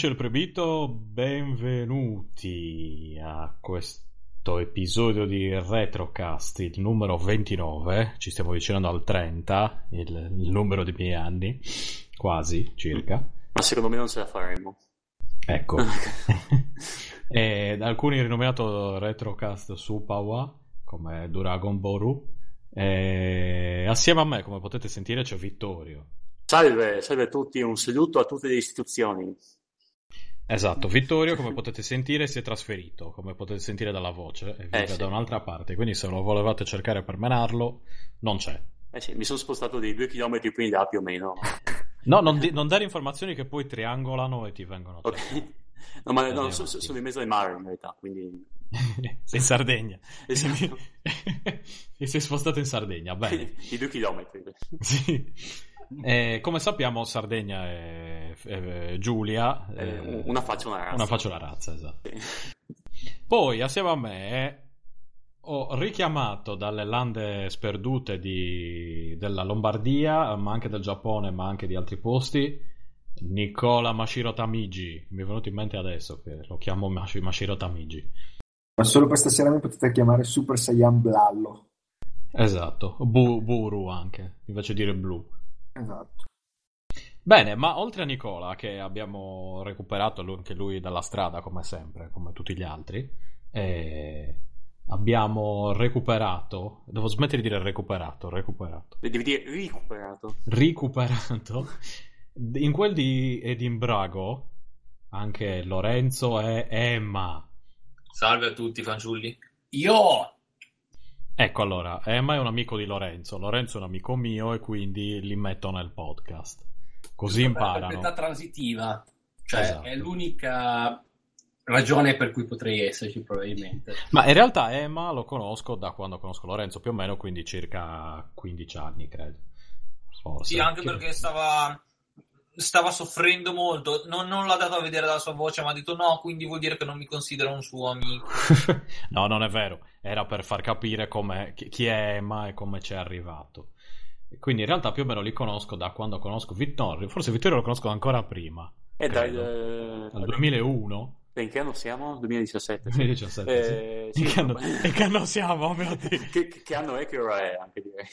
Amici del Prebito, benvenuti a questo episodio di Retrocast, il numero 29, ci stiamo avvicinando al 30, il, il numero dei miei anni, quasi, circa. Ma secondo me non ce la faremo. Ecco. e alcuni rinominato Retrocast su Pawa, come Dragon Boru, e assieme a me, come potete sentire, c'è Vittorio. Salve, salve a tutti, un saluto a tutte le istituzioni. Esatto, Vittorio, come potete sentire, si è trasferito, come potete sentire dalla voce, e vive Eh, sì. da un'altra parte, quindi se lo volevate cercare per menarlo, non c'è. Eh sì, mi sono spostato di due chilometri più in là più o meno. No, non, di- non dare informazioni che poi triangolano e ti vengono. Ok. No, ma no, so- sono in mezzo al mare in realtà, quindi... Sei in Sardegna. Esatto. Ti sei spostato in Sardegna, bene. di due chilometri. Sì. Eh, come sappiamo, Sardegna è, è Giulia. Eh, una faccia una razza. Una faccia una razza, esatto. Sì. Poi, assieme a me, ho richiamato dalle lande sperdute di- della Lombardia, ma anche del Giappone, ma anche di altri posti, Nicola Mashiro Tamigi. Mi è venuto in mente adesso che lo chiamo Mash- Mashiro Tamigi. Ma solo questa sera mi potete chiamare Super Saiyan Blallo. Esatto, Bu- Buru anche, invece di dire blu. Esatto. Bene, ma oltre a Nicola, che abbiamo recuperato anche lui dalla strada, come sempre, come tutti gli altri, eh, abbiamo recuperato, devo smettere di dire recuperato, recuperato, Devi dire recuperato. recuperato, in quel di Edimbrago, anche Lorenzo e Emma. Salve a tutti, fanciulli. Io! Ecco allora, Emma è un amico di Lorenzo, Lorenzo è un amico mio e quindi li metto nel podcast. Così imparano. proprietà transitiva. Cioè, Esatto. è l'unica ragione per cui potrei esserci, probabilmente. Ma in realtà Emma lo conosco da quando conosco Lorenzo, più o meno, quindi circa 15 anni, credo. Forse. Sì, anche Che- perché stava, stava soffrendo molto. Non, non l'ha dato a vedere dalla sua voce, ma ha detto no, quindi vuol dire che non mi considera un suo amico. no, non è vero. Era per far capire chi è Emma e come ci è arrivato. E Quindi in realtà più o meno li conosco da quando conosco Vittorio. Forse Vittorio lo conosco ancora prima. E credo. eh, Dal 2001. in che anno siamo? 2017. sì. 2017, Eh, sì. sì, In che anno, in che anno siamo, che- che anno è che ora è, anche direi.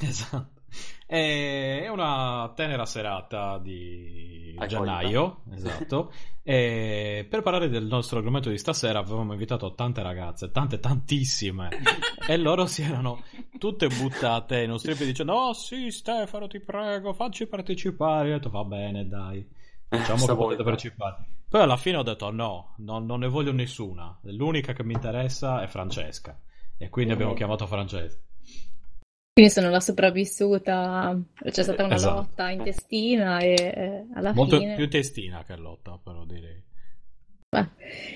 Esatto. È una tenera serata di Alcolica. gennaio, esatto. E per parlare del nostro argomento di stasera avevamo invitato tante ragazze, tante, tantissime. e loro si erano tutte buttate ai nostri piedi dicendo: Oh sì, Stefano, ti prego, facci partecipare. Io ho detto: Va bene, dai, facciamo che potete partecipare. Poi alla fine ho detto: No, non, non ne voglio nessuna. L'unica che mi interessa è Francesca. E quindi abbiamo chiamato Francesca. Quindi sono la sopravvissuta, c'è stata una Esatto. lotta intestina e alla Molto fine... più testina che lotta, però direi. Beh.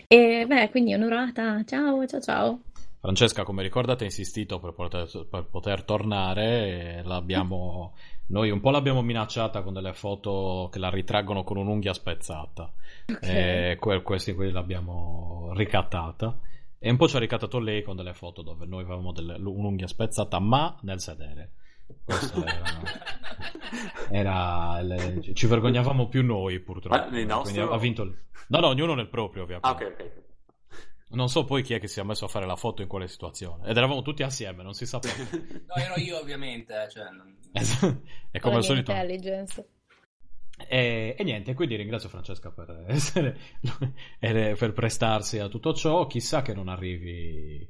E beh, quindi onorata, ciao, ciao, ciao. Francesca, come ricordate, ha insistito per poter, per poter tornare. l'abbiamo, noi un po' l'abbiamo minacciata con delle foto che la ritraggono con un'unghia spezzata. Ok. E que- questi qui l'abbiamo ricattata. E un po' ci ha ricattato lei con delle foto dove noi avevamo delle- un'unghia spezzata, ma nel sedere. Questo era, era il- ci vergognavamo più noi, purtroppo. Ma nostro? ha vinto. il- No, no, ognuno nel proprio, Ah, ovviamente. ok, ok. Non so poi chi è che si è messo a fare la foto in quale situazione. Ed eravamo tutti assieme, non si sapeva. No, ero io, ovviamente. Cioè, Con come al solito. intelligence. E, e niente, quindi ringrazio Francesca per essere per prestarsi a tutto ciò. Chissà che non arrivi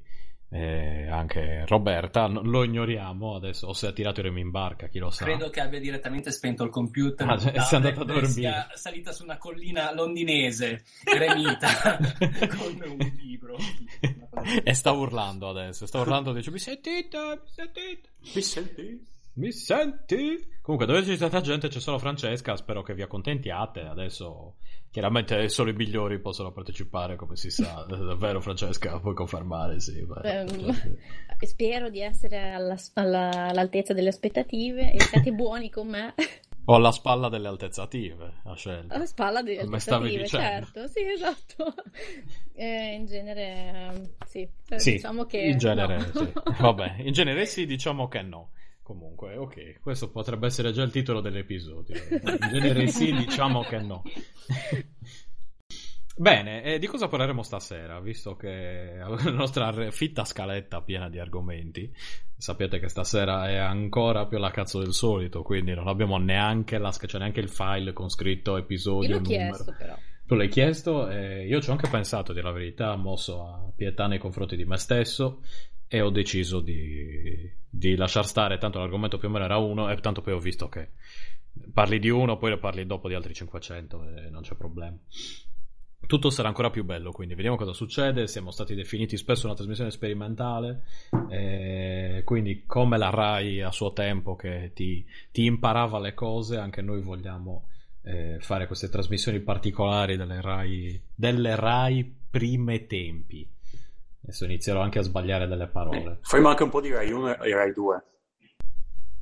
eh, anche Roberta, lo ignoriamo adesso. O se ha tirato i remi in barca, chi lo sa. Credo che abbia direttamente spento il computer. Ah, cioè, da- si è andata a dormire. sia salita su una collina londinese, gremita, con un libro. E sta urlando adesso. Sta urlando, dice: Mi sentite? Mi sentite? Mi senti? Mi senti? Comunque, dove c'è stata gente c'è solo Francesca. Spero che vi accontentiate. Adesso, chiaramente, solo i migliori possono partecipare, come si sa. Davvero, Francesca, puoi confermare? Sì, beh. Ehm, spero di essere alla- alla- all'altezza delle aspettative e siate buoni con me. O alla spalla delle altezzative, ha scelto. Alla spalla delle Come dicendo. certo, sì, esatto. Eh, in genere, ehm, sì, Eh, Sì, diciamo che in genere, no. sì. Vabbè, in genere sì, diciamo che no. Comunque, ok, questo potrebbe essere già il titolo dell'episodio. In genere sì, diciamo che no. Bene, e di cosa parleremo stasera? Visto che la nostra fitta scaletta piena di argomenti, sapete che stasera è ancora più la cazzo del solito, quindi non abbiamo neanche, la, c'è neanche il file con scritto episodio. Io l'ho numero. chiesto però. Tu l'hai chiesto e io ci ho anche pensato, di la verità, mosso a pietà nei confronti di me stesso e ho deciso di, di lasciar stare, tanto l'argomento più o meno era uno e tanto poi ho visto che parli di uno, poi parli dopo di altri 500 e non c'è problema. Tutto sarà ancora più bello, quindi vediamo cosa succede. Siamo stati definiti spesso una trasmissione sperimentale, eh, quindi come la Rai a suo tempo che ti, ti imparava le cose, anche noi vogliamo eh, fare queste trasmissioni particolari delle Rai, delle Rai prime tempi. Adesso inizierò anche a sbagliare delle parole. Faremo anche un po' di Rai 1 e Rai 2.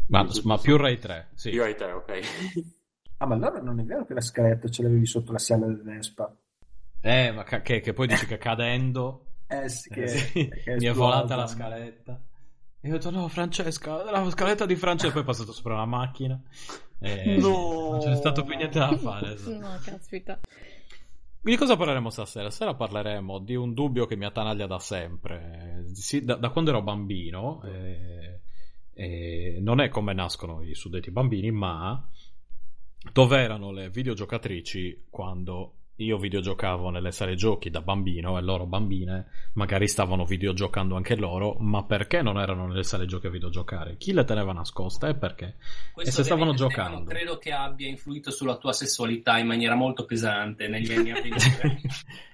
Ma, ma più Rai 3, sì. Di Rai 3, ok. Ah, ma allora non è vero che la scaletta ce l'avevi sotto la sella del Vespa? Eh, ma ca- che, che poi dici che cadendo Eh sì, eh, che, sì, che è mi è volata la scaletta. E io ho detto no, Francesca, la scaletta di Francesca, poi è passato sopra la macchina. E No! Non c'è stato più niente da fare. No, caspita. Di cosa parleremo stasera? Stasera parleremo di un dubbio che mi attanaglia da sempre, Sì, da, da quando ero bambino. eh, eh, non è come nascono i suddetti bambini, ma dove erano le videogiocatrici quando io videogiocavo nelle sale giochi da bambino e loro bambine magari stavano videogiocando anche loro, ma perché non erano nelle sale giochi a videogiocare? Chi le teneva nascoste e perché? Questo E se stavano giocando? Stefano, credo che abbia influito sulla tua sessualità in maniera molto pesante negli anni a venire.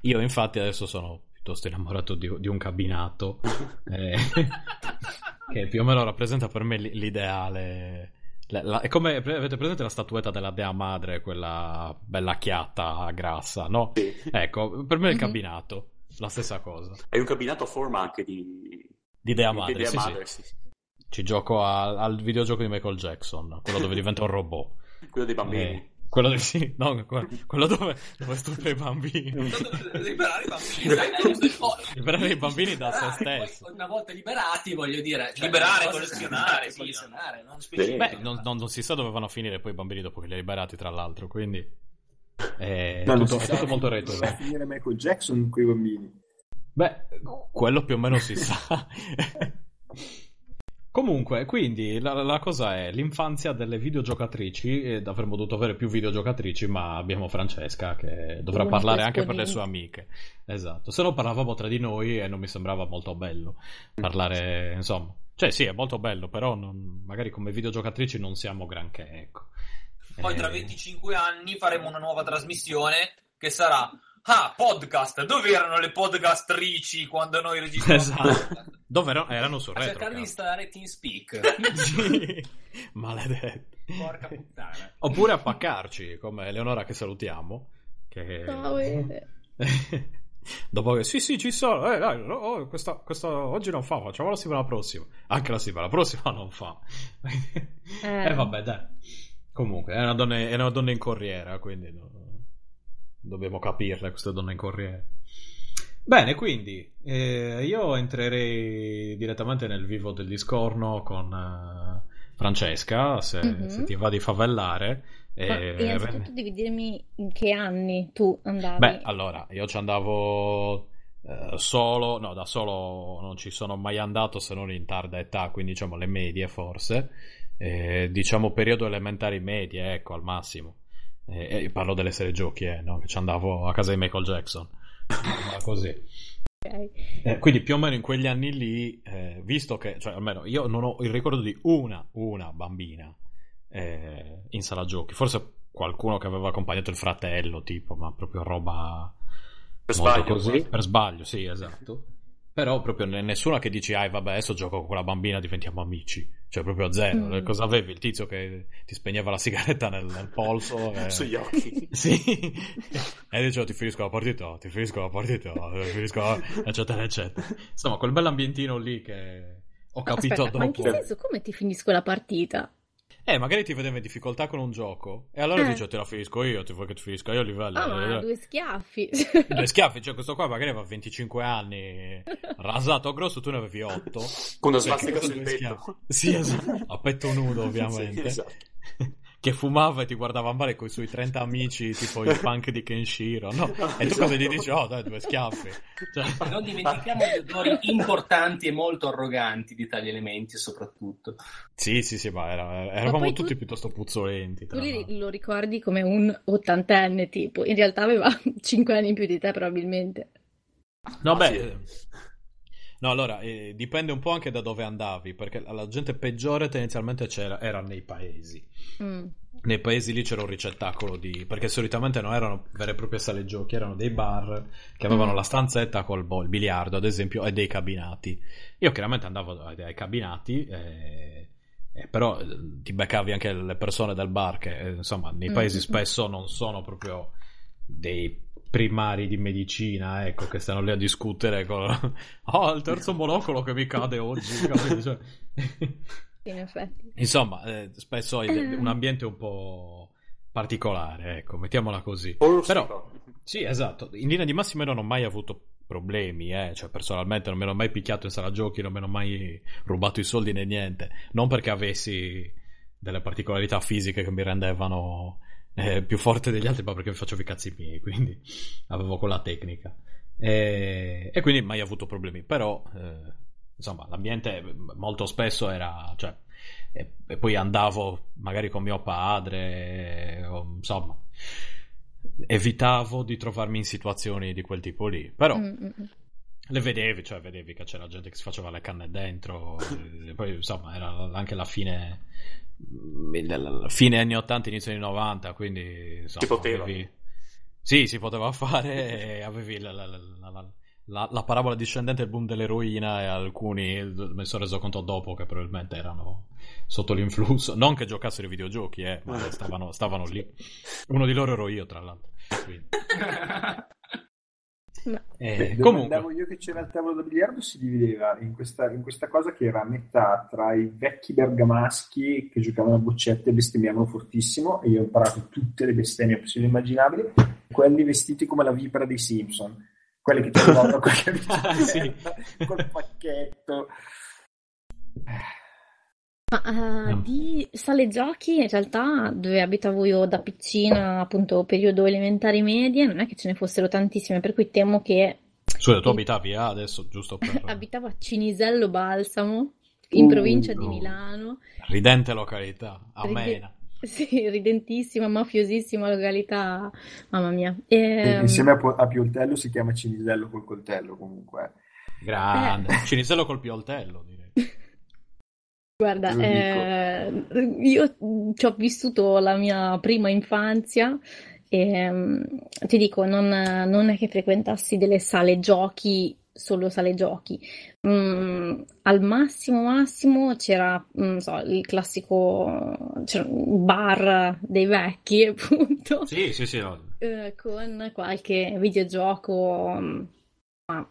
Io infatti adesso sono piuttosto innamorato di, di un cabinato eh, che più o meno rappresenta per me l'ideale. La- la- è come avete presente la statuetta della Dea Madre, quella bella chiatta grassa, no? Sì. Ecco, per me è il Mhm. cabinato, la stessa cosa. Hai un cabinato a forma anche di... Di Dea di Madre, Dea sì, Madre, sì. sì. Ci gioco a- al videogioco di Michael Jackson, quello dove diventa un robot. Quello dei bambini. Eh, quello, de- sì, no, que- quello dove, dove stupra i bambini. liberare i bambini. oh, Liberare i bambini da se stesso. Una volta liberati, voglio dire, cioè, Liberare, collezionare, collezionare, non Sì. Beh, non, non- non si sa dove vanno a finire poi i bambini dopo che li hai liberati, tra l'altro, quindi è No, tutto, è tutto molto dove retro. va a finire Michael Jackson con i bambini. Beh, quello più o meno si sa. Comunque, quindi la, la cosa è l'infanzia delle videogiocatrici. Ed avremmo dovuto avere più videogiocatrici, ma abbiamo Francesca che dovrà L'unico parlare anche per le sue amiche. Esatto. Se no parlavamo tra di noi e non mi sembrava molto bello parlare, insomma. Cioè, sì, è molto bello, però non- magari come videogiocatrici non siamo granché, ecco. Poi Eh, tra 25 anni faremo una nuova trasmissione che sarà Ah, podcast! Dove erano le podcastrici quando noi registravamo? Esatto. Dove erano? Erano su A retro. cercare di installare TeamSpeak. Sì. Maledetto. Porca puttana. Oppure a paccarci, come Eleonora che salutiamo. Che... Ciao, eh. Dopo che sì, sì, ci sono. Eh, dai, oh, questa, questa oggi non fa, facciamo la settimana prossima. Anche la settimana prossima non fa. Eh. Eh, vabbè, dai. Comunque, è una donna, è una donna in corriera, quindi no- dobbiamo capirle queste donne in corriera. Bene, quindi eh, io entrerei direttamente nel vivo del discorno con eh, Francesca, se, Mhm. se ti va di favellare. Ma Eh, innanzitutto devi dirmi in che anni tu andavi. Beh, allora, io ci andavo eh, solo, no, da solo non ci sono mai andato se non in tarda età, quindi diciamo le medie forse, Eh, diciamo periodo elementari medie, ecco, al massimo. Eh, e parlo delle serie giochi, eh, no? che ci andavo a casa di Michael Jackson. Ma così. Ok. Eh, quindi più o meno in quegli anni lì, eh, visto che, cioè almeno io non ho il ricordo di una, una bambina eh, in sala giochi, forse qualcuno che aveva accompagnato il fratello, tipo, ma proprio roba Per sbaglio. così, per sbaglio, sì, esatto. Però proprio n- nessuna che dici, ah, vabbè, adesso gioco con quella bambina, diventiamo amici. Cioè, proprio a zero. Mm. Cosa avevi? Il tizio che ti spegneva la sigaretta nel, nel polso. e- Sugli occhi. sì, e dicevo ti finisco la partita, ti finisco la partita, ti finisco la... eccetera, eccetera. Insomma, quel bell'ambientino lì che ho capito Aspetta, ma in che dopo. senso come ti finisco la partita? Eh, magari ti vedeva in difficoltà con un gioco e allora Eh. dice te la finisco io, ti vuoi che ti finisca io a livello. Ah, ma Eh, due schiaffi. Due schiaffi, cioè questo qua magari aveva 25 anni, rasato grosso, tu ne avevi 8. Con una svastica sul petto. schiaffi. Sì, esatto, a petto nudo ovviamente. Sì, esatto. Che fumava e ti guardava male con i suoi 30 amici, tipo il punk di Kenshiro, no? E tu cosa gli dici? Oh, dai, due schiaffi. Cioè... Non dimentichiamo gli odori importanti e molto arroganti di tali elementi, soprattutto. Sì, sì, sì, ma era, eravamo poi tutti tu- piuttosto puzzolenti. Tu li- lo ricordi come un ottantenne, tipo. In realtà aveva 5 anni in più di te, probabilmente. No, beh, sì. No, allora eh, dipende un po' anche da dove andavi, perché la gente peggiore tendenzialmente c'era, era nei paesi. Mm. Nei paesi lì c'era un ricettacolo di. perché solitamente non erano vere e proprie sale giochi, erano dei bar che avevano Mm. la stanzetta col boh, il biliardo, ad esempio, e dei cabinati. Io chiaramente andavo ai, cabinati, eh, eh, però eh, ti beccavi anche le persone del bar che, eh, insomma, nei Mm, paesi spesso non sono proprio dei primari di medicina, ecco, che stanno lì a discutere con... Oh, il terzo monocolo che mi cade oggi? Cioè- In effetti. Insomma, eh, spesso hai de- un ambiente un po' particolare, ecco, mettiamola così. Rustico. Però, sì, esatto, in linea di massima io non ho mai avuto problemi, eh, cioè personalmente non mi ero mai picchiato in sala giochi, non mi ero mai rubato i soldi né niente, non perché avessi delle particolarità fisiche che mi rendevano eh, più forte degli altri, ma perché facevo i cazzi miei, quindi avevo quella tecnica. E, e quindi mai avuto problemi, però eh, insomma l'ambiente molto spesso era, cioè, e, e poi andavo magari con mio padre, o, insomma, evitavo di trovarmi in situazioni di quel tipo lì, però Mm, mm, mm. le vedevi, cioè vedevi che c'era gente che si faceva le canne dentro, poi insomma era anche la fine, fine anni 80, inizio anni 90, quindi insomma, Si poteva. avevi- sì, si poteva fare e avevi la, la- la- la- la- la parabola discendente del boom dell'eroina e alcuni mi sono reso conto dopo che probabilmente erano sotto l'influsso, non che giocassero ai videogiochi, eh, ma stavano, stavano lì. Uno di loro ero io, tra l'altro. Quindi, Ma- eh, dove andavo io che c'era il tavolo da biliardo si divideva in questa, in questa cosa che era a metà tra i vecchi bergamaschi che giocavano a boccette e bestemmiavano fortissimo e io ho imparato tutte le bestemmie possibili e immaginabili quelli vestiti come la vipera dei Simpson quelli che c'erano con Ah, sì. col pacchetto Ma Mm. di sale giochi, in realtà, dove abitavo io da piccina, appunto, periodo elementari medie, non è che ce ne fossero tantissime, per cui temo che scusa, tu abitavi ah, adesso, giusto per abitavo a Cinisello Balsamo, in Uh, provincia di no. Milano. ridente località, amena. Ride- Sì, ridentissima, mafiosissima località, mamma mia. Ehm, insieme a, a Pioltello si chiama Cinisello col coltello comunque Grande, Eh. Cinisello col pioltello, direi. Guarda, eh, io ci ho vissuto la mia prima infanzia e mm, ti dico, non, non è che frequentassi delle sale giochi, solo sale giochi. Mm, al massimo, massimo c'era, non so, il classico bar dei vecchi, appunto, Sì, sì, sì, no. eh, con qualche videogioco.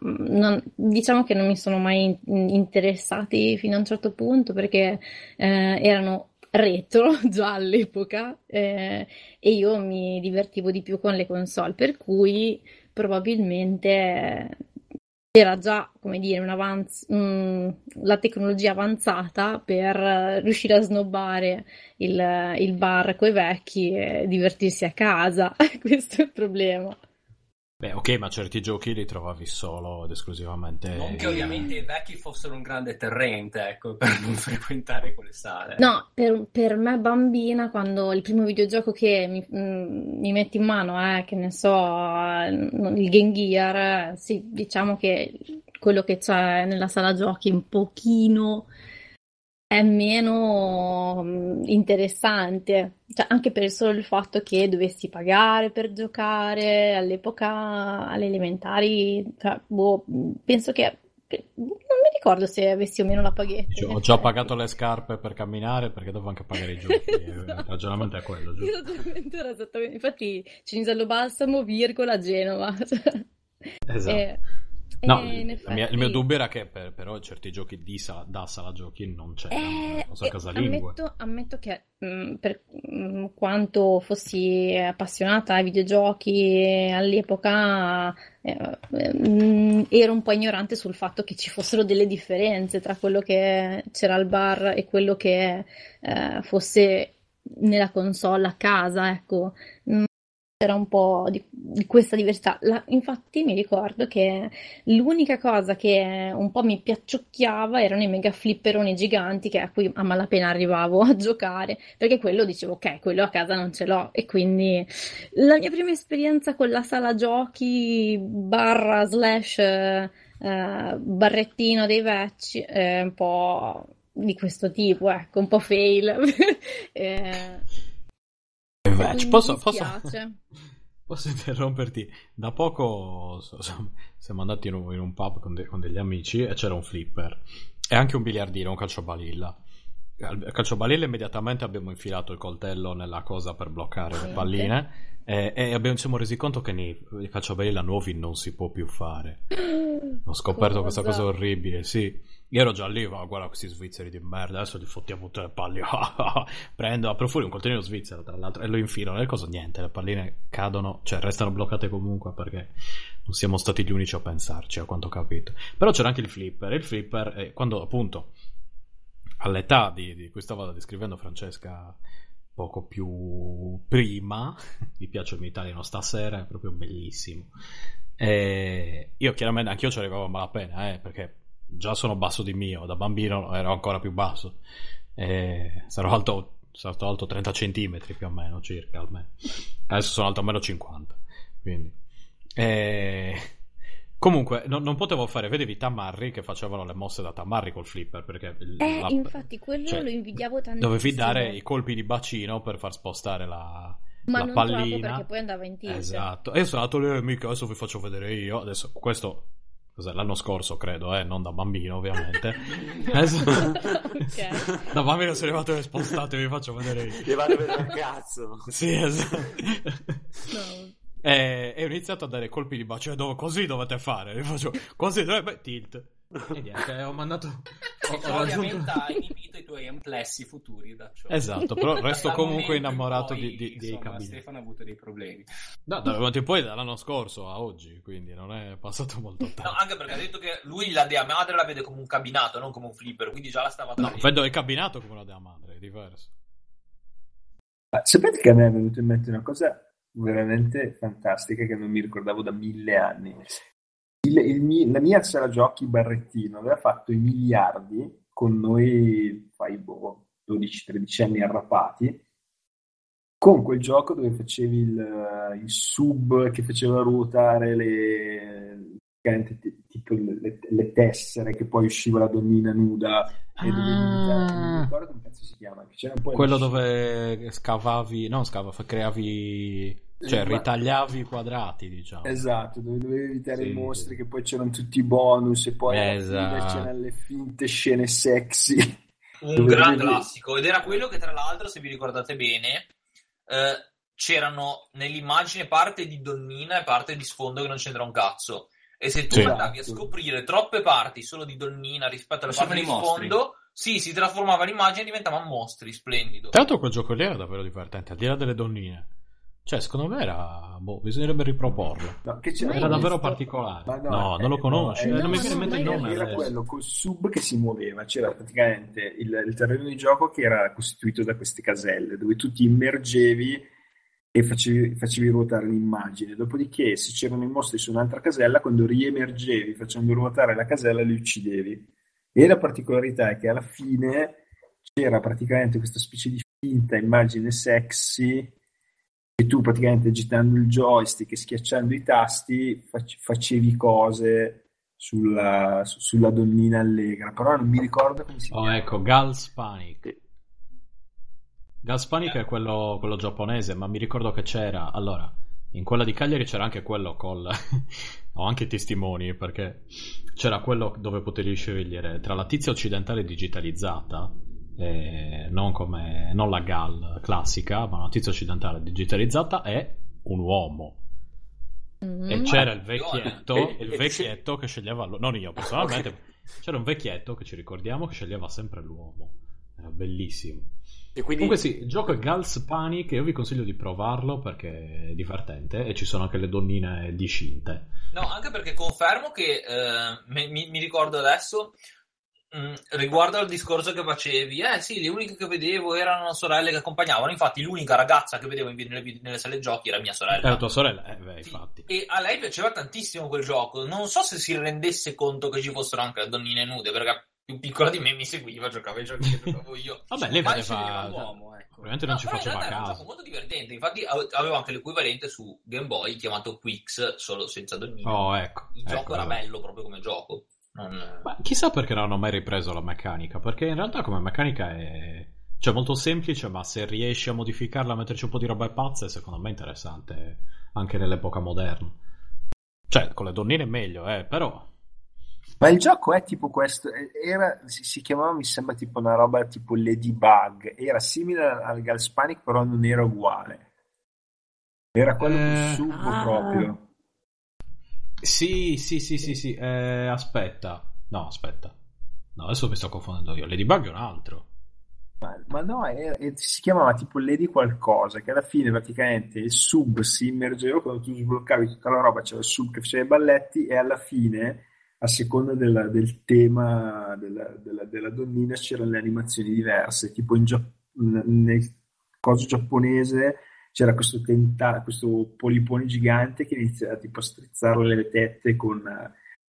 Non- diciamo che non mi sono mai in- interessati fino a un certo punto perché eh, erano retro già all'epoca eh, e io mi divertivo di più con le console, per cui probabilmente era già, come dire, avanz- mm, la tecnologia avanzata per riuscire a snobbare il, il bar coi vecchi e divertirsi a casa. Questo è il problema. Beh, ok, ma certi giochi li trovavi solo ed esclusivamente... Non che ovviamente i vecchi fossero un grande terrente, ecco, per non frequentare quelle sale. No, per, per me bambina, quando il primo videogioco che mi, mm, mi metti in mano è, che ne so, eh, il Game Gear, eh, sì, diciamo che quello che c'è nella sala giochi un pochino è meno mm, interessante, Cioè, anche per solo il fatto che dovessi pagare per giocare all'epoca, alle elementari, cioè, boh, penso che non mi ricordo se avessi o meno la paghetta. Ho già pagato le scarpe per camminare perché dovevo anche pagare i giochi. Il ragionamento è quello, giusto? infatti Cinisello Balsamo, virgola, Genova. Esatto. e- No, e in la mia- il mio dubbio era che per, però certi giochi di sala, da sala giochi non c'erano, Eh, so eh, casalingue. ammetto, ammetto che mh, per mh, quanto fossi appassionata ai videogiochi all'epoca, eh, mh, ero un po' ignorante sul fatto che ci fossero delle differenze tra quello che c'era al bar e quello che eh, fosse nella console a casa, ecco. C'era un po' di, di questa diversità. La- infatti mi ricordo che l'unica cosa che un po' mi piacciocchiava erano i mega flipperoni giganti che a cui a malapena arrivavo a giocare, perché quello dicevo, ok, quello a casa non ce l'ho. E quindi la mia prima esperienza con la sala giochi barra slash eh, barrettino dei vecchi è un po' di questo tipo, ecco, un po' fail. Eh, Invece, posso, posso, posso interromperti? Da poco so- so- siamo andati in un, in un pub con, de- con degli amici e c'era un flipper e anche un biliardino, un calciobalilla. Al calciobalilla immediatamente abbiamo infilato il coltello nella cosa per bloccare le Niente. palline e, e abbiamo, ci siamo resi conto che nei i calciobalilla nuovi non si può più fare. Ho scoperto questa cosa orribile, sì. Io ero già lì, ma guarda questi svizzeri di merda, adesso li fottiamo tutte le palline. Prendo, apro fuori un coltellino svizzero, tra l'altro, e lo infilo nel coso, niente, le palline cadono, cioè restano bloccate comunque perché non siamo stati gli unici a pensarci, a quanto ho capito. Però c'era anche il flipper, il flipper, eh, quando appunto, all'età di, di cui stava descrivendo Francesca poco più prima, mi piace il mio italiano stasera, è proprio bellissimo. E io chiaramente anch'io ci arrivavo a malapena, eh, perché già sono basso di mio, da bambino ero ancora più basso. E sarò alto, sarò alto 30 centimetri più o meno, circa almeno. Adesso sono alto almeno 50. Quindi. E... Comunque, no- non potevo fare, vedevi Tamarri che facevano le mosse da Tamarri col flipper perché il- Eh, la- infatti quello cioè, lo invidiavo tantissimo. dovevi dare i colpi di bacino per far spostare la, Ma la non troppo pallina. perché poi andava in tilt. Esatto. E io sono andato lì, mica, adesso vi faccio vedere io. Adesso, questo, l'anno scorso credo, eh, non da bambino ovviamente. Adesso, Ok. da bambino sono arrivato e spostate, vi faccio vedere. Ti vanno a vedere cazzo. Sì, esatto. No. E, e ho iniziato a dare colpi di bacino, dove, così dovete fare. Vi faccio, così, dove, beh, tilt. E niente, ho mandato... Ho, ho raggiunto... ovviamente ha inibito i tuoi amplessi futuri da ciò. Esatto, però resto Dal comunque innamorato poi, di, di, dei insomma, cabini. Stefano ha avuto dei problemi. No, dal momento in poi dall'anno scorso a oggi, quindi non è passato molto tempo. No, anche perché ha detto che lui la dea madre la vede come un cabinato, non come un flipper, quindi già la stava No, tradindo. vedo il cabinato come una dea madre, è diverso. Ma Sapete che a me è venuto in mente una cosa veramente fantastica che non mi ricordavo da mille anni. Il- la mia sala giochi Barrettino aveva fatto i miliardi con noi, fai boh, 12-13 anni arrapati, con quel gioco dove facevi il, il sub che faceva ruotare le, tipo le, le tessere che poi usciva la donnina nuda e dovevi imitare- non mi ricordo come cazzo si chiama, che c'era un po' Ah. Quello dove scavavi, non scavavi, creavi, cioè ritagliavi i quadrati, diciamo. Esatto, dove dovevi evitare Sì, i mostri, sì. che poi c'erano tutti i bonus e poi alla Esatto. c'erano le finte scene sexy. Un Dove gran classico. Ed era quello che, tra l'altro, se vi ricordate bene, eh, c'erano nell'immagine parte di donnina e parte di sfondo che non c'entra un cazzo. E se tu Sì. andavi a Esatto. scoprire troppe parti solo di donnina rispetto alle parti Facevano di mostri. sfondo, sì, si trasformava l'immagine e diventavano mostri. Splendido. L'altro quel gioco lì era davvero divertente, al di là delle donnine. Cioè, secondo me era... Boh, bisognerebbe riproporlo. No, che c'era Era davvero visto. particolare. Ma no, eh, non lo no, conosci. eh, eh, non mi no, viene in mente il nome Era adesso. quello col sub che si muoveva, c'era praticamente il, il terreno di gioco che era costituito da queste caselle dove tu ti immergevi e facevi, facevi ruotare l'immagine. Dopodiché, se c'erano i mostri su un'altra casella, quando riemergevi facendo ruotare la casella, li uccidevi. E la particolarità è che alla fine c'era praticamente questa specie di finta immagine sexy e tu praticamente agitando il joystick e schiacciando i tasti fac- facevi cose sulla, su- sulla donnina allegra, però non mi ricordo come si Oh, chiama. ecco, Gals Panic. Gals Panic è quello, quello giapponese, ma mi ricordo che c'era. Allora, in quella di Cagliari c'era anche quello col. Ho anche i testimoni perché c'era quello dove potevi scegliere tra la tizia occidentale digitalizzata, eh, non come non la Gal classica, ma una tizia occidentale digitalizzata e un uomo. Mm. E c'era il Buona. vecchietto, E- il vecchietto che sceglieva l'uomo. Non io personalmente, c'era un vecchietto che ci ricordiamo che sceglieva sempre l'uomo. Era bellissimo. E quindi Comunque sì, il gioco è Gals Panic io vi consiglio di provarlo perché è divertente e ci sono anche le donnine discinte. No, anche perché confermo che eh, mi- mi ricordo adesso mh, riguardo al discorso che facevi, eh sì, le uniche che vedevo erano sorelle che accompagnavano. Infatti, l'unica ragazza che vedevo in nelle, nelle sale giochi era mia sorella. Era tua sorella? Eh, beh, Sì, infatti. E a lei piaceva tantissimo quel gioco. Non so se si rendesse conto che ci fossero anche le donnine nude, perché più piccola di me mi seguiva, giocava i giochi che giocavo io. Vabbè, lei faceva... l'uomo, ecco. Probabilmente non No, ci faceva Era un caso. gioco molto divertente. Infatti, ave- avevo anche l'equivalente su Game Boy chiamato Quix, solo senza donnine. Oh, ecco. Il ecco, gioco era bello proprio come gioco. Non- Ma chissà perché non hanno mai ripreso la meccanica, perché in realtà come meccanica è cioè, molto semplice, ma se riesci a modificarla, a metterci un po' di robe pazze, secondo me è interessante anche nell'epoca moderna. Cioè, con le donnine è meglio, eh, però... Ma il gioco è tipo questo, era, si, si chiamava mi sembra tipo una roba tipo Ladybug, era simile al Galspanic però non era uguale. Era quello Eh, con sub ah. proprio. Sì, sì, sì, sì, sì, eh, aspetta. No, aspetta. No, adesso mi sto confondendo io. Ladybug è un altro. Ma, ma no, era- e si chiamava tipo Lady qualcosa, che alla fine praticamente il sub si immergeva quando tu sbloccavi tutta la roba, c'era il sub che faceva i balletti e alla fine, a seconda della- del tema della, della- della donnina, c'erano le animazioni diverse, tipo in nel coso giapponese c'era questo, tenta- questo polipone gigante che iniziava tipo a strizzare le tette con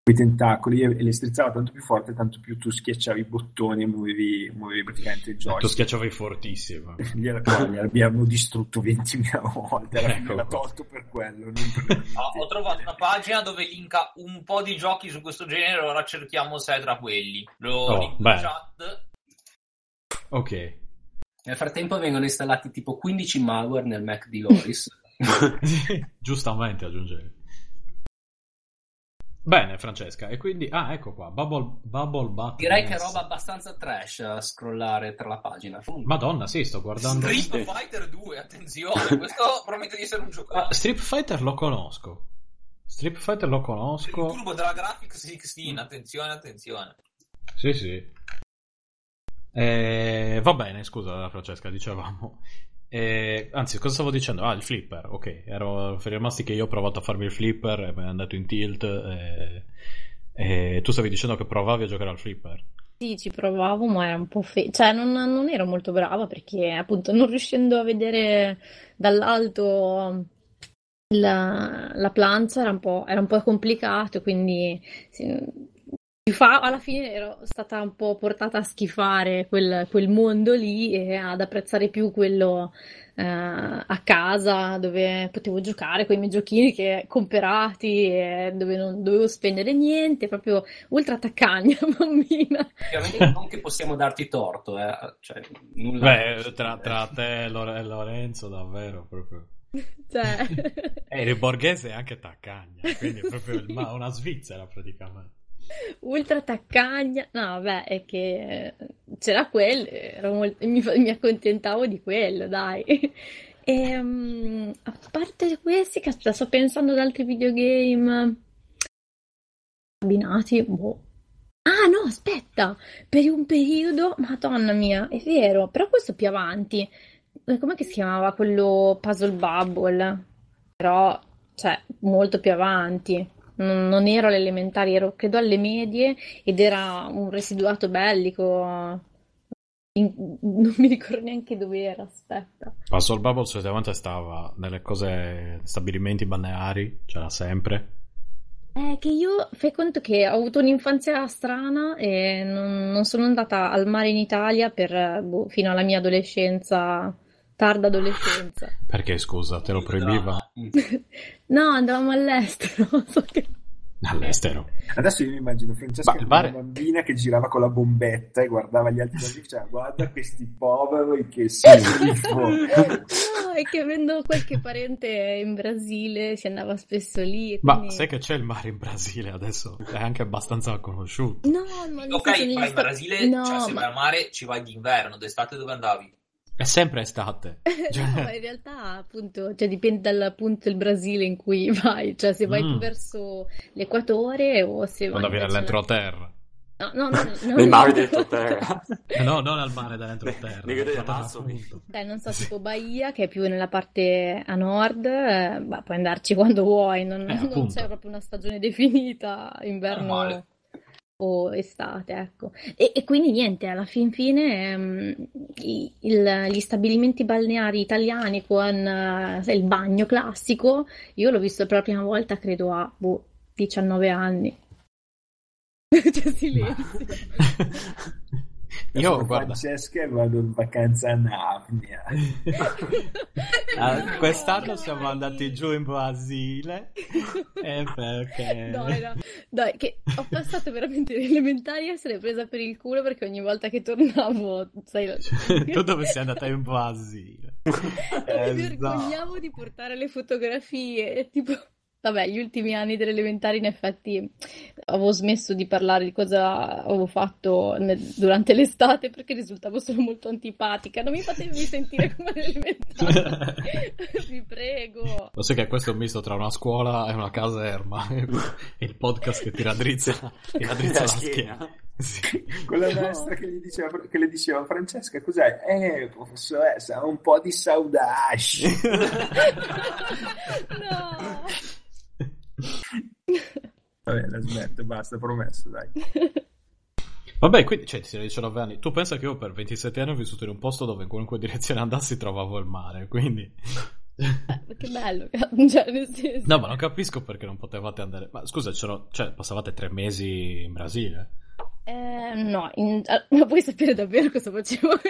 i tentacoli e, e le strizzava tanto più forte, tanto più tu schiacciavi i bottoni e muovevi, muovevi praticamente il Tu joystick. schiacciavi fortissimo. Gliela, gliel'abbiamo distrutto 20.000 volte, alla fine Ecco l'ha tolto per quello. per Ah, ho trovato una pagina dove linka un po' di giochi su questo genere, ora cerchiamo se è tra quelli. Lo Oh, chat. Ok. Nel frattempo vengono installati tipo 15 malware nel Mac di Loris. Giustamente aggiungevi. Bene, Francesca, e quindi... Ah, ecco qua, Bubble, Bubble Butt Direi che è roba abbastanza trash a scrollare tra la pagina. Comunque, Madonna, sì, sto guardando... Street Fighter 2, attenzione, questo promette di essere un gioco. Ah, Street Fighter lo conosco. Street Fighter lo Il conosco. turbo della Graphics 16, attenzione, attenzione. Sì, sì. Eh, va bene, scusa Francesca, dicevamo. Eh, anzi, cosa stavo dicendo? Ah, il flipper, ok. Ero rimasti che io ho provato a farmi il flipper e mi è andato in tilt. E, e tu stavi dicendo che provavi a giocare al flipper. Sì, ci provavo, ma era un po' fe... cioè non, non ero molto brava perché appunto non riuscendo a vedere dall'alto la, la plancia era un po', era un po' complicato, quindi fa- alla fine ero stata un po' portata a schifare quel, quel mondo lì e ad apprezzare più quello eh, a casa dove potevo giocare con i miei giochini che comprati e dove non dovevo spendere niente, proprio ultra taccagna, bambina. Non che possiamo darti torto, eh. cioè, nulla. Beh, tra, tra te e Lore- Lorenzo, davvero, proprio. Cioè, E il borghese è anche taccagna, quindi è proprio il ma- una Svizzera praticamente. Ultra taccagna. No, vabbè, è che c'era quello, molto- mi, mi accontentavo di quello, dai. E, mm, a parte questi, caspita, sto pensando ad altri videogame abbinati, boh. Ah no, aspetta, per un periodo, madonna mia, è vero, però questo più avanti. Eh, Com'è che si chiamava quello Puzzle Bubble? Però, cioè, molto più avanti. Non, non ero alle elementari, ero credo alle medie ed era un residuato bellico. In- non mi ricordo neanche dove era, aspetta. Puzzle Bubble solitamente stava nelle cose, stabilimenti balneari, c'era sempre. È che io fai conto che ho avuto un'infanzia strana e non, non sono andata al mare in Italia per, boh, fino alla mia adolescenza, tarda adolescenza. Perché scusa, te lo proibiva No, andavamo all'estero. so che- all'estero. Adesso io mi immagino Francesca Ma come mare- una bambina che girava con la bombetta e guardava gli altri bambini e diceva guarda questi poveri che schifo. No, è che avendo qualche parente in Brasile si andava spesso lì. e Ma quindi- sai che c'è il mare in Brasile adesso? È anche abbastanza conosciuto. No, ma nel Ok, vai in Brasile, No, cioè se ma- vai al mare ci vai d'inverno, d'estate dove andavi? È sempre estate. Cioè- No, ma in realtà appunto, cioè, dipende dal punto del Brasile in cui vai, cioè se vai Mm. più verso l'equatore o se vai Quando viene all'entroterra. No, no, no, no, Nel no. mare dentro terra. Eh, No, non al mare dell'entroterra. Mi vede L'entroterra, Amazzoni. appunto. Eh, non so, Sì. tipo Bahia, che è più nella parte a nord, eh, bah, puoi andarci quando vuoi, non, Eh, non c'è proprio una stagione definita, inverno o estate, ecco. E, e quindi niente, alla fin fine i- il- gli stabilimenti balneari italiani con sai, il bagno classico, io l'ho visto per la prima volta, credo a boh, 19 anni. C'è silenzio. Io Sono guarda, Francesca e vado in vacanza a Narnia. ah, quest'anno siamo andati giù in Brasile e perché Dai, no. Dai, che ho passato veramente le elementari a essere presa per il culo perché ogni volta che tornavo, sai, tu dove sei andata in Brasile? mi Eh, vergognavo di portare le fotografie, tipo... Vabbè, gli ultimi anni delle elementari in effetti avevo smesso di parlare di cosa avevo fatto nel- durante l'estate perché risultavo solo molto antipatica. Non mi fatevi sentire come all'elementare, vi prego. Lo sai che questo è un misto tra una scuola e una caserma. Il podcast che tira drizza, tira drizza la La schiena. schiena. Sì. Quella No. maestra che, gli diceva, che le diceva Francesca, cos'hai? Eh, professoressa, un po' di saudash. No. Vabbè, la smetto, basta, promesso, dai. Vabbè, quindi, cioè, ti sei 19 anni. Tu pensa che io per 27 anni ho vissuto in un posto dove in qualunque direzione andassi trovavo il mare, quindi... Eh, che bello, cioè, nel senso... No, ma non capisco perché non potevate andare... Ma scusa, c'erano- cioè, passavate tre mesi in Brasile? Eh, no, in- ma puoi sapere davvero cosa facevo?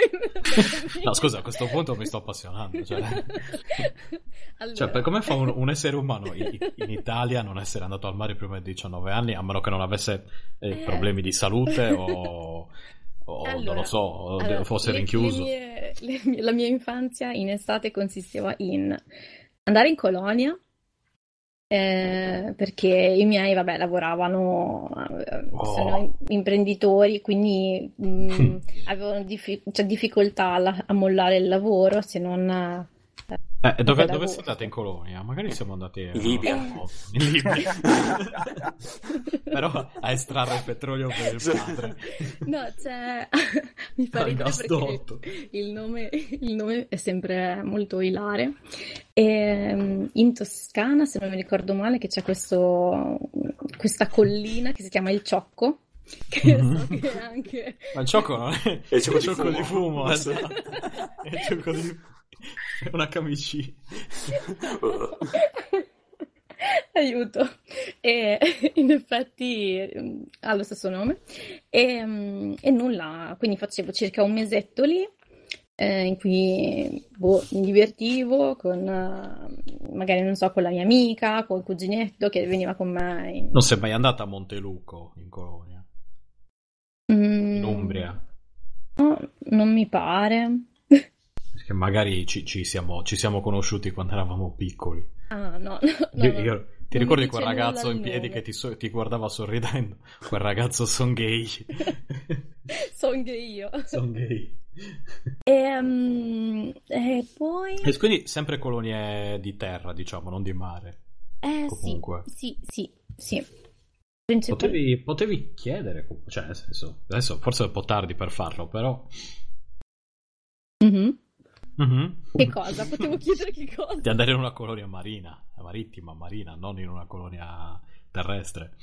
No, scusa, a questo punto mi sto appassionando. Cioè, Allora, cioè, per come fa un, un essere umano in, in Italia non essere andato al mare prima di 19 anni, a meno che non avesse eh, Eh. problemi di salute o, o non Allora, lo so, o allora, fosse le- rinchiuso. le mie- le mie- la mia infanzia in estate consisteva in andare in colonia eh, perché i miei, vabbè, lavoravano, eh, Oh. sono imprenditori, quindi mh, avevano diffi- cioè, difficoltà alla- a mollare il lavoro se non... eh, dove, dove siete andati in colonia? Magari siamo andati In Libia. no, in Libia. Però a estrarre il petrolio per il padre. No, c'è... mi fa ridere gasdotto. perché il nome, il nome è sempre molto ilare. E, in Toscana, se non mi ricordo male, che c'è questo, questa collina che si chiama il Ciocco, che so che è anche... Ma il ciocco non è, È il ciocco di ciocco fumo. di fumo, esatto. È il ciocco di È una camicina. Aiuto. E in effetti mm, ha lo stesso nome. E, mm, e nulla, quindi facevo circa un mesetto lì, eh, in cui boh, mi divertivo con, eh, magari non so, con la mia amica, col cuginetto che veniva con me in, Non sei mai andata a Monteluco in colonia, Mm, in Umbria? no, non mi pare. Perché magari ci, ci siamo, ci siamo conosciuti quando eravamo piccoli. Ah, no, no, no, Io- io- ti Non ricordi quel ragazzo in piedi che ti, so- ti guardava sorridendo? Quel ragazzo son gay. So anche io. son gay. E, mm, e poi... E quindi sempre colonie di terra, diciamo, non di mare. Eh Comunque. sì, sì, sì, sì. Principal- Potevi, potevi chiedere, cioè nel senso, adesso forse è un po' tardi per farlo, però... Mhm. Mhm. Che cosa? Potevo chiedere che cosa? Di andare in una colonia marina, marittima, marina, non in una colonia terrestre.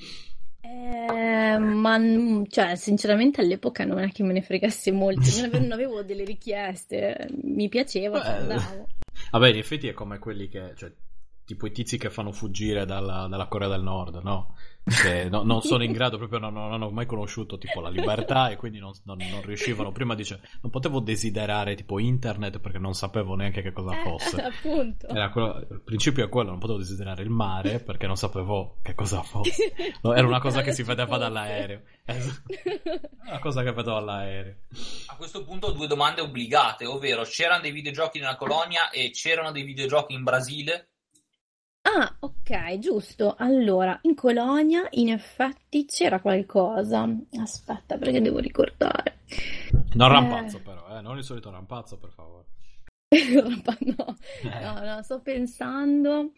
Eh, ma mm, cioè, sinceramente all'epoca non è che me ne fregasse molto, non avevo, non avevo delle richieste, mi piaceva, Beh, andavo. Vabbè, in effetti è come quelli che, cioè, tipo i tizi che fanno fuggire dalla, dalla Corea del Nord, no? Che no- non sono in grado, proprio non, non hanno mai conosciuto tipo la libertà e quindi non, non- non riuscivano. Prima dice, non potevo desiderare tipo internet perché non sapevo neanche che cosa Eh, fosse. appunto. Era quello- il principio è quello, non potevo desiderare il mare perché non sapevo che cosa fosse. No, era una cosa che si vedeva dall'aereo. Una cosa che vedevo dall'aereo. A questo punto ho due domande obbligate, ovvero c'erano dei videogiochi nella colonia e c'erano dei videogiochi in Brasile? Ah, ok, giusto. Allora, in Colonia in effetti c'era qualcosa. Aspetta, perché devo ricordare. Non Eh. rampazzo però, eh, non il solito rampazzo per favore. No, no, no, sto pensando.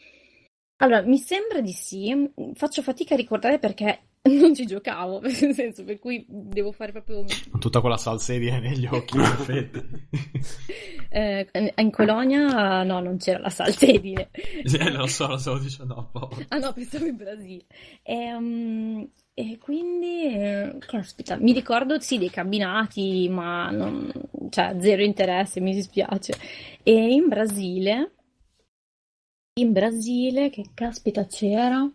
Allora, mi sembra di sì. Faccio fatica a ricordare perché non ci giocavo, nel senso per cui devo fare proprio. Tutta quella salsedine negli occhi, in effetti. Eh, in Colonia no, non c'era la salsedine. Sì, lo so, lo stavo dicendo apposta. Ah no, pensavo in Brasile. Ehm, e quindi, eh, caspita, mi ricordo sì dei cabinati, ma non, cioè, zero interesse, mi dispiace. E in Brasile, in Brasile, che caspita c'era?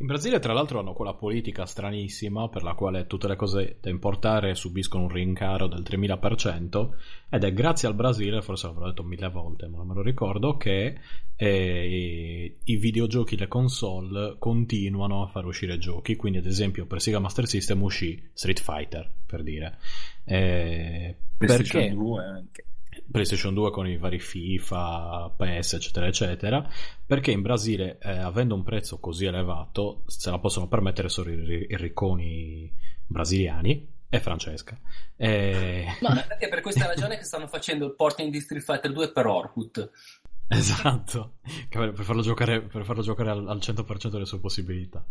In Brasile, tra l'altro, hanno quella politica stranissima per la quale tutte le cose da importare subiscono un rincaro del 3000% ed è grazie al Brasile, forse l'avrò detto mille volte, ma non me lo ricordo, che eh, i videogiochi, le console continuano a far uscire giochi. Quindi, ad esempio, per Sega Master System uscì Street Fighter, per dire. Eh, perché... 2 anche. PlayStation 2 con i vari FIFA, PS, eccetera, eccetera, perché in Brasile, eh, avendo un prezzo così elevato, se la possono permettere solo i, i ricconi brasiliani e Francesca. E... Ma è per questa ragione che stanno facendo il porting di Street Fighter 2 per Orkut. Esatto, per farlo giocare, per farlo giocare al, al 100% delle sue possibilità.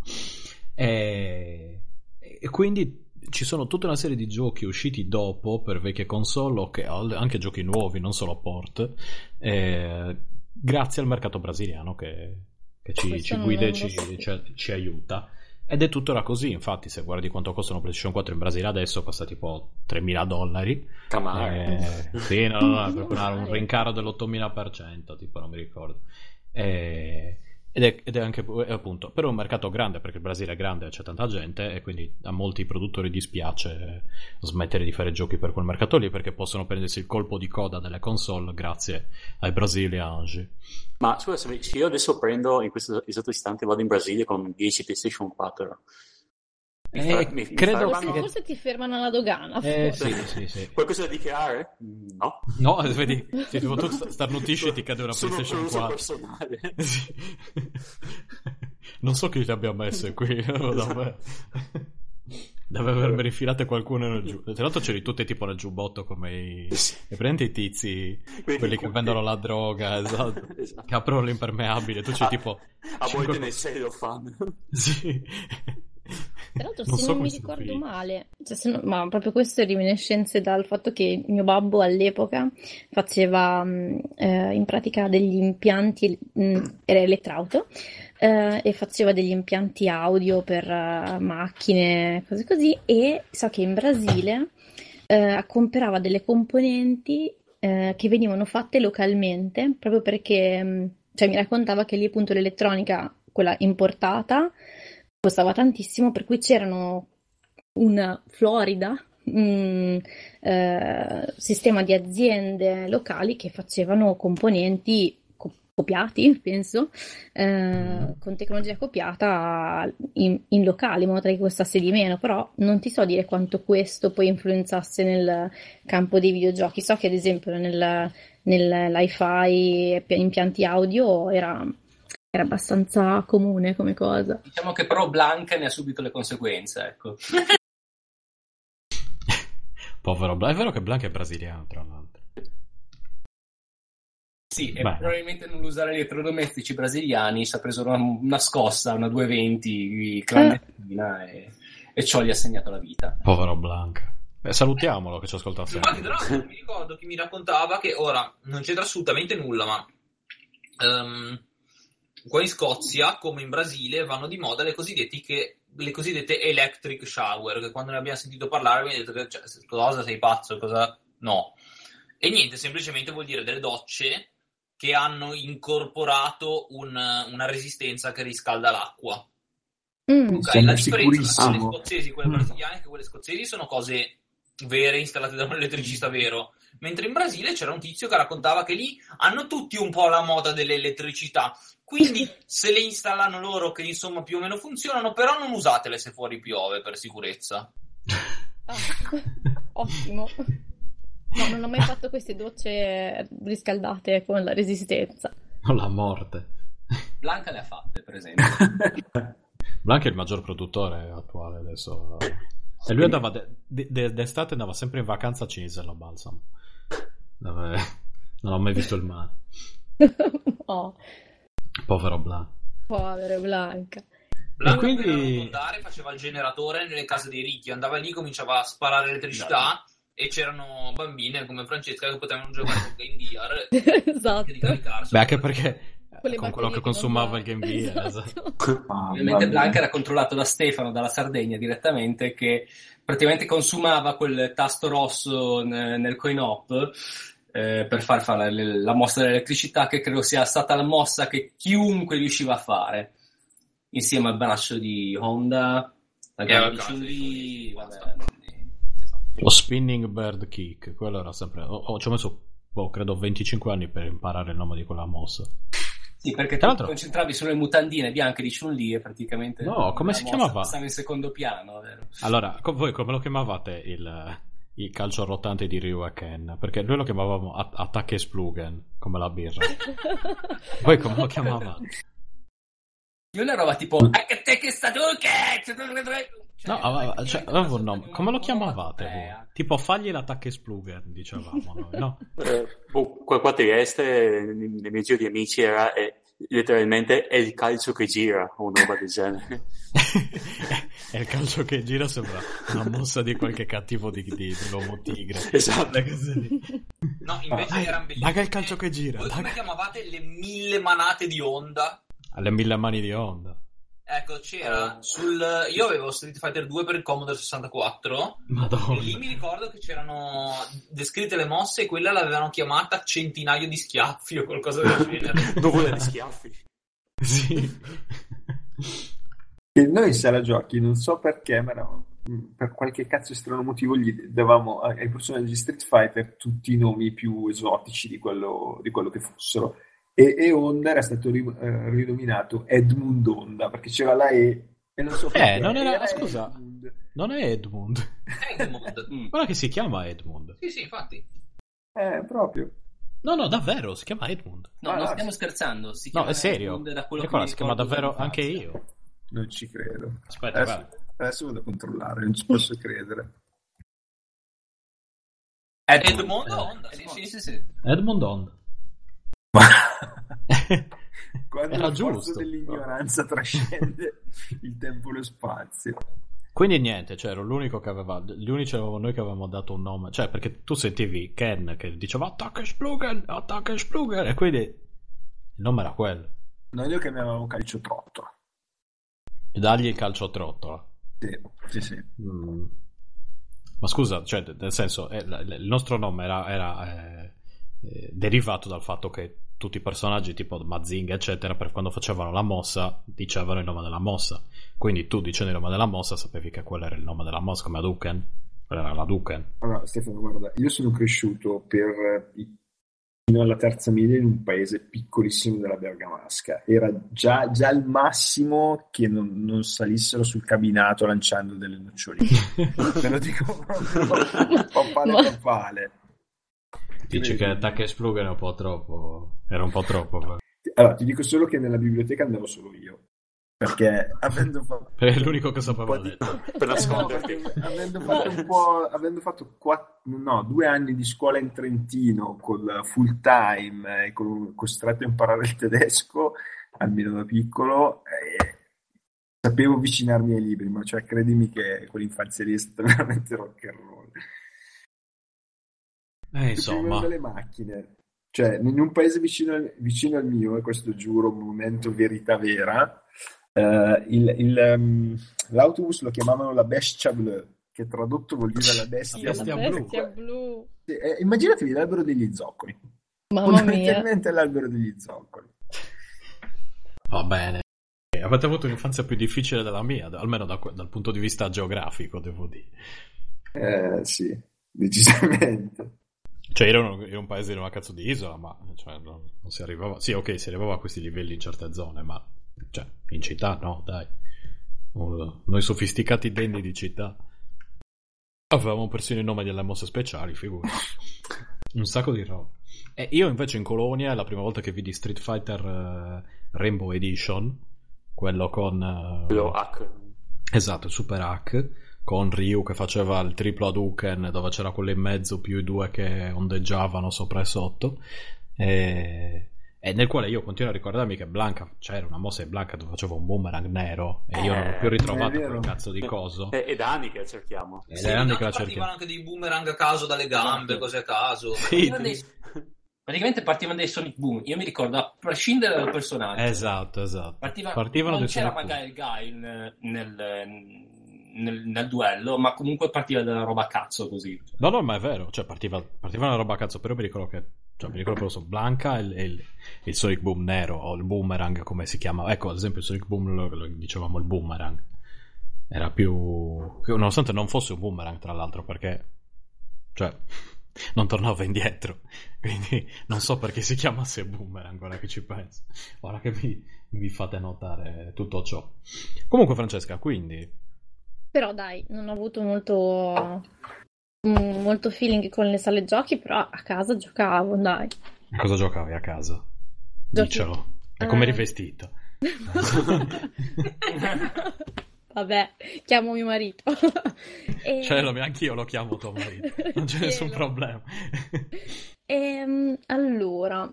E, e quindi ci sono tutta una serie di giochi usciti dopo per vecchie console, o che, anche giochi nuovi, non solo port, eh, grazie al mercato brasiliano che, che ci, ci guida e ci, ci, ci, aiuta. Ed è tuttora così, infatti, se guardi quanto costano PlayStation 4 in Brasile adesso, costa tipo 3.000 dollari. Eh, sì, no, no, no, per un rincaro dell'8.000%, tipo, non mi ricordo. Eh, ed è, ed è, anche appunto però è un mercato grande perché il Brasile è grande c'è tanta gente e quindi a molti produttori dispiace smettere di fare giochi per quel mercato lì perché possono prendersi il colpo di coda delle console grazie ai brasiliani ma scusa se io adesso prendo in questo esatto istante vado in Brasile con 10 PlayStation 4 eh, mi, credo forse, che... forse ti fermano alla dogana. Eh, sì, sì, sì. Qualcosa da dichiarare? No. No, vedi, se tipo, tu starnutisci ti cade una Sono PlayStation 4. personale. Sì. non so chi li abbia messo qui. Esatto. Deve avermi rifilate qualcuno nel giù. Tra l'altro c'eri tutti tipo nel giubbotto come i. E prendi i tizi, quelli, quelli che vendono la droga, esatto. esatto. Che aprono l'impermeabile. Tu c'è a, tipo. A volte ne sei lo fan. sì. Tra l'altro, se non, non mi ricordo male, cioè non, ma proprio questo è reminiscenze dal fatto che mio babbo all'epoca faceva mm, eh, in pratica degli impianti, mh, mm, era elettrauto, eh, e faceva degli impianti audio per uh, macchine, cose così, e so che in Brasile eh, comprava delle componenti eh, che venivano fatte localmente, proprio perché, mm, cioè mi raccontava che lì appunto l'elettronica, quella importata, costava tantissimo, per cui c'erano una Florida, un eh, sistema di aziende locali che facevano componenti co- copiati, penso, eh, con tecnologia copiata in, in locale, in modo tale che costasse di meno, però non ti so dire quanto questo poi influenzasse nel campo dei videogiochi. So che ad esempio nel, nell'hi-fi e impianti audio era era abbastanza comune come cosa. Diciamo che però Blanca ne ha subito le conseguenze, ecco. Povero Blanca, è vero che Blanca è brasiliano, tra l'altro. Sì, e probabilmente nell'usare elettrodomestici brasiliani si è preso una, una scossa, una 220 clandestina eh. e, e ciò gli ha segnato la vita. Povero Blanca. Beh, salutiamolo che ci ascolta sempre. Infatti, tra mi ricordo che mi raccontava che ora non c'entra assolutamente nulla, ma um, qua in Scozia, come in Brasile, vanno di moda le cosiddette, che, le cosiddette electric shower, che quando ne abbiamo sentito parlare mi detto che cioè, cosa sei pazzo, cosa... No. E niente, semplicemente vuol dire delle docce che hanno incorporato un, una resistenza che riscalda l'acqua. Mm. Okay, la differenza tra quelle scozzesi e quelle mm. brasiliane è che quelle scozzesi sono cose vere installate da un elettricista vero. Mentre in Brasile c'era un tizio che raccontava che lì hanno tutti un po' la moda dell'elettricità. Quindi se le installano loro che insomma più o meno funzionano, però non usatele se fuori piove per sicurezza. Ah, ottimo. No, non ho mai fatto queste docce riscaldate con la resistenza. Con la morte. Blanca le ha fatte, per esempio. Blanca è il maggior produttore attuale adesso. E lui andava de- de- d'estate andava sempre in vacanza a Cesena, Balsam. Dove... Non ho mai visto il mare. oh. Povero Blanca. Povero Blanca. Blanca e quindi raccontare, faceva il generatore nelle case dei ricchi, andava lì, cominciava a sparare elettricità no. e c'erano bambine come Francesca che potevano giocare con Game Gear esatto. Beh, anche perché con quello che consumava il Game Gear. esatto. Ah, Ovviamente. Blanca era controllato da Stefano dalla Sardegna direttamente che praticamente consumava quel tasto rosso nel coin op eh, per far fare la, la mossa dell'elettricità che credo sia stata la mossa che chiunque riusciva a fare insieme al braccio di Honda la gamba di Chun-Li, basta. Lo spinning bird kick, quello era sempre. oh, oh, ci ho messo, boh, credo 25 anni per imparare il nome di quella mossa. Sì, perché Tra tu ti l'altro- concentravi sulle mutandine bianche di Chun-Li e praticamente No, come si chiamava? passava in secondo piano, vero? Allora, co- voi come lo chiamavate il, il calcio rotante di Ryu e Ken? Perché noi lo chiamavamo at- Attack e Splugen, come la birra. Voi come lo chiamavate? Io una roba tipo "Anche te che sta Cioè, No, aveva- cioè, aveva un nome. Come lo chiamavate voi? Tipo fagli l'attacco Splugen, dicevamo noi, no? Eh, boh, qua, qua a Trieste, nei, nei miei giro di amici, era eh, letteralmente è il calcio che gira, o una roba del genere. È il calcio che gira sembra una mossa di qualche cattivo di, di, dell'uomo tigre. Esatto. No, invece Vai, erano bellissime. Daga il calcio che gira, Voi come chiamavate le mille manate di Honda? Alle mille mani di onda. Ecco, c'era sul... Io avevo Street Fighter 2 per il Commodore 64 Madonna. e lì mi ricordo che c'erano descritte le mosse e quella l'avevano chiamata centinaio di schiaffi o qualcosa del genere. Nuvole di schiaffi. Sì. E noi in sala giochi, non so perché, ma no, mh, per qualche cazzo strano motivo gli davamo ai ai personaggi di Street Fighter tutti i nomi più esotici di quello, di quello che fossero. E, e Honda era stato ri- eh, rinominato Edmund Honda perché c'era la E e non so perché. non era- scusa. Edmund. Non è Edmund. Edmund. Mm. Guarda che si chiama Edmund. Sì, sì, infatti. Eh, proprio. No, no, davvero, si chiama Edmund. No, Ah, non no, stiamo sì. scherzando. Si No, chiama è serio. Edmund da quello E che si chiama davvero anche io. Non ci credo. Aspetta, Adesso, adesso vado a controllare, non ci posso credere. Edmund. Edmond Eh. Honda, sì, Edmund, sì. sì, sì. Edmund Honda. Quando Era giusto. dell'ignoranza trascende il tempo e lo spazio. Quindi niente, cioè ero l'unico che aveva, gli unici eravamo noi che avevamo dato un nome, cioè perché tu sentivi Ken che diceva attacca Splugen, attacca Splugen e quindi il nome era quello. Noi lo chiamavamo calcio trottola. Dagli il calcio trottola. Sì, sì, sì. Mm. Ma scusa, cioè, nel senso, eh, il nostro nome era, era, eh, eh, derivato dal fatto che tutti i personaggi tipo Mazinga, eccetera, per quando facevano la mossa, dicevano il nome della mossa. Quindi tu dicendo il nome della mossa sapevi che quello era il nome della mossa, come Hadouken. Quella era la Hadouken. Allora, Stefano, guarda, io sono cresciuto per fino alla terza media in un paese piccolissimo della Bergamasca. Era già, già il massimo che non, non salissero sul cabinato lanciando delle noccioline. Te lo dico proprio papale papale. Dici che Attack e Splugen era un po' troppo. Era un po' troppo. però. Allora, ti dico solo che nella biblioteca andavo solo io. Perché avendo fatto È l'unico che po' di-. Per nasconderti. avendo fatto un po', avendo fatto quatt- no, due anni di scuola in Trentino col full time e con, costretto a imparare il tedesco, almeno da piccolo, eh, sapevo avvicinarmi ai libri, ma cioè credimi che quell'infanzia lì è stata veramente rock and roll. Eh, Insomma, delle macchine. Cioè, in un paese vicino al, vicino al mio, e questo giuro, un momento verità vera, eh, il- il, ehm, l'autobus lo chiamavano la bestia bleu, che tradotto vuol dire la bestia, bestia La blu. bestia blu. Sì, eh, immaginatevi l'albero degli zoccoli. Mamma. Fondamentalmente l'albero degli zoccoli. Va bene. Avete avuto un'infanzia più difficile della mia, almeno da dal punto di vista geografico, devo dire. Eh, sì, decisamente. Cioè, in un- in un paese in una cazzo di isola, ma cioè, non, non si arrivava. Sì, ok, si arrivava a questi livelli in certe zone, ma cioè, in città no, dai. Uh, Noi sofisticati denni di città. Avevamo persino il nome delle mosse speciali, figurati. Un sacco di roba. E io invece in Colonia, la prima volta che vidi Street Fighter eh, Rainbow Edition, quello con... eh, Quello hack. Esatto, Super Hack con Ryu che faceva il triplo Hadouken dove c'era quello in mezzo più i due che ondeggiavano sopra e sotto e, e nel quale io continuo a ricordarmi che Blanca c'era una mossa di Blanca dove faceva un boomerang nero e io non ho più Eh, ritrovato è quel cazzo di coso È, è da anni che la cerchiamo. ed Sì, è anni che la partivano cerchiamo anche dei boomerang a caso dalle gambe, cose a caso. Sì, dei, praticamente partivano dai Sonic Boom. Io mi ricordo, a prescindere dal personaggio, Esatto, esatto. partiva- Partivano non c'era Sonic Boom. magari il guy nel, nel- nel- nel duello, ma comunque partiva dalla roba cazzo così. No, no, ma è vero, cioè partiva, partiva una roba cazzo, però mi ricordo che, cioè mi ricordo su Blanca e il, il- il Sonic Boom nero, o il Boomerang come si chiama. Ecco, ad esempio il Sonic Boom lo, lo dicevamo il Boomerang. Era più... nonostante non fosse un Boomerang, tra l'altro, perché... Cioè, non tornava indietro. Quindi non so perché si chiamasse Boomerang, ora che ci penso. Ora che mi, mi fate notare tutto ciò. Comunque, Francesca, quindi... Però dai, non ho avuto molto, mm, molto feeling con le sale giochi, però a casa giocavo, dai. Cosa giocavi a casa? Giochi- Dicelo. E come Eh. eri vestito? Vabbè, chiamo mio marito. E- Cioè, lo- anch'io lo chiamo tuo marito. Non c'è nessun Cielo. problema. Ehm, allora,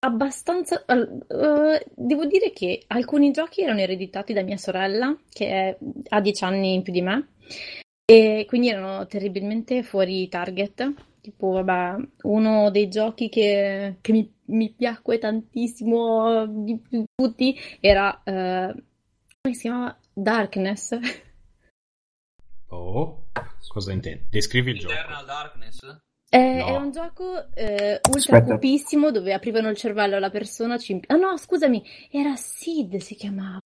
abbastanza. al- eh, devo dire che alcuni giochi erano ereditati da mia sorella, che è- ha 10 anni in più di me, e quindi erano terribilmente fuori target. Tipo, vabbè, uno dei giochi che, che mi, mi piacque tantissimo di tutti era. eh, come si chiamava? Darkness. Oh, cosa intendi? Descrivi il gioco. Eternal Darkness? Eh, No. È un gioco eh, ultra Aspetta. cupissimo dove aprivano il cervello alla persona. Ci... Ah no, scusami, era Sid si chiamava.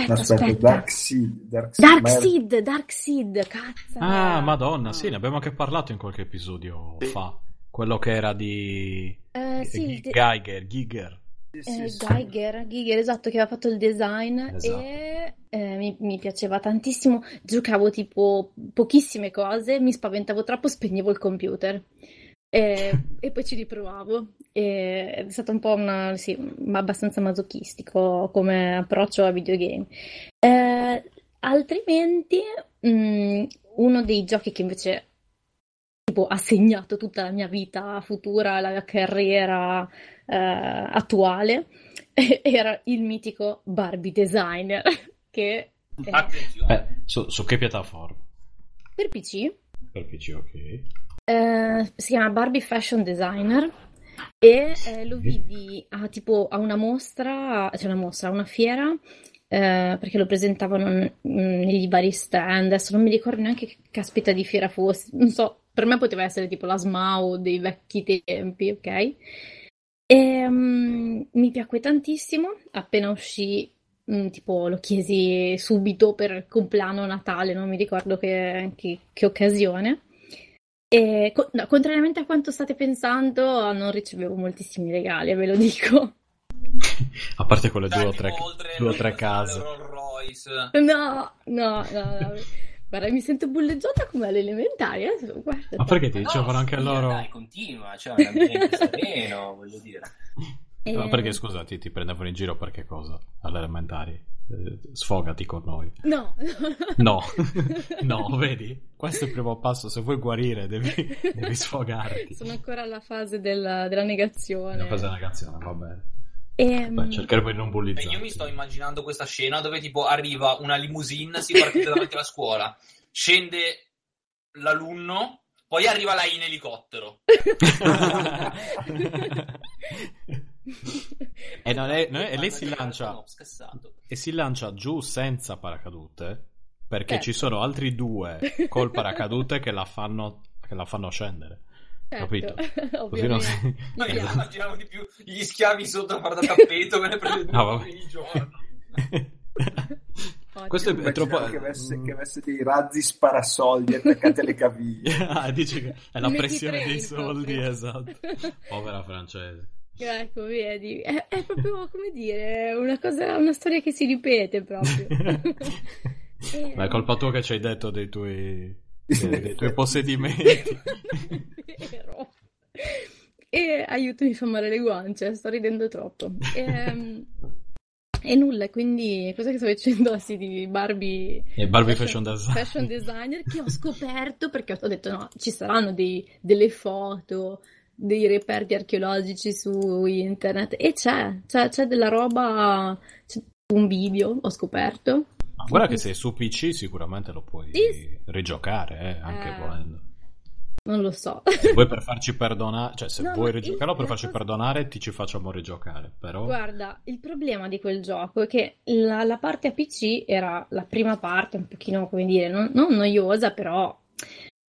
Aspetta, aspetta, aspetta. Dark Seed. Dark Seed, Dark Seed, Dark Seed, cazzo. Ah, madonna, sì, ne abbiamo anche parlato in qualche episodio Sì. fa. Quello che era di Eh, sì, Geiger, Giger. Sì, eh, sì. Geiger, Giger, esatto, che aveva fatto il design Esatto. e eh, mi, mi piaceva tantissimo. Giocavo tipo pochissime cose, mi spaventavo troppo, spegnevo il computer. E, e poi ci riprovavo. E è stato un po' una, sì, abbastanza masochistico come approccio a videogame. Eh, altrimenti, mh, uno dei giochi che invece tipo, ha segnato tutta la mia vita futura, la mia carriera eh, attuale, era il mitico Barbie Designer, che è Attenzione. Eh, su, su che piattaforma? per PC. Per PC, ok. Eh, si chiama Barbie Fashion Designer e eh, lo vidi a, tipo, a una mostra, cioè una mostra, a una fiera, eh, perché lo presentavano n- negli vari stand. Adesso non mi ricordo neanche che caspita di fiera fosse. Non so, per me poteva essere tipo la SMAU dei vecchi tempi, ok? E mm, mi piacque tantissimo. Appena uscì, mm, tipo, lo chiesi subito per il compleanno Natale, non mi ricordo che- che- che occasione. E, co- no, contrariamente a quanto state pensando, non ricevevo moltissimi regali, ve lo dico. A parte quelle due o tre, due o tre case. Rolls Royce. No, no, no, no. Guarda, mi sento bulleggiata come alle elementari. adesso, guarda. Ma perché ti No, dicevano anche scusa, loro? Dai, continua, cioè, sereno, voglio dire. Eh, Ma perché scusa, ti, ti prendevano in giro per che cosa? Alle elementari? Eh, sfogati con noi. No, No, no, vedi? Questo è il primo passo. Se vuoi guarire, devi, devi sfogarti. Sono ancora alla fase della, della negazione. Una fase della canzone, va bene. Ehm, Beh, cercheremo di non Beh, bullizzare. io mi sto immaginando questa scena dove tipo arriva una limousine, si parte davanti alla scuola, scende l'alunno, poi arriva lei in elicottero. e, non è- non è- e lei si lancia no, e si lancia giù senza paracadute perché Certo. ci sono altri due col paracadute che la fanno, che la fanno scendere. Certo, Capito? Così non ovviamente. si... Ma io Esatto. immaginavo di più gli schiavi sotto a far da tappeto che ne Ah, vabbè. ogni giorno. Questo è, troppo... che avesse, che avesse dei razzi sparasoldi attaccati alle caviglie. Ah, dici che è la pressione dei soldi, proprio. esatto. Povera francese. Ecco, vedi, è, è proprio come dire, una cosa, una storia che si ripete proprio. E- Ma è colpa tua che ci hai detto dei tuoi, dei, dei tuoi possedimenti. Vero. E aiuto mi fa male le guance, sto ridendo troppo. E, e nulla, quindi cosa che sto facendo sì, di Barbie E Barbie Fashion Design. fashion designer che ho scoperto perché ho detto no, ci saranno dei- delle foto, dei reperti archeologici su internet e c'è, c'è, c'è della roba, c'è un video, ho scoperto. Ma guarda che se è su PC sicuramente lo puoi Sì. rigiocare, eh, anche Eh. volendo. non lo so. Se vuoi per farci perdonare, cioè se No, vuoi rigiocarlo per farci cosa- perdonare, ti ci facciamo rigiocare. Però Guarda, il problema di quel gioco è che la, la parte a PC era la prima parte, un pochino, come dire, non, non noiosa, però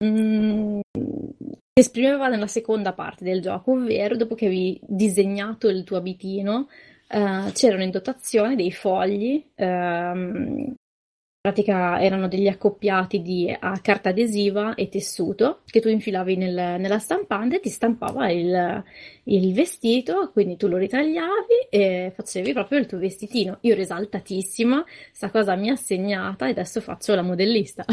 mm, si esprimeva nella seconda parte del gioco, ovvero dopo che avevi disegnato il tuo abitino, eh, c'erano in dotazione dei fogli, ehm, pratica erano degli accoppiati di a carta adesiva e tessuto che tu infilavi nel- nella stampante e ti stampava il, il vestito, quindi tu lo ritagliavi e facevi proprio il tuo vestitino. Io ero esaltatissima, sta cosa mi ha segnata e adesso faccio la modellista.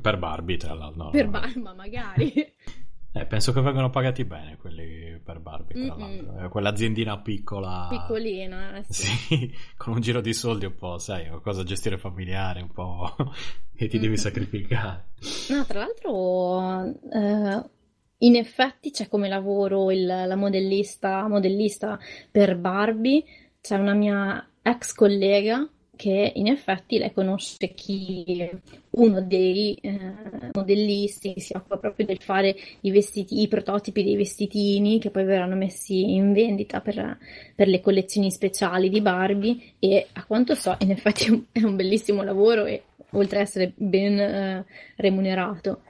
per Barbie, tra l'altro. no, per. Barma, magari. Eh, penso che vengano pagati bene quelli per Barbie, tra Mm-mm. l'altro. Eh, Quell'aziendina piccola. Piccolina, eh, sì. Sì, con un giro di soldi un po', sai, qualcosa da gestire familiare, un po' che ti devi sacrificare. No, tra l'altro, eh, in effetti c'è come lavoro il- la modellista, modellista per Barbie. C'è una mia ex collega che in effetti lei conosce chi, uno dei eh, modellisti che si occupa proprio del fare i vestiti, i prototipi dei vestitini che poi verranno messi in vendita per, per le collezioni speciali di Barbie e a quanto so in effetti è un, è bellissimo lavoro e oltre ad essere ben eh, remunerato.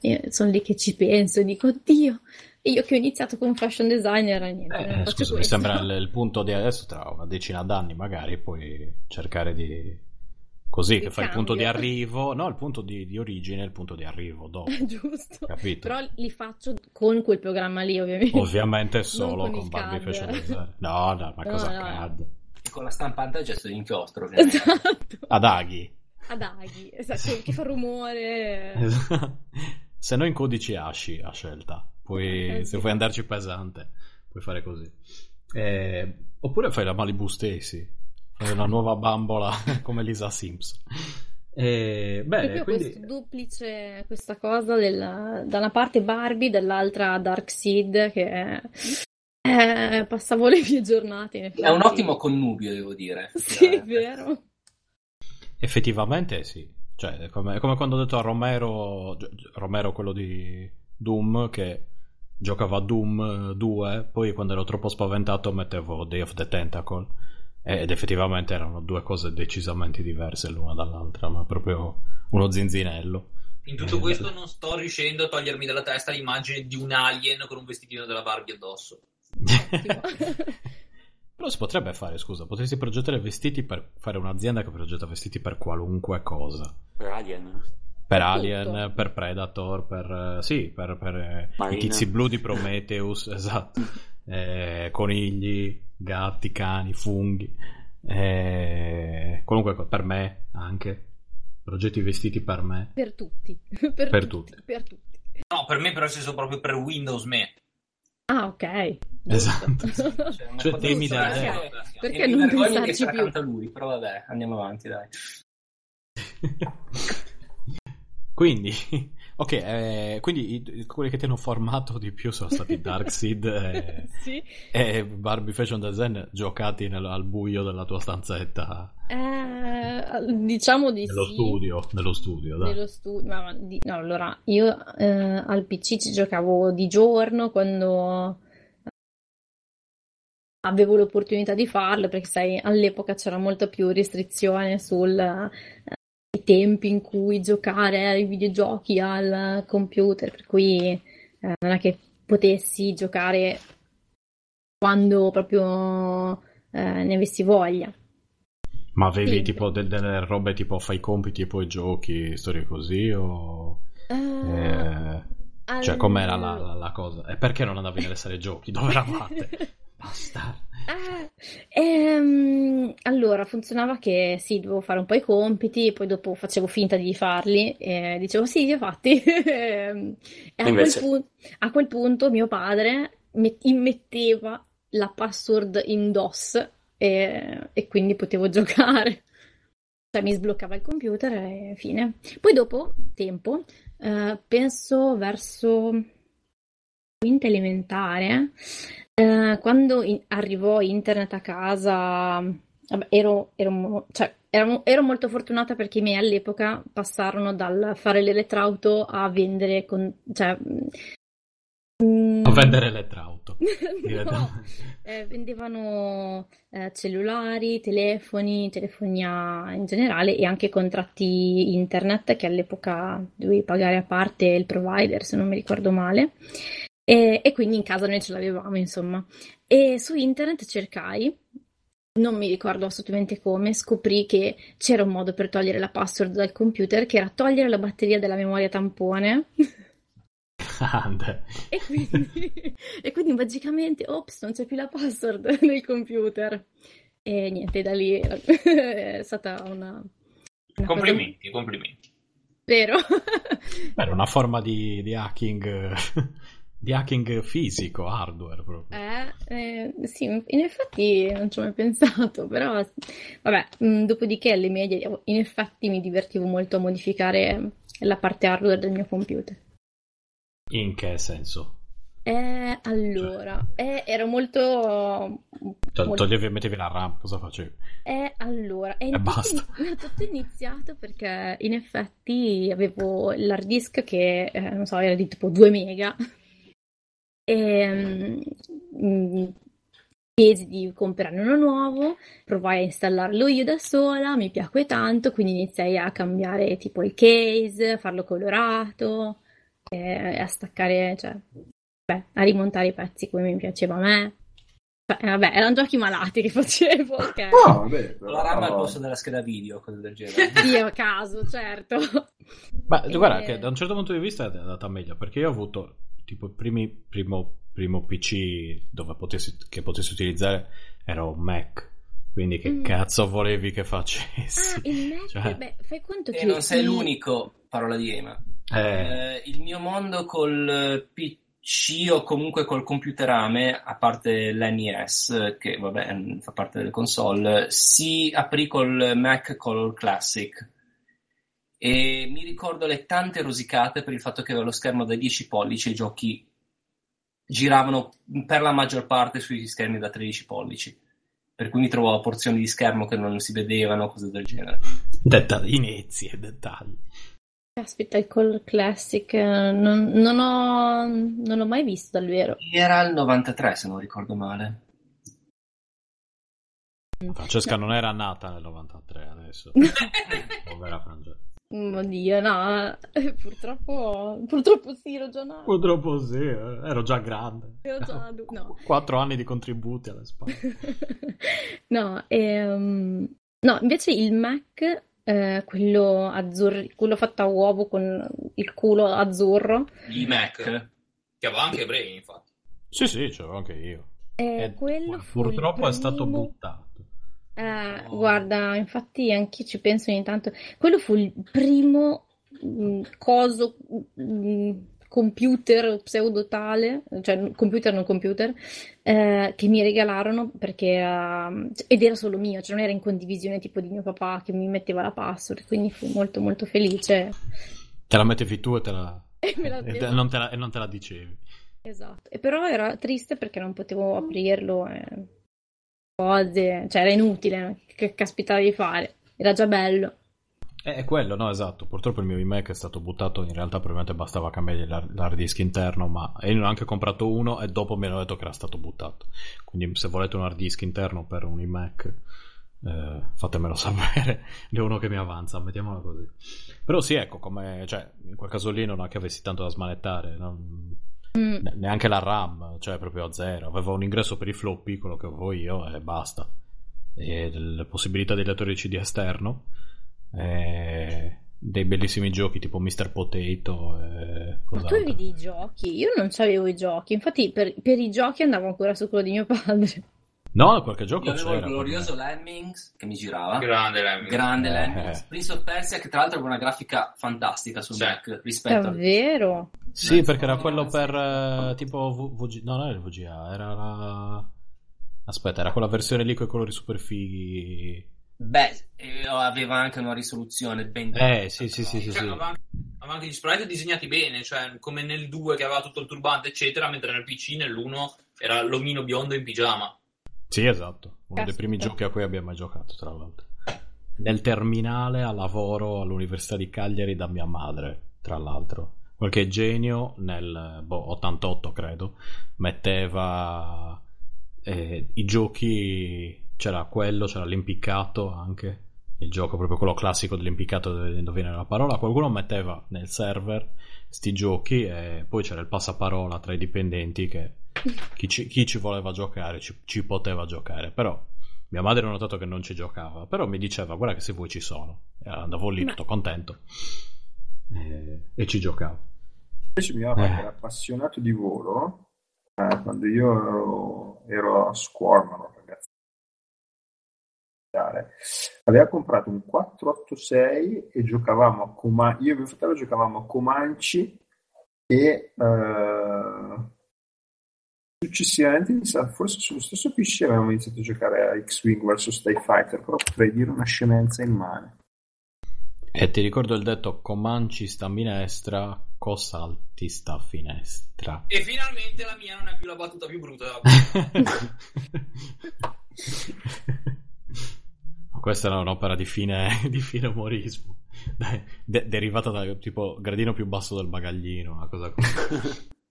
Eh, sono lì che ci penso e dico, oddio, e io che ho iniziato come fashion designer, e niente, Eh, scusa, mi sembra il, il punto di adesso, tra una decina d'anni magari, puoi cercare di... Così, che fai il punto di arrivo, no, il punto di, di origine e il punto di arrivo dopo, Giusto. capito? Però li faccio con quel programma lì, ovviamente. Ovviamente solo con con Barbie. Fashion Design. No, no, ma No, cosa no. CAD? Con la stampante a gesto di inchiostro, ovviamente. Esatto. Ad aghi. Ad aghi, esatto, che fa rumore. Se no in codici ASCII a scelta, puoi, Eh, se sì. vuoi andarci pesante, puoi fare così. Eh, oppure fai la Malibu Stacy, fai una nuova bambola come Lisa Simpson. Eh, bene, Proprio quindi questo duplice, questa cosa del- da una parte Barbie, dall'altra Darkseid, che eh, passavo le mie giornate. È un ottimo connubio, devo dire. Sì, è Eh, vero. effettivamente sì. Cioè, è come, è come quando ho detto a Romero, Romero quello di Doom, che giocava a Doom 2, poi quando ero troppo spaventato mettevo Day of the Tentacle. Ed effettivamente erano due cose decisamente diverse l'una dall'altra, ma proprio uno zinzinello. In tutto Eh, questo non sto riuscendo a togliermi dalla testa l'immagine di un alien con un vestitino della Barbie addosso. Però si potrebbe fare, scusa, potresti progettare vestiti per fare un'azienda che progetta vestiti per qualunque cosa. Per Alien. Per Alien, tutto. per Predator, per... eh, sì, per, per eh, i tizi blu di Prometheus, esatto. Eh, conigli, gatti, cani, funghi. Eh, cosa, per me anche. Progetti vestiti per me. Per tutti. Per, Per tutti. tutti. Per tutti. No, per me però ci sono proprio per Windows Me. Ah, ok. Esatto. Cioè, Cioè, cosa temi eh. idea. Perché mi non pensarci più? lui, però vabbè, andiamo avanti, dai. Quindi, ok, eh, quindi i- quelli che ti hanno formato di più sono stati Darkseid e, Sì. e Barbie Fashion Design giocati nel- al buio della tua stanzetta Eh, diciamo di nello sì. studio, nello studio, dai. Nello studio, ma di- no, allora io eh, al PC ci giocavo di giorno quando avevo l'opportunità di farlo, perché sai, all'epoca c'era molta più restrizione sul i tempi in cui giocare ai videogiochi al computer, per cui eh, non è che potessi giocare quando proprio eh, ne avessi voglia. Ma avevi Sì. tipo de- delle robe tipo fai i compiti e poi giochi, storie così o... Eh, eh, cioè com'era la, la- la cosa? E perché non andavi nelle sale giochi? Dove eravate? Basta. Ah, ehm, allora funzionava che sì, dovevo fare un po' i compiti, poi dopo facevo finta di farli e dicevo sì, li ho fatti. Ehm, e a quel, pu- a quel punto mio padre mi immetteva la password in DOS e, e quindi potevo giocare. Cioè mi sbloccava il computer e fine. Poi dopo, tempo, eh, penso verso quinta elementare, eh, quando in- arrivò internet a casa, ero, ero mo- cioè, ero, ero molto fortunata perché i miei all'epoca passarono dal fare l'elettrauto a vendere con, cioè, mm, A vendere elettrauto. no, eh, vendevano eh, cellulari, telefoni, telefonia in generale e anche contratti internet che all'epoca dovevi pagare a parte il provider, se non mi ricordo male. E, e quindi in casa noi ce l'avevamo, insomma. E su internet cercai, non mi ricordo assolutamente come, scoprì che c'era un modo per togliere la password dal computer, che era togliere la batteria della memoria tampone. Grande. E quindi, e quindi magicamente, ops, non c'è più la password nel computer. E niente, da lì è stata una... una cosa- Complimenti, complimenti. Vero? Beh, Era una forma di, di hacking, di hacking fisico, hardware proprio. Eh, eh, sì, in effetti non ci ho mai pensato, però vabbè, mh, dopodiché alle medie in effetti mi divertivo molto a modificare la parte hardware del mio computer. In che senso? Eh, allora, eh, ero molto... Cioè, molto- toglievi e mettevi la RAM, cosa facevi? Eh, allora, è E tutto, basta. ini- tutto iniziato perché in effetti avevo l'hard disk che, eh, non so, era di tipo 2 mega e mm, chiesi di comprarne uno nuovo, provai a installarlo io da sola, mi piacque tanto, quindi iniziai a cambiare tipo il case, a farlo colorato, eh, a staccare, cioè, beh, a rimontare i pezzi come mi piaceva a me. Cioè, eh, vabbè, erano giochi malati che facevo, ok. No, vabbè, La RAM al posto della scheda video, cose del genere. Io a caso, certo. Ma E- guarda che da un certo punto di vista è andata meglio perché io ho avuto tipo il primi- primo, primo PC dove potessi, che potessi utilizzare era un Mac. Quindi che Mm. cazzo volevi che facessi? Ah, il Mac, Cioè- beh, fai conto E che non sei l'unico, parola di Ema. Eh, Eh, il mio mondo col PC o comunque col computerame, a parte l'NES, che vabbè mm, fa parte delle console, si aprì col Mac Color Classic. E mi ricordo le tante rosicate per il fatto che aveva lo schermo da 10 pollici e i giochi giravano per la maggior parte sui schermi da 13 pollici. Per cui mi trovavo porzioni di schermo che non si vedevano, cose del genere. dettagli, inizi e dettagli. Caspita, il Color Classic, eh, non, non ho, non l'ho mai visto dal vero. Era il 93, se non ricordo male. Francesca non era nata nel 93 adesso. Povera Francesca. Mm, Oddio, no, eh, purtroppo, purtroppo sì, ero già nata. Purtroppo sì, eh, ero già grande. Ero già adu- no. Quattro anni di contributi alle spalle. No, ehm, no, invece il Mac, eh, quello azzurro, quello fatto a uovo con il culo azzurro, Gli Mac. Che aveva anche Brain, infatti. Sì, sì, c'avevo anche io. eh, quello il purtroppo è stato primo- buttato. Eh, guarda, infatti anch'io ci penso ogni tanto. Quello fu il primo mh, coso, mh, computer pseudo tale, cioè computer non computer, eh, che mi regalarono perché era, ed era solo mio, cioè non era in condivisione tipo di mio papà che mi metteva la password, quindi fu molto molto felice. Te la mettevi tu e te la... E me la- e te- non te la- e non te la dicevi. Esatto, e però era triste perché non potevo aprirlo, e cose, cioè era inutile, che caspita di fare, era già bello. È quello, no, esatto. Purtroppo il mio iMac è stato buttato. In realtà, probabilmente bastava cambiare l'hard disk interno. Ma io ne ho anche comprato uno e dopo mi hanno detto che era stato buttato. Quindi, se volete un hard disk interno per un iMac, eh, fatemelo sapere. Ne ho uno che mi avanza, mettiamola così. Però, sì, ecco, come cioè, in quel caso lì non è che avessi tanto da smanettare. non- Mm. ne- neanche la RAM, cioè proprio a zero. Avevo un ingresso per i floppy, quello che avevo io, e basta. E le possibilità di lettore di CD esterno. e dei bellissimi giochi tipo Mr. Potato. E Ma tu avevi dei giochi? Io non avevo i giochi, infatti per, per i giochi andavo ancora su quello di mio padre. No, qualche gioco Io avevo il glorioso Lemmings che mi girava. Grande Lemmy. Grande Eh. Lemmings. Prince of Persia che tra l'altro aveva una grafica fantastica sul Sì. Mac rispetto al... Davvero? Sì, Eh, perché era no, quello no, per eh, tipo V- VG... No, non era il VGA, era la... Aspetta, era quella versione lì con i colori super fighi. Beh, eh, aveva anche una risoluzione ben Eh, sì, sì, sì, sì, Cioè, sì. aveva, anche, aveva anche gli sprite disegnati bene, cioè come nel 2 che aveva tutto il turbante, eccetera, mentre nel PC, nell'1, era l'omino biondo in pigiama. Sì, esatto. Uno dei primi giochi a cui abbiamo mai giocato, tra l'altro. nel terminale a lavoro all'Università di Cagliari da mia madre, tra l'altro. Qualche genio nel boh, 88, credo, metteva eh, i giochi, c'era quello, c'era l'impiccato anche, il gioco proprio quello classico dell'impiccato dove indovina la parola, qualcuno metteva nel server sti giochi e poi c'era il passaparola tra i dipendenti che chi ci, chi ci voleva giocare ci, ci poteva giocare, però mia madre ha notato che non ci giocava, però mi diceva guarda che se vuoi ci sono. E andavo lì tutto contento e, e ci giocavo. Invece mio papà Eh. era appassionato di volo, eh, quando io ero, ero a scuola, ma non ragazzi, aveva comprato un 486 e giocavamo a Comanci, io e mio fratello giocavamo a Comanci e eh, successivamente, mi sa, forse sullo stesso PC avevamo iniziato a giocare a X-Wing vs TIE Fighter, però potrei dire una scemenza in mano. E ti ricordo il detto Comanci sta a minestra, Cosalti sta a finestra. E finalmente la mia non è più la battuta più brutta. Questa era un'opera di fine, di fine umorismo, de- derivata da tipo gradino più basso del bagaglino, una cosa così.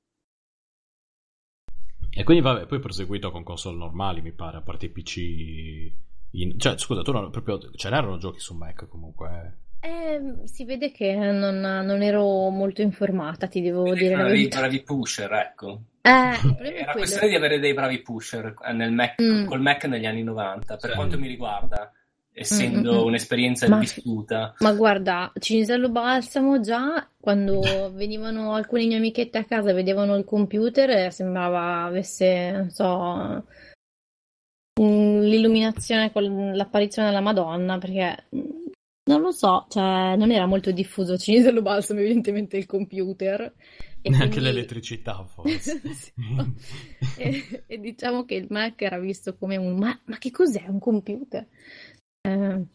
e quindi vabbè, poi proseguito con console normali, mi pare, a parte i PC. in- Cioè, scusa, tu non, proprio ce n'erano giochi su Mac comunque. Eh, si vede che non, non ero molto informata, ti devo dire la bravi, verità. bravi pusher, ecco. Eh, Era questione di avere dei bravi pusher eh, nel Mac, Mm. col Mac negli anni 90, per Sì. quanto mi riguarda, essendo Mm, mm, mm. un'esperienza Ma- vissuta. Ma guarda, Cinisello Balsamo già quando venivano alcuni miei amichetti a casa e vedevano il computer sembrava avesse, non so, l'illuminazione con l'apparizione della Madonna, perché non lo so, cioè non era molto diffuso Cinisello Balsamo evidentemente il computer. E Neanche quindi- l'elettricità, forse. Sì, no. e, e diciamo che il Mac era visto come un ma, ma che cos'è un computer? Eh,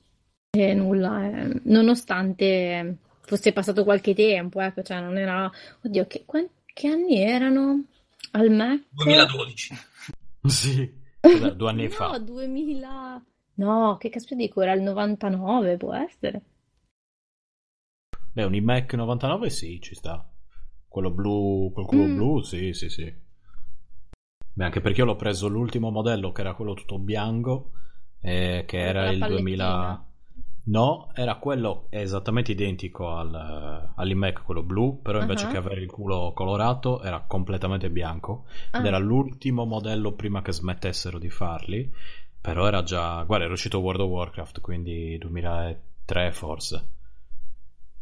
e nulla, eh, nonostante fosse passato qualche tempo, ecco, cioè non era, oddio, che, quan- che anni erano al Mac? 2012. sì, due anni No, fa. 2000, no, che caspita dico, era il 99, può essere. Beh, un iMac 99 sì, ci sta. Quello blu, quel cubo Mm. blu, sì, sì, sì. Beh, anche perché io l'ho preso l'ultimo modello che era quello tutto bianco, eh, che era il 2000... pallettina. No, era quello esattamente identico al, all'iMac, quello blu, però invece Ah. che avere il culo colorato era completamente bianco. Ed Ah. era l'ultimo modello prima che smettessero di farli. Però era già... Guarda, era uscito World of Warcraft, quindi 2003 forse.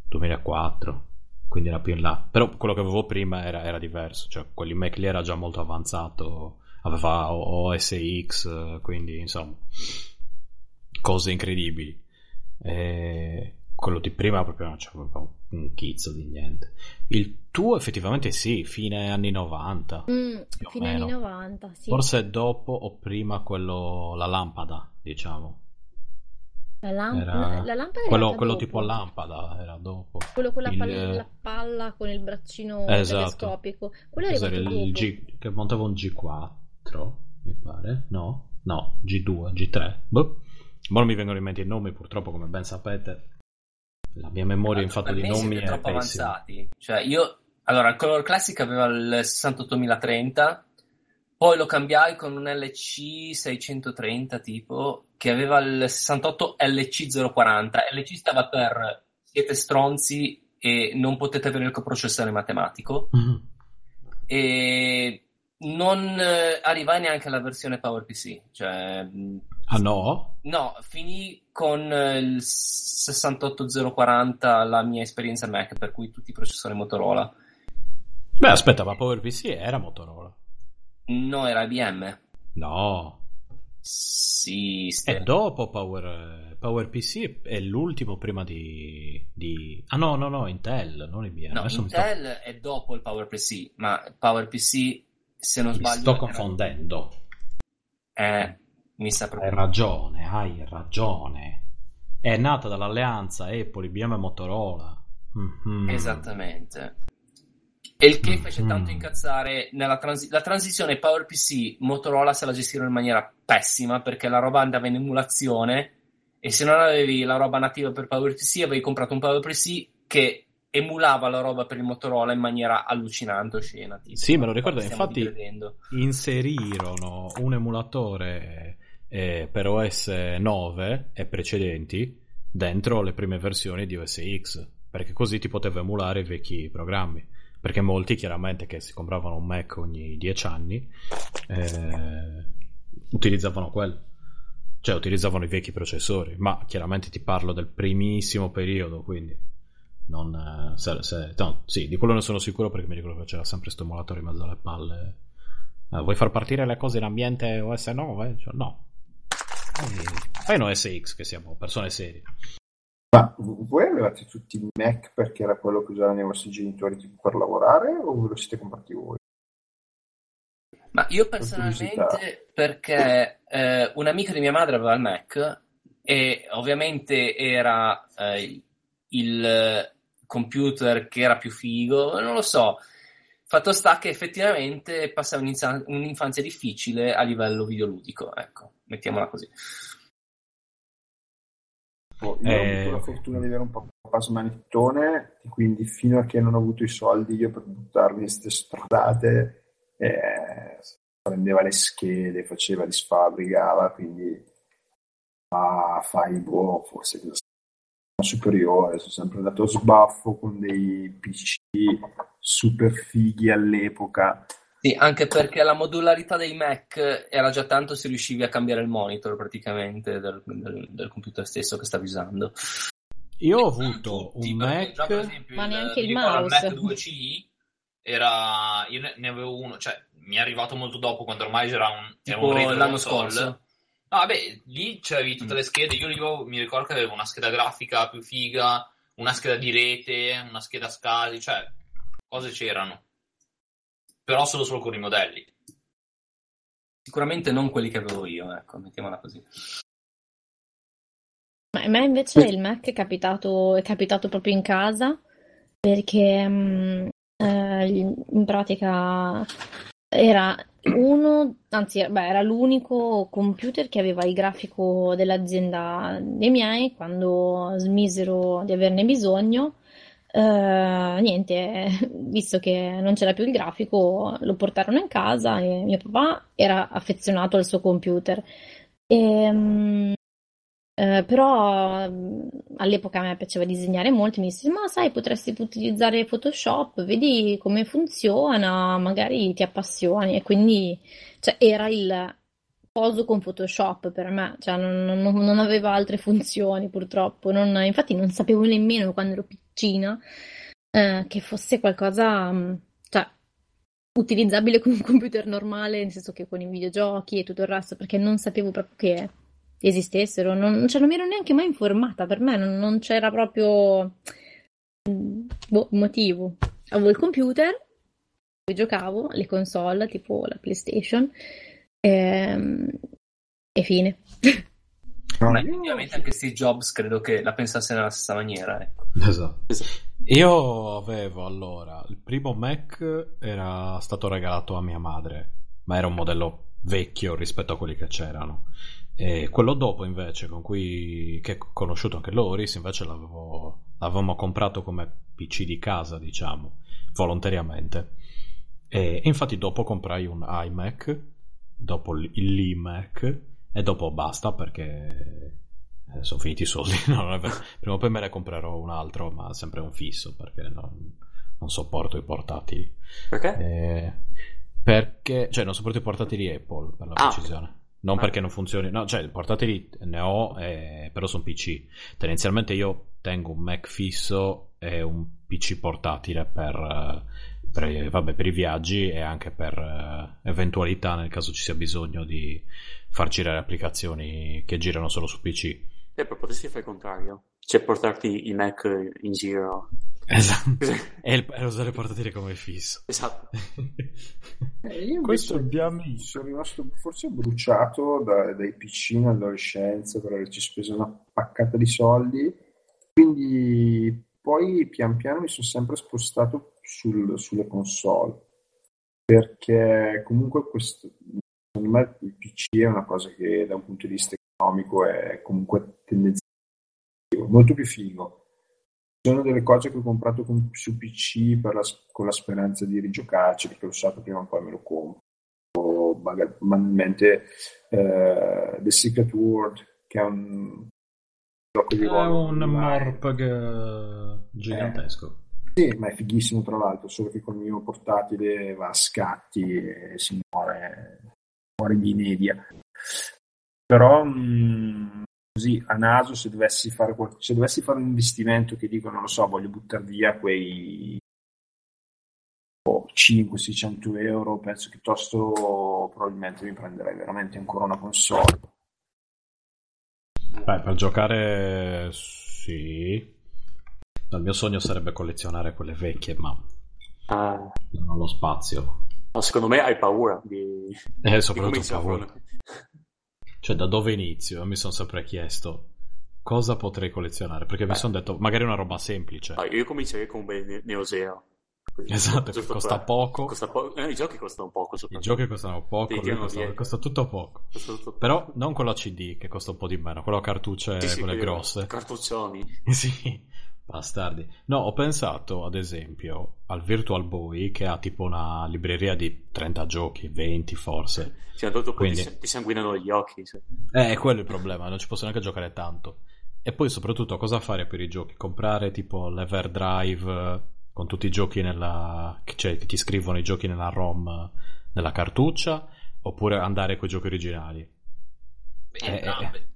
2004. Quindi era più in là. Però quello che avevo prima era, era diverso. Cioè, quell'iMac lì era già molto avanzato. Aveva OS X, eh, quindi insomma... Cose incredibili. E quello di prima proprio non c'aveva un chizzo di niente. Il tuo effettivamente sì, fine anni 90. Mm, fine anni meno. 90, sì. Forse dopo o prima quello, la lampada, diciamo. La, lamp- Era- la lampada Quello, quello tipo lampada era dopo. Quello con la, Il- palla, la palla con il braccino Esatto. telescopico. Quello arrivato il. G, che montava un G4, mi pare. No, no, G2, G3. Boh. Ma non mi vengono in mente i nomi, purtroppo, come ben sapete. La mia memoria in fatto di nomi è troppo pessima. avanzati. Cioè, io allora il Color Classic aveva il 68030, poi lo cambiai con un LC 630 tipo che aveva il 68 LC 040. LC stava per siete stronzi e non potete avere il coprocessore matematico Mhm. e non eh, arrivai neanche alla versione PowerPC, cioè mh, Ah no? No, finì con eh, il 68040 la mia esperienza Mac, per cui tutti i processori Motorola. Beh, aspetta, ma PowerPC era Motorola. No, era IBM. No, Sì, è ste- dopo Power, PowerPC, è l'ultimo prima di, di- Ah no, no, no, Intel, non IBM. No, Adesso mi sto- Intel è dopo il PowerPC, ma PowerPC, se non mi sbaglio, sto era- confondendo. eh, mi sa Hai ragione, hai ragione. È nata dall'alleanza Apple, IBM e Motorola. Mhm. Esattamente. E il che fece Mhm. tanto incazzare nella transi- la transizione PowerPC Motorola se la gestirono in maniera pessima perché la roba andava in emulazione e se non avevi la roba nativa per PowerPC avevi comprato un PowerPC che emulava la roba per il Motorola in maniera allucinante oscena. Tipo, Sì, me lo ricordo, infatti digredendo. inserirono un emulatore eh, per OS 9 e precedenti dentro le prime versioni di OS X, perché così ti poteva emulare i vecchi programmi. Perché molti chiaramente che si compravano un Mac ogni 10 anni eh, utilizzavano quello. Cioè utilizzavano i vecchi processori, ma chiaramente ti parlo del primissimo periodo, quindi non, eh, se- se- no, sì, di quello ne sono sicuro perché mi ricordo che c'era sempre sto emulatore in mezzo alle palle. Eh, vuoi far partire le cose in ambiente OS 9? Cioè, no. Fai un OS X che siamo persone serie. Ma voi avevate tutti il Mac perché era quello che usavano i vostri genitori tipo per lavorare o ve lo siete comprati voi? Ma io Per personalmente, perché eh, un'amica di mia madre aveva il Mac e ovviamente era eh, il computer che era più figo, non lo so. Fatto sta che effettivamente passava un'infanzia difficile a livello videoludico, ecco, mettiamola così. Oh, Io ho Eh, avuto la fortuna di avere un papà smanettone e quindi fino a che non ho avuto i soldi io per buttarmi in queste stradate eh, prendeva le schede, faceva, li sfabbricava, quindi ah, fai boh, forse cosa superiore, sono sempre andato a sbaffo con dei PC super fighi all'epoca. Sì, anche perché la modularità dei Mac era già tanto se riuscivi a cambiare il monitor praticamente del, del- del computer stesso che stavi usando. Io ho avuto tutti, un Mac. già, per esempio, Ma il- neanche il mouse. Mac 2CI era io ne, avevo uno, cioè mi è arrivato molto dopo quando ormai c'era un, era Tipo un retro l'anno scorso. No, vabbè, lì c'avevi tutte le schede. Io, io mi ricordo che avevo una scheda grafica più figa, una scheda di rete, una scheda SCSI, cioè cose c'erano. Però solo solo con i modelli. Sicuramente non quelli che avevo io, ecco, mettiamola così. Ma a me invece il Mac è capitato, è capitato proprio in casa perché mm, eh, in pratica era uno, anzi, beh, era l'unico computer che aveva il grafico dell'azienda dei miei quando smisero di averne bisogno. Eh, niente, visto che non c'era più il grafico, lo portarono in casa e mio papà era affezionato al suo computer. E, mm, eh, però all'epoca a me piaceva disegnare molto, mi disse, ma sai, potresti utilizzare Photoshop, vedi come funziona, magari ti appassioni. E quindi cioè, era il coso con Photoshop per me, cioè non, non- non aveva altre funzioni purtroppo. Non- infatti non sapevo nemmeno quando ero piccina eh, che fosse qualcosa, cioè, utilizzabile con un computer normale, nel senso che con i videogiochi e tutto il resto, perché non sapevo proprio che esistessero, non, cioè, non mi ero neanche mai informata, per me non, non c'era proprio boh, motivo. Avevo il computer, poi giocavo, le console, tipo la PlayStation, ehm, e fine. Ma effettivamente anche Steve Jobs credo che la pensasse nella stessa maniera, ecco. Esatto. Esatto. Io avevo allora il primo Mac era stato regalato a mia madre, ma era un modello vecchio rispetto a quelli che c'erano. E quello dopo, invece, con cui che ho conosciuto anche Loris, invece l'avevo, l'avevamo comprato come PC di casa, diciamo, volontariamente. E infatti, dopo comprai un iMac, dopo l'iMac, e dopo basta perché eh, sono finiti i soldi. No. Prima o poi me ne comprerò un altro, ma sempre un fisso perché non, non sopporto i portatili. Perché? Eh, perché, cioè, non sopporto i portatili Apple per la Ah, precisione. Non Ah. perché non funzioni, no, cioè, portatili ne ho, eh, però sono PC. Tendenzialmente io tengo un Mac fisso e un PC portatile per, per, i- vabbè, per i viaggi e anche per eh, eventualità nel caso ci sia bisogno di far girare applicazioni che girano solo su PC. Eh, però potresti fare il contrario. Cioè, portarti i Mac in giro. Esatto. e, il- e usare il portatile come fisso. Esatto. Eh, io Questo invece amici. sono rimasto forse bruciato da- dai PC in adolescenza per averci speso una paccata di soldi, quindi poi pian piano mi sono sempre spostato sul- sulle console, perché comunque questo, secondo me il PC è una cosa che da un punto di vista economico è comunque tendenzialmente molto più figo. Sono delle cose che ho comprato con, su PC la, con la speranza di rigiocarci, perché lo so che prima o poi me lo compro. O banalmente uh, The Secret World, che è un gioco di ruolo. È un Morpg eh, gigantesco. Eh, sì, ma è fighissimo tra l'altro, solo che con il mio portatile va a scatti e si muore, muore di inedia. Però mh, mm, così a naso se dovessi fare, se dovessi fare un investimento che dico non lo so voglio buttare via quei oh, 500-600 euro penso che piuttosto probabilmente mi prenderei veramente ancora una console. Beh, per giocare sì. Il mio sogno sarebbe collezionare quelle vecchie ma ah. non ho lo spazio. Ma secondo me hai paura di, eh, soprattutto di paura cioè, da dove inizio? Io mi sono sempre chiesto cosa potrei collezionare, perché Beh. mi sono detto magari una roba semplice. Ah, io comincerei con un Neo Geo. Esatto, che costa per... poco. Costa po- eh, I giochi costano poco. I giochi costano poco, costa, costa, tutto poco. Costa tutto Però poco. non con la CD che costa un po' di meno, quello a cartucce, sì, sì, quelle grosse. Cartuccioni. sì. Bastardi. No, ho pensato ad esempio al Virtual Boy che ha tipo una libreria di 30 giochi, 20 forse. Sì, dopo Quindi... ti, ti sanguinano gli occhi. Sì. Eh, quello è il problema, non ci posso neanche giocare tanto. E poi soprattutto cosa fare per i giochi? Comprare tipo l'Everdrive con tutti i giochi nella... cioè che ti scrivono i giochi nella ROM nella cartuccia oppure andare con i giochi originali? Beh, eh, eh,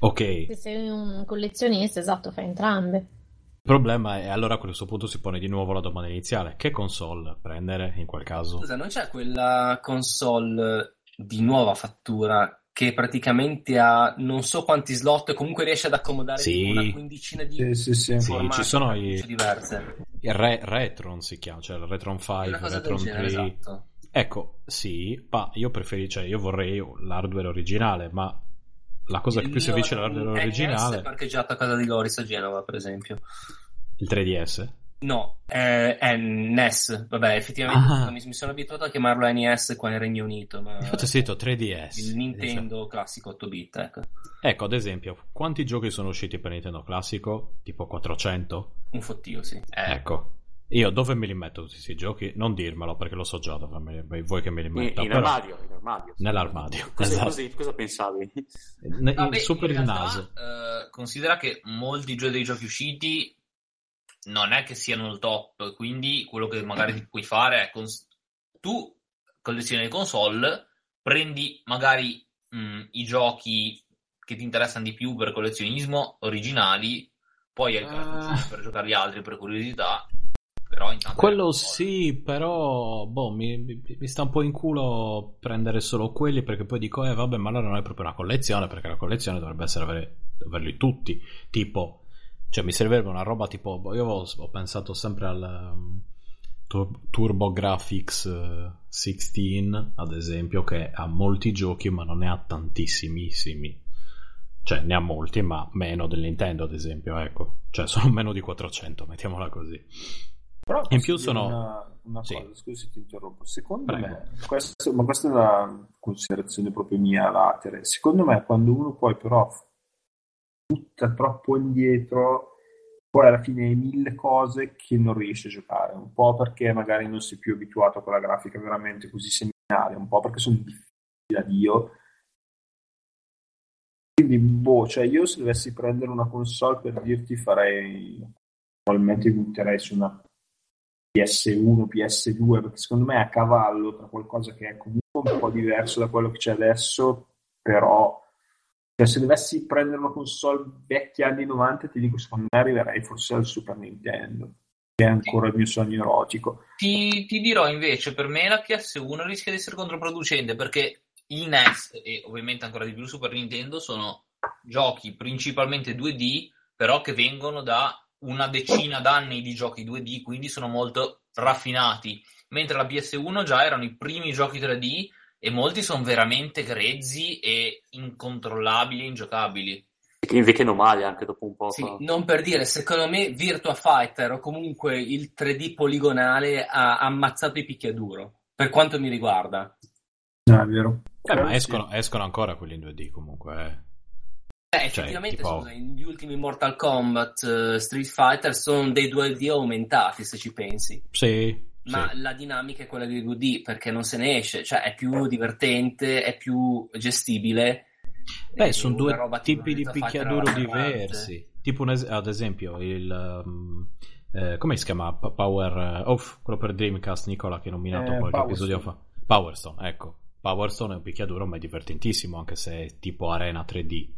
Ok. Se sei un collezionista, esatto, fai entrambe. Il problema è allora a questo punto si pone di nuovo la domanda iniziale: che console prendere in quel caso? Scusa, non c'è quella console di nuova fattura che praticamente ha non so quanti slot e comunque riesce ad accomodare sì. una quindicina di sì, sì, sì. ci sono i diverse. Il Re- Retron si chiama, cioè il Retron 5, Retron 3. Esatto. Ecco, sì, ma io preferisco, cioè io vorrei l'hardware originale, ma la cosa che più si avvicina all'originale è parcheggiato a casa di Loris a Genova per esempio il 3DS? no è, è NES vabbè effettivamente ah. mi, mi, sono abituato a chiamarlo NES qua in Regno Unito ma infatti ho scritto 3DS il Nintendo diciamo. classico 8 bit ecco. ecco ad esempio quanti giochi sono usciti per Nintendo classico? tipo 400? un fottio sì eh. ecco io dove me li metto tutti questi giochi? Non dirmelo perché lo so già dove me li, vuoi che me li metta. In, in però... armadio, in armadio. Nell'armadio. Cosa, esatto. cosa, cosa pensavi? Ne, Vabbè, super il naso. Uh, considera che molti dei giochi usciti non è che siano il top, quindi quello che magari puoi fare è cons- tu collezioni le console, prendi magari mh, i giochi che ti interessano di più per collezionismo originali, poi hai uh... per giocare gli altri per curiosità però intanto quello sì, però boh, mi, mi, sta un po' in culo prendere solo quelli perché poi dico, eh vabbè, ma allora non è proprio una collezione perché la collezione dovrebbe essere avere, averli tutti. Tipo, cioè mi servirebbe una roba tipo, boh, io ho, ho pensato sempre al um, Turbo Graphics 16, eh, ad esempio, che ha molti giochi ma non ne ha tantissimissimi. Cioè, ne ha molti, ma meno del Nintendo, ad esempio, ecco. Cioè, sono meno di 400, mettiamola così. Però in più sono una, una sì. cosa, scusi se ti interrompo. Secondo Prego. me, questo, ma questa è una considerazione proprio mia latere. Secondo me, quando uno poi però butta troppo indietro, poi alla fine hai mille cose che non riesce a giocare. Un po' perché magari non sei più abituato a quella grafica veramente così seminale, un po' perché sono difficili da Dio. Quindi, boh, cioè io se dovessi prendere una console per dirti farei probabilmente butterei su una PS1, PS2, perché secondo me è a cavallo tra qualcosa che è comunque un po' diverso da quello che c'è adesso, però cioè, se dovessi prendere una console vecchia anni 90, ti dico, secondo me arriverei forse al Super Nintendo, che è ancora il mio sogno erotico. Ti, ti dirò invece, per me la PS1 rischia di essere controproducente, perché il NES e ovviamente ancora di più Super Nintendo sono giochi principalmente 2D, però che vengono da una decina d'anni di giochi 2D, quindi sono molto raffinati, mentre la PS1 già erano i primi giochi 3D e molti sono veramente grezzi e incontrollabili e ingiocabili. Che invecchiano male anche dopo un po'. Sì, non per dire, secondo me Virtua Fighter o comunque il 3D poligonale ha ammazzato i picchiaduro, per quanto mi riguarda. No, è vero. Beh, ma escono, escono ancora quelli in 2D comunque. Eh. Eh, Cioè, effettivamente, tipo- scusa, gli ultimi Mortal Kombat, eh, Street Fighter sono dei 2D aumentati, se ci pensi. Sì, Ma sì. la dinamica è quella dei 2D perché non se ne esce, cioè è più divertente, è più gestibile. Beh, sono due tipi di picchiaduro parte. diversi. Tipo, es- ad esempio, il. um, eh, come si chiama? Pa- Power. eh, Off, quello per Dreamcast, Nicola, che hai nominato Eh, qualche Power episodio Stone. fa. Power Stone, ecco. Power Stone è un picchiaduro, ma è divertentissimo, anche se è tipo arena 3D.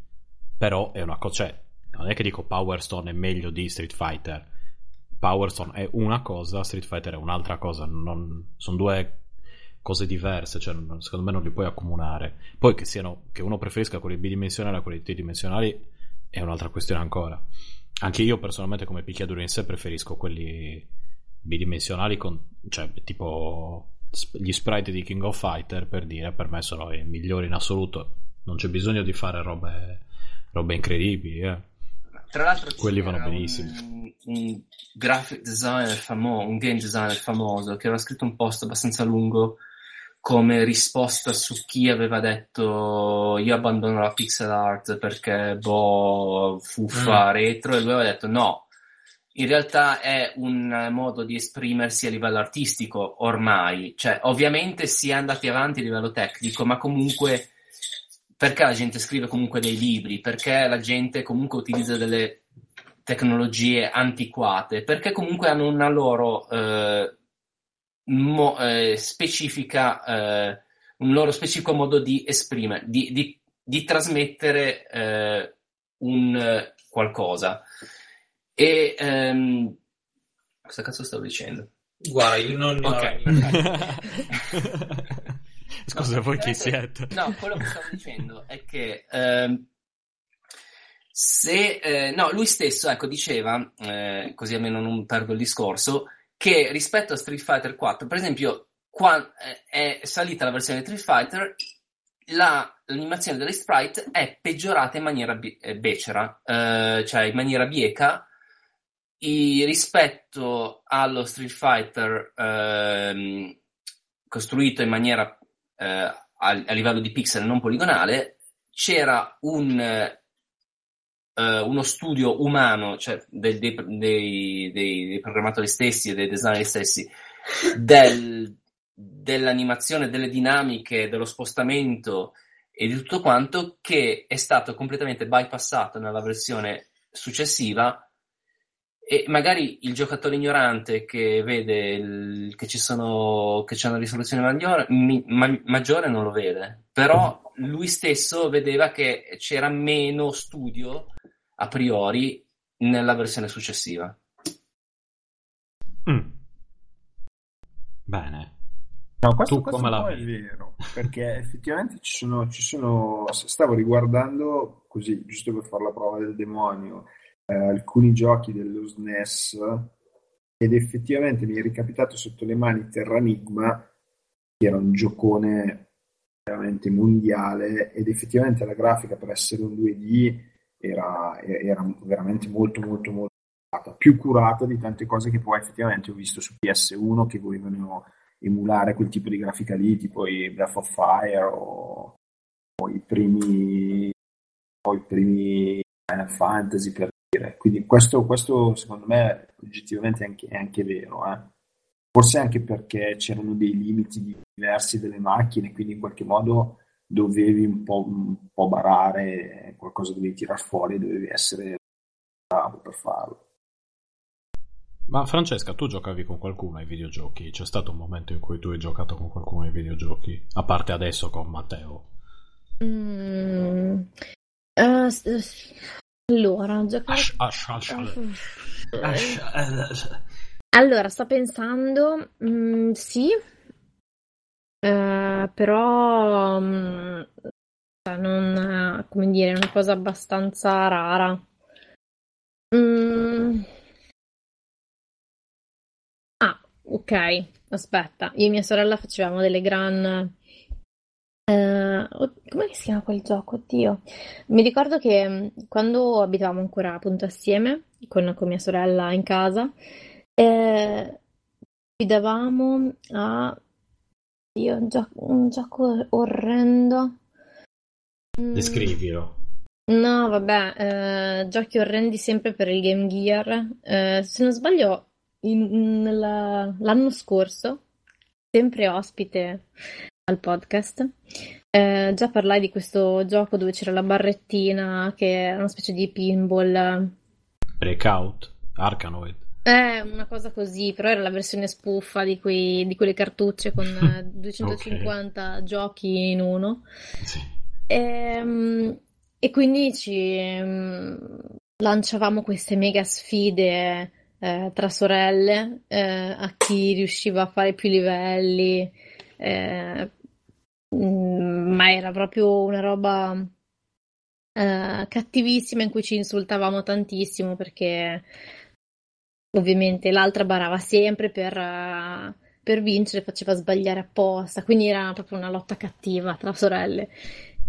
Però è una cosa. Cioè, non è che dico Power Stone è meglio di Street Fighter. Power Stone è una cosa, Street Fighter è un'altra cosa. Non, sono due cose diverse, cioè non- secondo me non li puoi accomunare. Poi che siano che uno preferisca quelli bidimensionali a quelli tridimensionali è un'altra questione ancora. Anche io personalmente come picchiaduro in sé preferisco quelli bidimensionali con cioè tipo gli sprite di King of Fighter per dire per me sono i migliori in assoluto. Non c'è bisogno di fare robe robe incredibili, eh. Tra l'altro Quelli vanno benissimo. Un, un graphic designer famoso, un game designer famoso che aveva scritto un post abbastanza lungo come risposta su chi aveva detto io abbandono la pixel art perché boh fuffa Mm. retro e lui aveva detto no in realtà è un modo di esprimersi a livello artistico ormai cioè ovviamente si è andati avanti a livello tecnico ma comunque perché la gente scrive comunque dei libri perché la gente comunque utilizza delle tecnologie antiquate perché comunque hanno una loro eh, mo- eh, specifica, eh, un loro specifico modo di esprimere, di, di- di trasmettere eh, un eh, qualcosa. E ehm, cosa cazzo stavo dicendo? Guarda, io non ne ho Ok, la- perfetto. Scusa, No, voi chi siete? No, quello che stavo dicendo è che ehm, se eh, no, lui stesso ecco, diceva, eh, così almeno non perdo il discorso, che rispetto a Street Fighter 4, per esempio, qua eh, è salita la versione Street Fighter, la- l'animazione delle sprite è peggiorata in maniera bi- eh, becera, eh, cioè in maniera bieca, i- rispetto allo Street Fighter ehm, costruito in maniera eh, a, a livello di pixel non poligonale, c'era un, eh, uno studio umano, cioè dei, dei- dei- dei- programmatori stessi e dei designer stessi, del- dell'animazione, delle dinamiche, dello spostamento e di tutto quanto che è stato completamente bypassato nella versione successiva e magari il giocatore ignorante che vede il- che ci sono che c'è una risoluzione maggiore, mi- ma- maggiore non lo vede, però lui stesso vedeva che c'era meno studio a priori nella versione successiva. Mm. Bene. No, questo, Tu questo la è vero, perché effettivamente ci sono, ci sono, stavo riguardando così, giusto per fare la prova del demonio, alcuni giochi dello SNES ed effettivamente mi è ricapitato sotto le mani Terranigma, che era un giocone veramente mondiale ed effettivamente la grafica per essere un 2D era, era veramente molto molto molto curata, più curata di tante cose che poi effettivamente ho visto su PS1 che volevano emulare quel tipo di grafica lì, tipo i Breath of Fire o, o i primi o i primi Final Fantasy per. Quindi questo, questo secondo me oggettivamente è anche, è anche vero, eh. Forse anche perché c'erano dei limiti diversi delle macchine, quindi in qualche modo dovevi un po', un po' barare, qualcosa dovevi tirar fuori, dovevi essere bravo per farlo. Ma Francesca, tu giocavi con qualcuno ai videogiochi? C'è stato un momento in cui tu hai giocato con qualcuno ai videogiochi? A parte adesso con Matteo. Mm. S- allora, giocare... Ash, ash, ash. Allora, sto pensando, mm, sì, Eh, però mm, cioè, non, eh, come dire, è una cosa abbastanza rara. Mm. Ah, ok, aspetta, io e mia sorella facevamo delle gran... che si chiama quel gioco? Oddio. Mi ricordo che mm, quando abitavamo ancora appunto assieme con, con mia sorella in casa, eh, ci davamo a Io, un, gio- un gioco orrendo. Mm, Descrivilo. No, vabbè, eh, giochi orrendi sempre per il Game Gear. Eh, se non sbaglio, in- nella- l'anno scorso, sempre ospite al podcast, eh, già parlai di questo gioco dove c'era la barrettina, che era una specie di pinball. Breakout, Arkanoid. Eh, una cosa così, però era la versione spuffa di, quei- di quelle cartucce con eh, 250 giochi in uno. Sì. Ehm, E, quindi ci mm, lanciavamo queste mega sfide eh, tra sorelle eh, a chi riusciva a fare più livelli, eh, mm, ma era proprio una roba eh, cattivissima in cui ci insultavamo tantissimo perché ovviamente l'altra barava sempre per, eh, per vincere, faceva sbagliare apposta, quindi era proprio una lotta cattiva tra sorelle.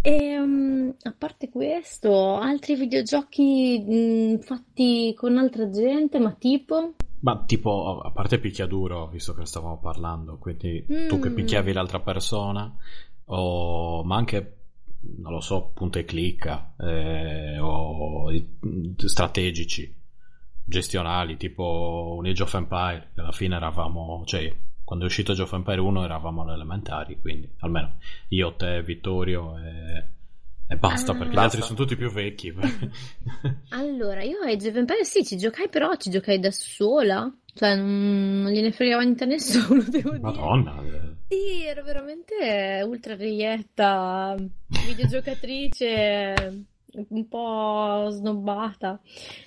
E mm, a parte questo, altri videogiochi mm, fatti con altra gente, ma tipo? Ma tipo, a parte picchiaduro, visto che ne stavamo parlando, quindi tu che Mm. picchiavi l'altra persona, o... ma anche, non lo so, punta e clicca, eh, o strategici, gestionali, tipo un Age of Empire, che alla fine eravamo, cioè, quando è uscito Age of Empire 1 eravamo alle elementari, quindi almeno io, te, Vittorio e, e basta, Ah. perché gli Basta. altri sono tutti più vecchi. Allora, io a Age of Empires sì, ci giocai, però ci giocai da sola, cioè non, non gliene fregava niente a nessuno, devo dire. Madonna. eh. Sì, ero veramente ultra reietta, videogiocatrice, un po' snobbata.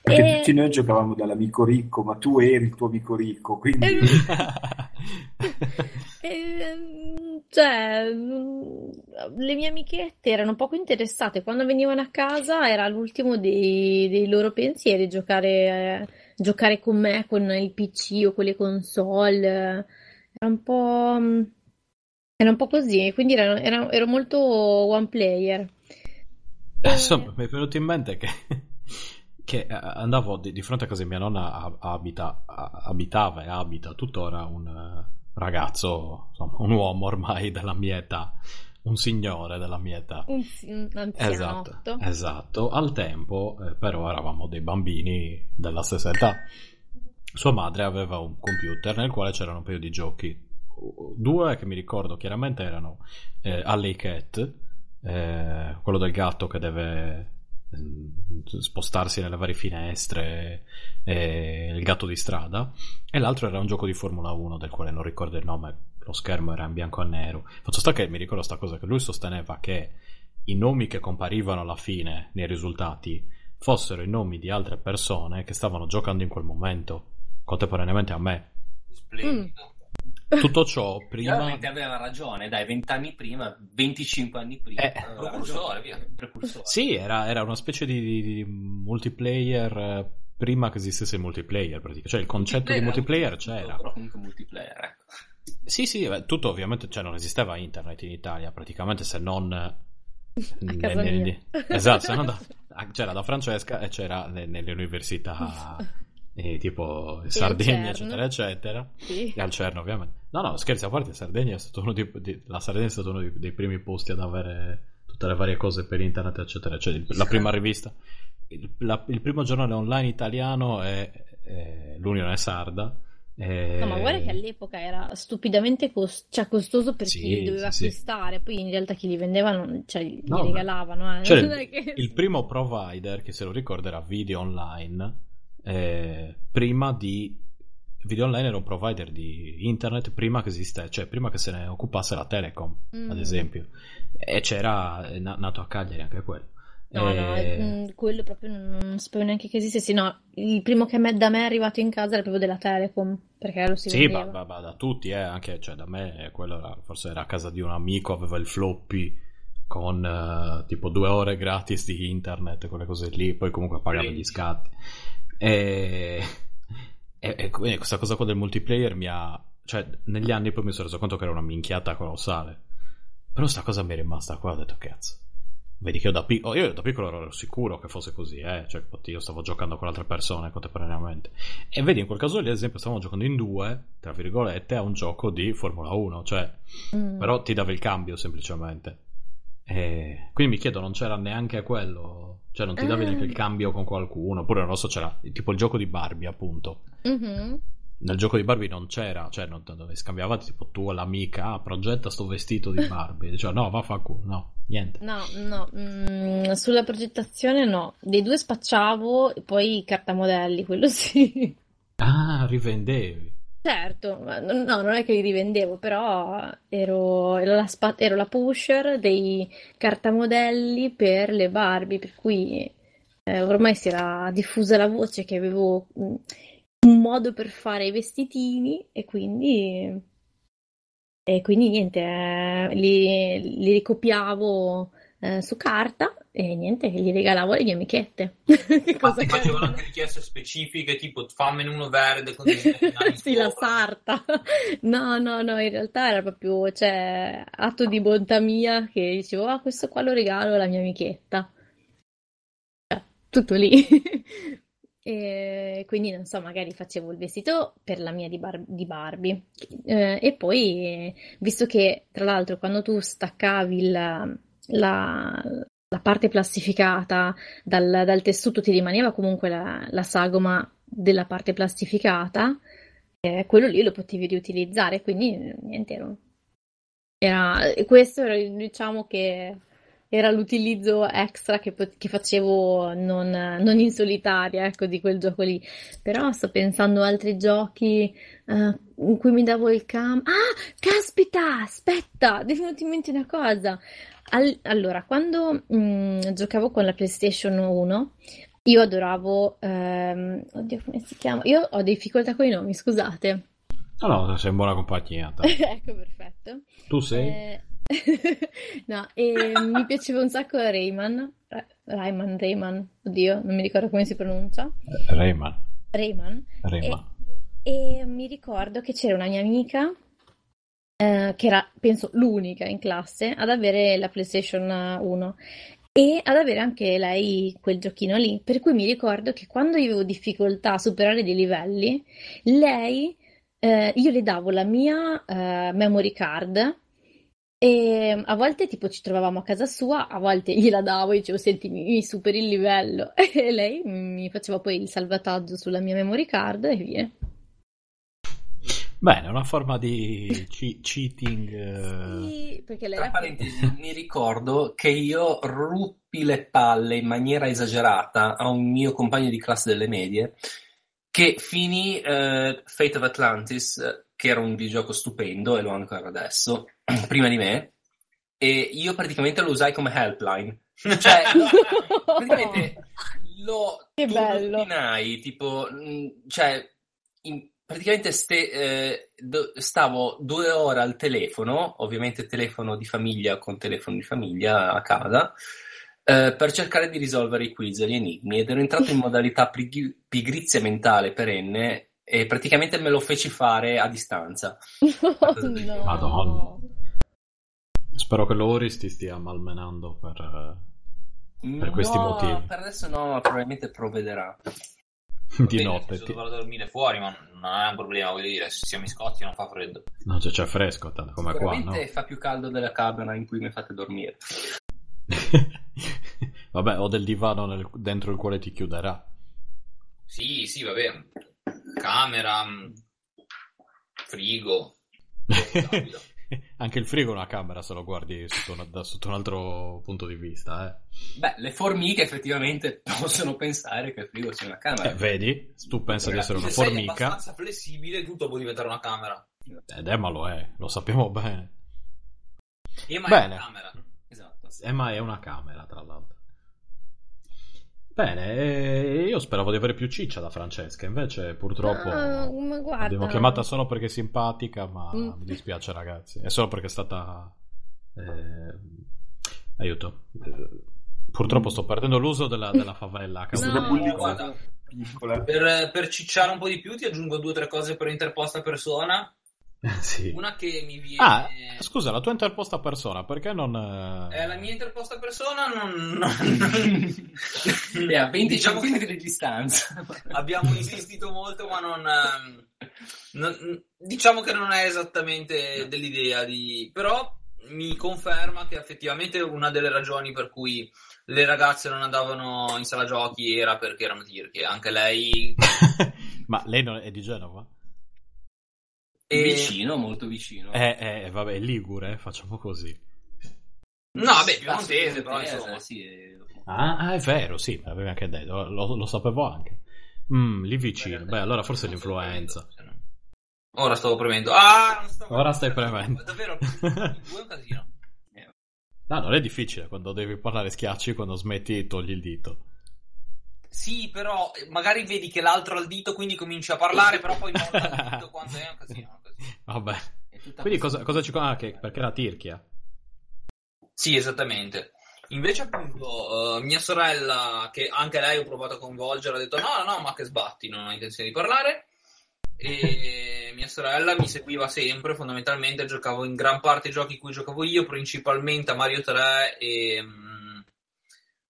Perché E- tutti noi giocavamo dall'amico ricco, ma tu eri il tuo amico ricco, quindi Eh, Ehm, cioè, mm, le mie amichette erano poco interessate. Quando venivano a casa era l'ultimo dei, dei loro pensieri giocare, giocare con me con il PC o con le console. Era un po', mm, era un po' così, quindi ero, ero- ero molto one player. Eh, Insomma, mi è venuto in mente che, che, eh, andavo di, di fronte a casa mia nonna, abita- abitava e abita tuttora un eh, ragazzo, insomma, un uomo ormai della mia età, un signore della mia età. Un, un Esatto, anzianotto. esatto. Al tempo, eh, però, eravamo dei bambini della stessa età. Sua madre aveva un computer nel quale c'erano un paio di giochi. Due che mi ricordo chiaramente erano eh, Alley Cat, eh, quello del gatto che deve mm, spostarsi nelle varie finestre, eh, il gatto di strada, e l'altro era un gioco di Formula 1 del quale non ricordo il nome, lo schermo era in bianco e nero. Fatto sta che mi ricordo sta cosa che lui sosteneva che i nomi che comparivano alla fine nei risultati fossero i nomi di altre persone che stavano giocando in quel momento, contemporaneamente a me. Splendido. Tutto ciò prima... Veramente aveva ragione, dai, 20 anni prima, 25 anni prima. Eh, precursore, via. Precursore. Sì, era, era una specie di, di- di multiplayer eh, prima che esistesse il multiplayer, praticamente. Cioè il concetto di multiplayer c'era. Però comunque multiplayer, ecco. Sì, sì, beh, tutto ovviamente, cioè non esisteva internet in Italia, praticamente se non... A ne- casa ne- mia. ne- esatto, se non da- c'era da Francesca e c'era ne- nelle università eh, tipo Sardegna, eccetera, eccetera. Sì. E al CERN ovviamente. No, no, scherzi a parte, Sardegna è stato uno di- di- la Sardegna è stato uno dei, dei primi posti ad avere tutte le varie cose per internet, eccetera. Cioè, il- la prima rivista, il, la- il primo giornale online italiano è, è l'Unione Sarda. e- No, ma guarda che all'epoca era stupidamente cos- cioè, costoso per Sì, chi li doveva sì, sì. acquistare, poi in realtà chi li vendeva non, cioè, li No, regalavano. eh. Cioè, è il primo provider che se lo ricordo era Video Online. eh, prima di Video Online era un provider di internet prima che esiste, cioè prima che se ne occupasse la Telecom, ad Mm. esempio. E c'era è na- nato a Cagliari anche quello. No, no, Eh, mm, quello proprio non, non sapevo neanche che esistesse. No, il primo che me- da me è arrivato in casa era proprio della Telecom, perché lo si Sì, ma, ma- ma da tutti, eh, anche cioè, da me, quello era- forse era a casa di un amico, aveva il floppy con eh, tipo due ore gratis di internet, quelle cose lì, poi comunque pagava gli scatti. E, e- e quindi questa cosa qua del multiplayer mi ha... cioè negli anni poi mi sono reso conto che era una minchiata colossale. Però sta cosa mi è rimasta qua, ho detto cazzo. Vedi che io da, piccolo, io da piccolo ero sicuro che fosse così, eh? cioè io stavo giocando con altre persone contemporaneamente. E vedi, in quel caso lì, ad esempio, stavamo giocando in due, tra virgolette, a un gioco di Formula 1, cioè, mm. però ti dava il cambio semplicemente. E quindi mi chiedo, non c'era neanche quello, cioè non ti davi neanche il ah. cambio con qualcuno, oppure non so, c'era tipo il gioco di Barbie, appunto. Mm-hmm nel gioco di Barbie non c'era, cioè non, dove scambiavate tipo tu l'amica, ah, progetta sto vestito di Barbie, diceva no, va fa culo, no, niente. No, no, mm, sulla progettazione no, dei due spacciavo poi cartamodelli, quello sì. Ah, rivendevi. Certo, no, non è che li rivendevo, però ero, ero, la, spa, ero la pusher dei cartamodelli per le Barbie, per cui eh, ormai si era diffusa la voce che avevo mm, un modo per fare i vestitini e quindi, e quindi niente, eh, li, li, ricopiavo eh, su carta e niente, li regalavo alle mie amichette. Ma ti facevano anche richieste specifiche, tipo fammene uno verde con Sì, la sarta. No, no, no, in realtà era proprio, cioè, atto di bontà mia che dicevo, ah, questo qua lo regalo alla mia amichetta. Cioè, tutto lì. E quindi non so, magari facevo il vestito per la mia di, Bar- di Barbie. Eh, e poi, visto che tra l'altro quando tu staccavi la, la, la parte plastificata dal, dal, tessuto ti rimaneva comunque la, la sagoma della parte plastificata, eh, quello lì lo potevi riutilizzare. Quindi niente, ero, era, questo era diciamo che era l'utilizzo extra che, che facevo non, non, in solitaria, ecco, di quel gioco lì. Però sto pensando a altri giochi uh, in cui mi davo il cam. Ah, caspita, aspetta, devo in una cosa. All- allora, quando mh, mm, giocavo con la PlayStation 1, io adoravo. Um, oddio, come si chiama? Io ho difficoltà con i nomi, scusate. No, no, sei in buona compagnia. ecco, perfetto. Tu sei? Eh, no, e mi piaceva un sacco Rayman. Rayman, Rayman, oddio, non mi ricordo come si pronuncia. Rayman. Rayman. Rayman. E, e mi ricordo che c'era una mia amica eh, che era, penso, l'unica in classe ad avere la PlayStation 1 e ad avere anche lei quel giochino lì. Per cui mi ricordo che quando io avevo difficoltà a superare dei livelli, lei, eh, io le davo la mia eh, memory card e a volte tipo ci trovavamo a casa sua, a volte gliela davo e dicevo senti mi, mi superi il livello e lei mi faceva poi il salvataggio sulla mia memory card e via. Bene, una forma di ci- cheating. Eh. Sì, perché lei Tra parentesi, mi ricordo che io ruppi le palle in maniera esagerata a un mio compagno di classe delle medie che finì uh, Fate of Atlantis, che era un videogioco stupendo e lo è ancora adesso prima di me e io praticamente lo usai come helpline. Cioè, praticamente lo che bello. tipo, mm, cioè, in, praticamente ste, eh, do, stavo due ore al telefono, ovviamente telefono di famiglia con telefono di famiglia a casa, eh, per cercare di risolvere i quiz, gli enigmi, ed ero entrato in modalità pig- pigrizia mentale perenne e praticamente me lo feci fare a distanza. Oh, no. Madonna. Spero che Loris ti stia malmenando per, per questi no, motivi. Per adesso no, ma probabilmente provvederà. di Bene, notte. Ti... Dovrò dormire fuori, ma non è un problema, voglio dire, se siamo in Scozia non fa freddo. No, cioè c'è fresco, tanto come qua, no? fa più caldo della camera in cui mi fate dormire. Vabbè, o del divano nel... dentro il quale ti chiuderà. Sì, sì, vabbè. Camera, mm, frigo. Anche il frigo è una camera se lo guardi sotto, una, da, sotto un altro punto di vista. Eh. Beh, le formiche effettivamente possono pensare che il frigo sia una camera. Eh, vedi? Tu pensi di essere una formica. È abbastanza flessibile, tutto può diventare una camera. Ed Emma lo è, lo sappiamo bene. Emma bene. è una camera. Esatto. Emma è una camera, tra l'altro. Bene, eh, io speravo di avere più ciccia da Francesca, invece purtroppo ah, l'abbiamo chiamata solo perché è simpatica, ma mm. mi dispiace ragazzi, è solo perché è stata... Eh... Aiuto. Purtroppo sto perdendo l'uso della, della favela. No, guarda, per, per, cicciare un po' di più ti aggiungo due o tre cose per interposta persona. sì. Una che mi viene... Ah, scusa, la tua interposta persona, perché non... eh, Eh, la mia interposta persona non... non- È a 20 Diciamo cm che- di distanza. abbiamo insistito molto, ma non, ehm, non- Diciamo che non è esattamente dell'idea di... Però mi conferma che effettivamente una delle ragioni per cui le ragazze non andavano in sala giochi era perché erano tirchi. Anche lei... Ma lei non è di Genova? E- Vicino, molto vicino. Eh, eh, vabbè, è Ligure, facciamo così. No, vabbè, Ah, piemontese, però insomma... sì, eh, Ah, ah, è vero, sì, me l'avevi anche detto, lo, lo sapevo anche. Mm, lì vicino, beh, allora forse è Non l'influenza. premendo, Ora stavo premendo. Ah, non stavo Ora stai premendo. Davvero, due è un casino. No, non è difficile, quando devi parlare schiacci, quando smetti togli il dito. Sì, però eh, magari vedi che l'altro ha il dito, quindi cominci a parlare, però poi morda il dito quando è un casino. Vabbè. Quindi cosa, cosa ci... Ah, che, perché la Tirchia? Sì, esattamente. Invece, appunto, eh, mia sorella, che anche lei ho provato a coinvolgere, ha detto: No, no, no, ma che sbatti, non ho intenzione di parlare. E mia sorella mi seguiva sempre. Fondamentalmente, giocavo in gran parte i giochi in cui giocavo io, principalmente a Mario 3 e.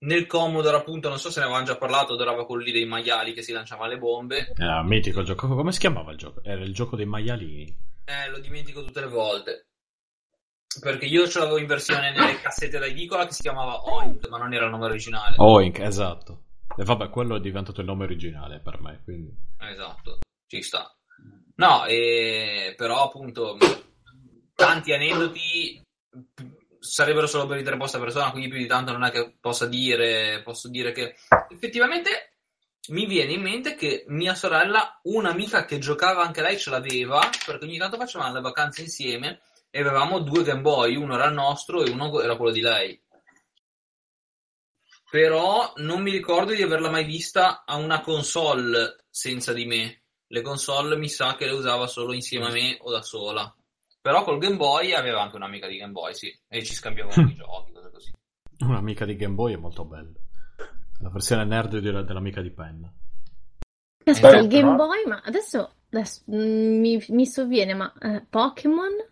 nel Commodore, appunto, non so se ne avevamo già parlato, adorava quello lì dei maiali che si lanciava le bombe. Era mitico il gioco. Come si chiamava il gioco? Era il gioco dei maialini. Eh, lo dimentico tutte le volte. Perché io ce l'avevo in versione nelle cassette da edicola che si chiamava Oink, ma non era il nome originale. Oink, esatto. E vabbè, quello è diventato il nome originale per me, quindi... Esatto, ci sta. No, e... però appunto tanti aneddoti sarebbero solo per interposta persona, quindi più di tanto non è che possa dire, posso dire che effettivamente mi viene in mente che mia sorella, un'amica che giocava anche lei ce l'aveva, perché ogni tanto facevamo le vacanze insieme e avevamo due Game Boy, uno era il nostro e uno era quello di lei. Però non mi ricordo di averla mai vista a una console senza di me. Le console mi sa che le usava solo insieme a me o da sola. Però col Game Boy aveva anche un'amica di Game Boy, sì. E ci scambiavamo i giochi, cose così. Un'amica di Game Boy è molto bella. La versione nerd dell'amica di penna. Aspetta, il Game Boy, ma adesso, adesso, mm, mi, mi sovviene, ma eh, Pokémon?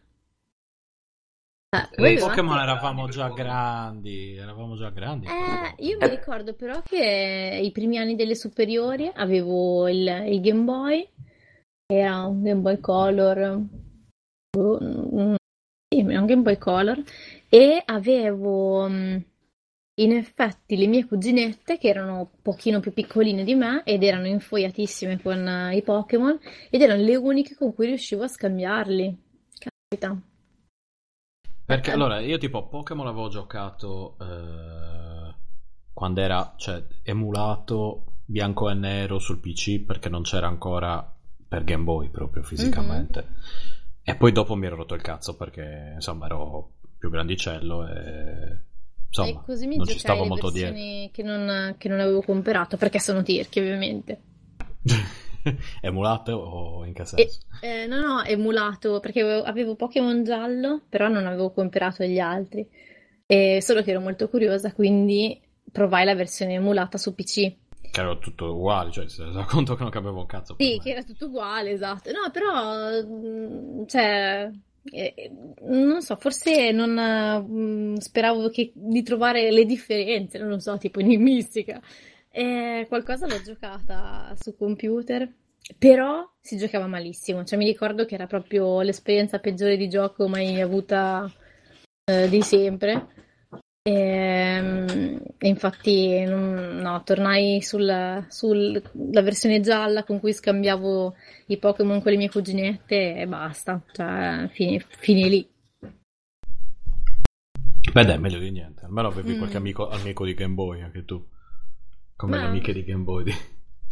Eh, voi Eh, Pokémon eravamo già grandi, eravamo già grandi. Eh, io mi ricordo però che i primi anni delle superiori avevo il, il Game Boy, era un Game Boy Color, boh, mm, era un Game Boy Color, e avevo mm, in effetti le mie cuginette che erano un pochino più piccoline di me ed erano infoiatissime con eh, i Pokémon ed erano le uniche con cui riuscivo a scambiarli. Capita. Perché allora io tipo Pokémon avevo giocato eh, quando era cioè, emulato bianco e nero sul PC perché non c'era ancora per Game Boy proprio fisicamente. E poi dopo mi ero rotto il cazzo perché insomma ero più grandicello e insomma e così mi non ci stavo le molto dietro. che non, che non avevo comprato perché sono tirchi ovviamente. Emulate o in che E, senso? eh, no, no, emulato perché avevo, avevo Pokémon giallo, però non avevo comprato gli altri. E solo che ero molto curiosa, quindi provai la versione emulata su PC. Che ero tutto uguale, cioè si resa conto che non capivo un cazzo Sì, che era tutto uguale, esatto. No, però, mm, cioè, eh, non so, forse non mm, speravo che- di trovare le differenze, non lo so, tipo in Mistica. Eh, qualcosa l'ho giocata su computer, però si giocava malissimo. Cioè, mi ricordo che era proprio l'esperienza peggiore di gioco mai avuta eh, di sempre. Ehm, E, infatti, non- no, tornai sulla sulla versione gialla con cui scambiavo i Pokémon con le mie cuginette e basta. Cioè, fini, finì lì. Beh, dai, meglio di niente. Almeno avevi Mm. qualche amico, amico di Game Boy anche tu. Come Ma- le amiche di Game Boy. di-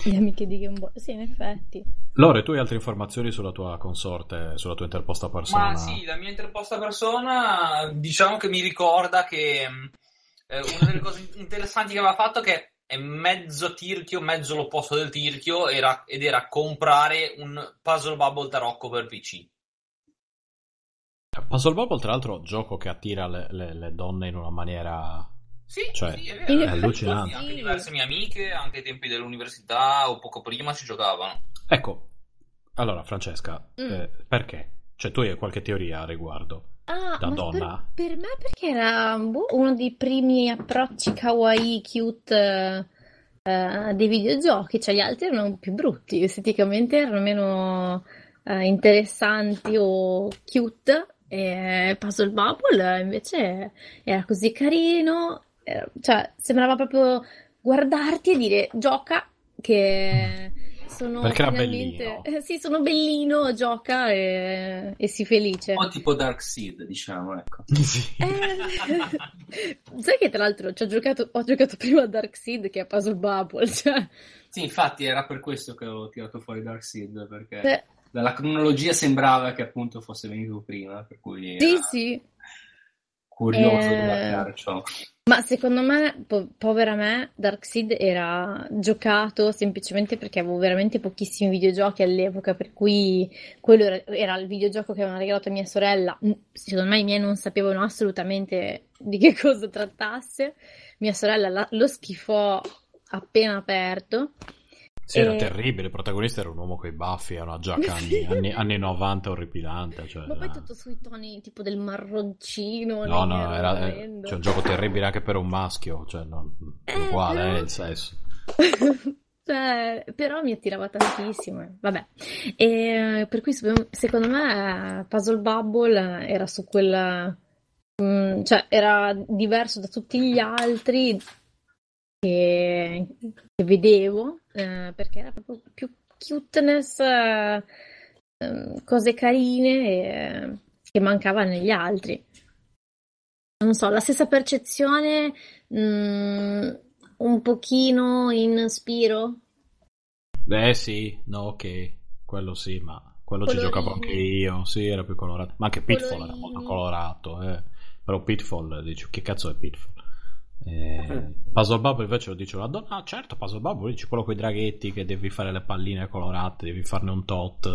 Le amiche di Game Boy. Sì, in effetti. Lore, tu hai altre informazioni sulla tua consorte, sulla tua interposta persona? Ma sì, la mia interposta persona, diciamo che mi ricorda che eh, una delle cose interessanti che aveva fatto che è mezzo tirchio, mezzo l'opposto del tirchio, era- ed era comprare un Puzzle Bubble Tarocco per PC. Puzzle Bubble, tra l'altro, gioco che attira le, le- le donne in una maniera... Sì, Cioè, sì, è effetti allucinante. Anche diverse mie amiche, anche ai tempi dell'università o poco prima ci giocavano. Ecco, allora, Francesca, Mm. eh, perché? Cioè, tu hai qualche teoria a riguardo? Ah, Da ma donna? Per, per me perché era boh, uno dei primi approcci kawaii cute eh, dei videogiochi, cioè gli altri erano più brutti, esteticamente erano meno eh, interessanti o cute. E Puzzle Bubble invece era così carino, era- cioè sembrava proprio guardarti e dire gioca che sono Perché era finalmente bellino. Eh, sì, sono bellino, gioca e, e sii felice. Un po' tipo Dark Seed, diciamo, ecco. sì. Eh, sai che tra l'altro ci ho giocato, ho giocato prima a Dark Seed che a Puzzle Bubble, cioè, Sì, infatti era per questo che ho tirato fuori Dark Seed, perché eh, dalla cronologia sembrava che appunto fosse venuto prima, per cui sì, era sì, curioso Eh, di guardare ciò. Ma secondo me, po- povera me, Dark Seed era giocato semplicemente perché avevo veramente pochissimi videogiochi all'epoca, per cui quello era, era il videogioco che avevano regalato a mia sorella. Mm, Secondo me i miei non sapevano assolutamente di che cosa trattasse. Mia sorella la- lo schifò appena aperto. Sì, era E- terribile. Il protagonista era un uomo con i baffi, era una giacca anni, anni, anni 90 orripilante. Cioè, Ma poi era- tutto sui toni tipo del marroncino, No, no, era eh, orrendo. cioè, un gioco terribile anche per un maschio. Cioè, non, Eh, uguale, però- è il sesso. Cioè, però mi attirava tantissimo. eh. Vabbè, e per cui secondo me eh, Puzzle Bubble era su quella, mm, cioè era diverso da tutti gli altri che, che vedevo, eh, perché era proprio più cuteness, eh, cose carine eh, che mancava negli altri. Non so, la stessa percezione, mm, un pochino in Spiro. Beh, sì, no, ok, quello sì, ma quello ci Colorini. giocavo anche io. Sì, era più colorato. Ma anche Pitfall era molto Colorini. colorato, eh. Però Pitfall, dici, che cazzo è Pitfall? Eh, Puzzle Bubble invece lo dice la donna. Ah, certo, Puzzle Bubble dice quello con i draghetti che devi fare le palline colorate, devi farne un tot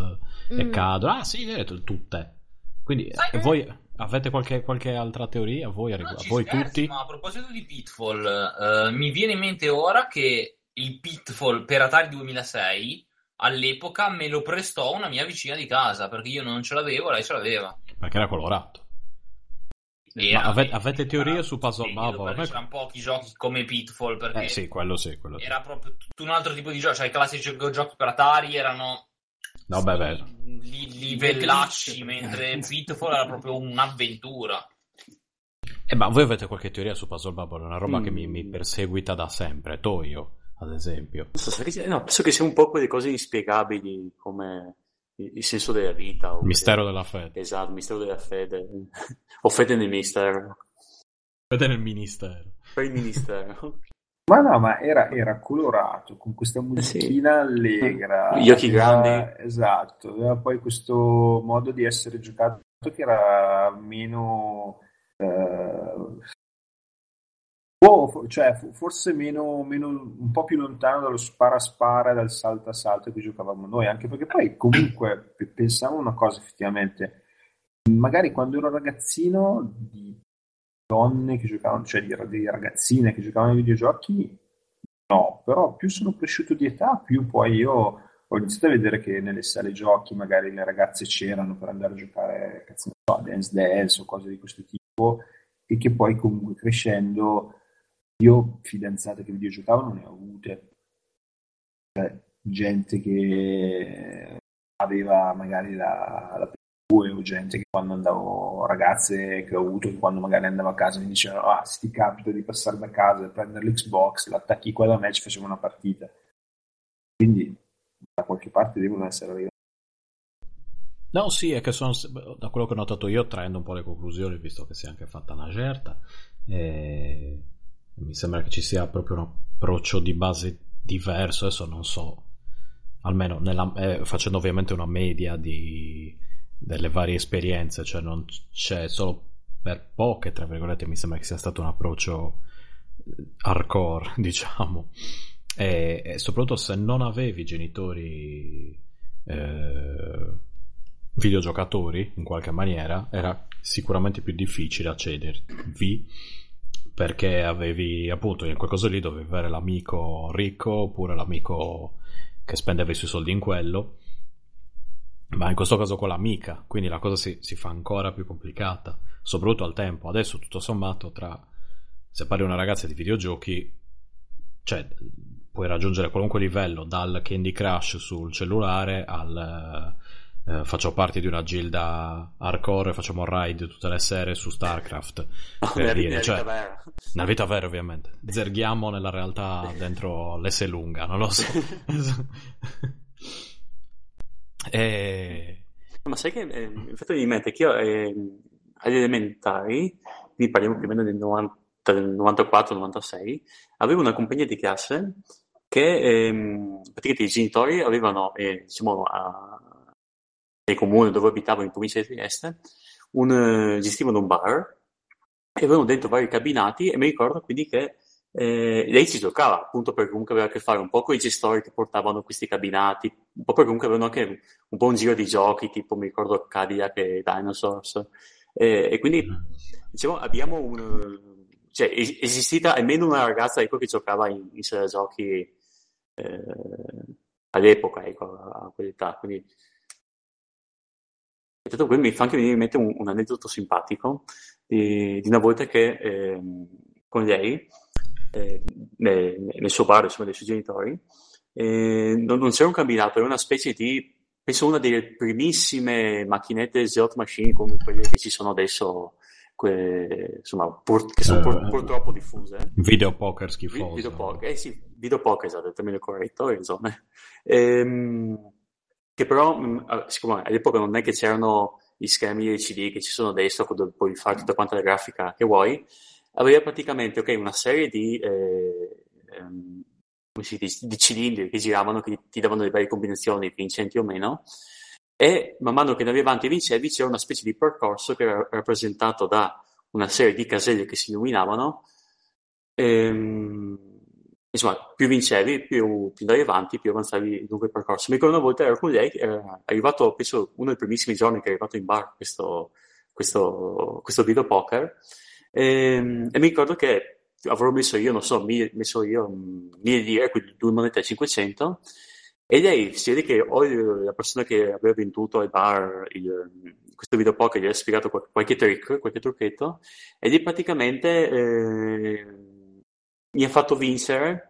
e Mm. cadono. Ah, sì, tutte. Quindi, Sai eh, che- voi avete qualche, qualche altra teoria? Voi, a No, ci voi scherzi, tutti? Ma a proposito di Pitfall, eh, mi viene in mente ora che il Pitfall per Atari 2006 all'epoca me lo prestò una mia vicina di casa perché io non ce l'avevo, lei ce l'aveva. Perché era colorato. Era- Ma ave- avete teorie su Puzzle Bubble? perché c'erano pochi giochi come Pitfall perché Eh sì, quello sì, quello sì. era proprio tutto un altro tipo di gioco, cioè i classici gio- giochi per Atari erano No, beh, beh. li- livellacci, mentre Pitfall era proprio un'avventura. Eh, ma voi avete qualche teoria su Puzzle Bubble? È una roba Mm. che mi, mi perseguita da sempre. Toio, ad esempio. No, penso che sia un po' quelle cose inspiegabili come il, il senso della vita. o- Il mistero della fede. Esatto, il mistero della fede. o fede nel mistero. Fede nel ministero. Per il ministero. Ma no, ma era, era colorato con questa musichina allegra. Gli occhi aveva- grandi. Esatto, aveva poi questo modo di essere giocato che era meno... eh, boh, cioè, fo- forse meno, meno- un po' più lontano dallo spara-spara, dal salta-salto che giocavamo noi, anche perché poi comunque pe- pensavo una cosa effettivamente, magari quando ero ragazzino di donne che giocavano, cioè di, di ragazzine che giocavano ai videogiochi, no, però più sono cresciuto di età, più poi io ho iniziato a vedere che nelle sale giochi magari le ragazze c'erano per andare a giocare, cazzo a Dance Dance o cose di questo tipo, e che poi comunque crescendo io fidanzate che videogiocavo non ne ho avute. Cioè, gente che aveva magari la, la PS2 o gente che quando andavo, ragazze che ho avuto quando magari andavo a casa mi dicevano ah se ti capita di passare da casa e prendere l'Xbox, l'attacchi qua da me ci facciamo una partita. Quindi da qualche parte devono essere arrivati. No, sì, è che sono, da quello che ho notato io, traendo un po' le conclusioni, visto che si è anche fatta una certa, eh, mi sembra che ci sia proprio un approccio di base diverso. Adesso non so, almeno nella- eh, facendo ovviamente una media di, delle varie esperienze, cioè non c'è solo per poche, tra virgolette, mi sembra che sia stato un approccio eh, hardcore, diciamo. E, e soprattutto se non avevi genitori eh, videogiocatori in qualche maniera era sicuramente più difficile accedervi perché avevi appunto in quel caso lì dovevi avere l'amico ricco oppure l'amico che spendeva i suoi soldi in quello Ma in questo caso con l'amica, quindi la cosa si, si fa ancora più complicata, soprattutto al tempo. Adesso tutto sommato tra se parli una ragazza di videogiochi, cioè puoi raggiungere qualunque livello, dal Candy Crush sul cellulare al eh, faccio parte di una gilda hardcore, facciamo raid tutte le sere su StarCraft. per Nella- dire, nella cioè, vita vera. nella vita vera ovviamente. Zerghiamo nella realtà dentro l'S lunga, non lo so. e... Ma sai che eh, è fatto in mente che io eh, agli elementari, quindi parliamo più o meno del 90 del 94-96, avevo una compagnia di classe che ehm, praticamente i genitori avevano, eh, diciamo, a- nel comune dove abitavo in provincia di Trieste, un, eh, gestivano un bar e avevano dentro vari cabinati e mi ricordo quindi che eh, lei ci giocava, appunto perché comunque aveva a che fare un po' con i gestori che portavano questi cabinati, un po' perché comunque avevano anche un po' un giro di giochi, tipo mi ricordo Cadillac e Dinosaurs. Eh, e quindi diciamo abbiamo un cioè es- esistita almeno una ragazza ecco, che giocava in, in sala giochi eh, all'epoca, ecco, a, quell'età. Quindi tutto quello mi fa anche venire in mente un, un aneddoto simpatico di, di una volta che ehm, con lei, eh, nel, nel suo bar, insomma, dei suoi genitori, eh, non, non c'era un cabinato, era una specie di, penso una delle primissime macchinette slot machine come quelle che ci sono adesso, que- insomma, pur- che sono pur- Eh, purtroppo diffuse. Video poker Vi- schifoso. Videopoker, eh sì, videopoker esatto, è il termine corretto, ragione. Ehm, che però, mh, eh, siccome all'epoca non è che c'erano gli schermi LCD che ci sono adesso, dove puoi fare tutta quanta la grafica che vuoi, aveva praticamente ok, una serie di, eh, ehm, dice, di cilindri che giravano, che ti davano le varie combinazioni vincenti o meno, e man mano che andavi avanti e vincevi c'era una specie di percorso che era rappresentato da una serie di caselle che si illuminavano. Ehm, insomma, più vincevi, più, più andavi avanti, più avanzavi lungo il percorso. Mi ricordo una volta ero con lei, era arrivato, penso, uno dei primissimi giorni che è arrivato in bar questo, questo, questo video poker, ehm, e mi ricordo che avrò messo io, non so, mille, messo io mm, mille lire, quindi due monete a 500, e lei si vede che o la persona che aveva venduto al bar il- questo video poker gli ha spiegato qual- qualche trick, qualche trucchetto, e lì praticamente eh, mi ha fatto vincere.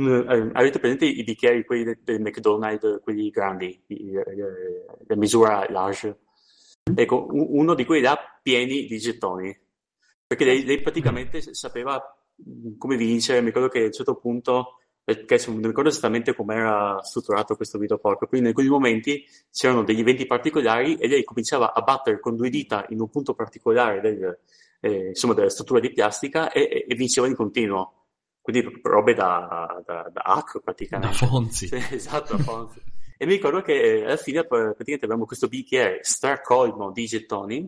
mm, eh, avete presente i bicchieri, quelli del, del McDonald's, quelli grandi, eh, la misura large? Ecco, u- uno di quelli là pieni di gettoni. Perché lei, lei praticamente sapeva mm, come vincere. Mi ricordo che a un certo punto, perché adesso non mi ricordo esattamente come era strutturato questo videopoker, quindi in quei momenti c'erano degli eventi particolari e lei cominciava a battere con due dita in un punto particolare del, eh, insomma, della struttura di plastica e, e- vinceva di continuo. Quindi robe da, da, da hack Da praticamente. Fonzi. Sì, esatto, Fonzi. E mi ricordo che eh, alla fine pr- praticamente avevamo questo bicchiere stracolmo di gettoni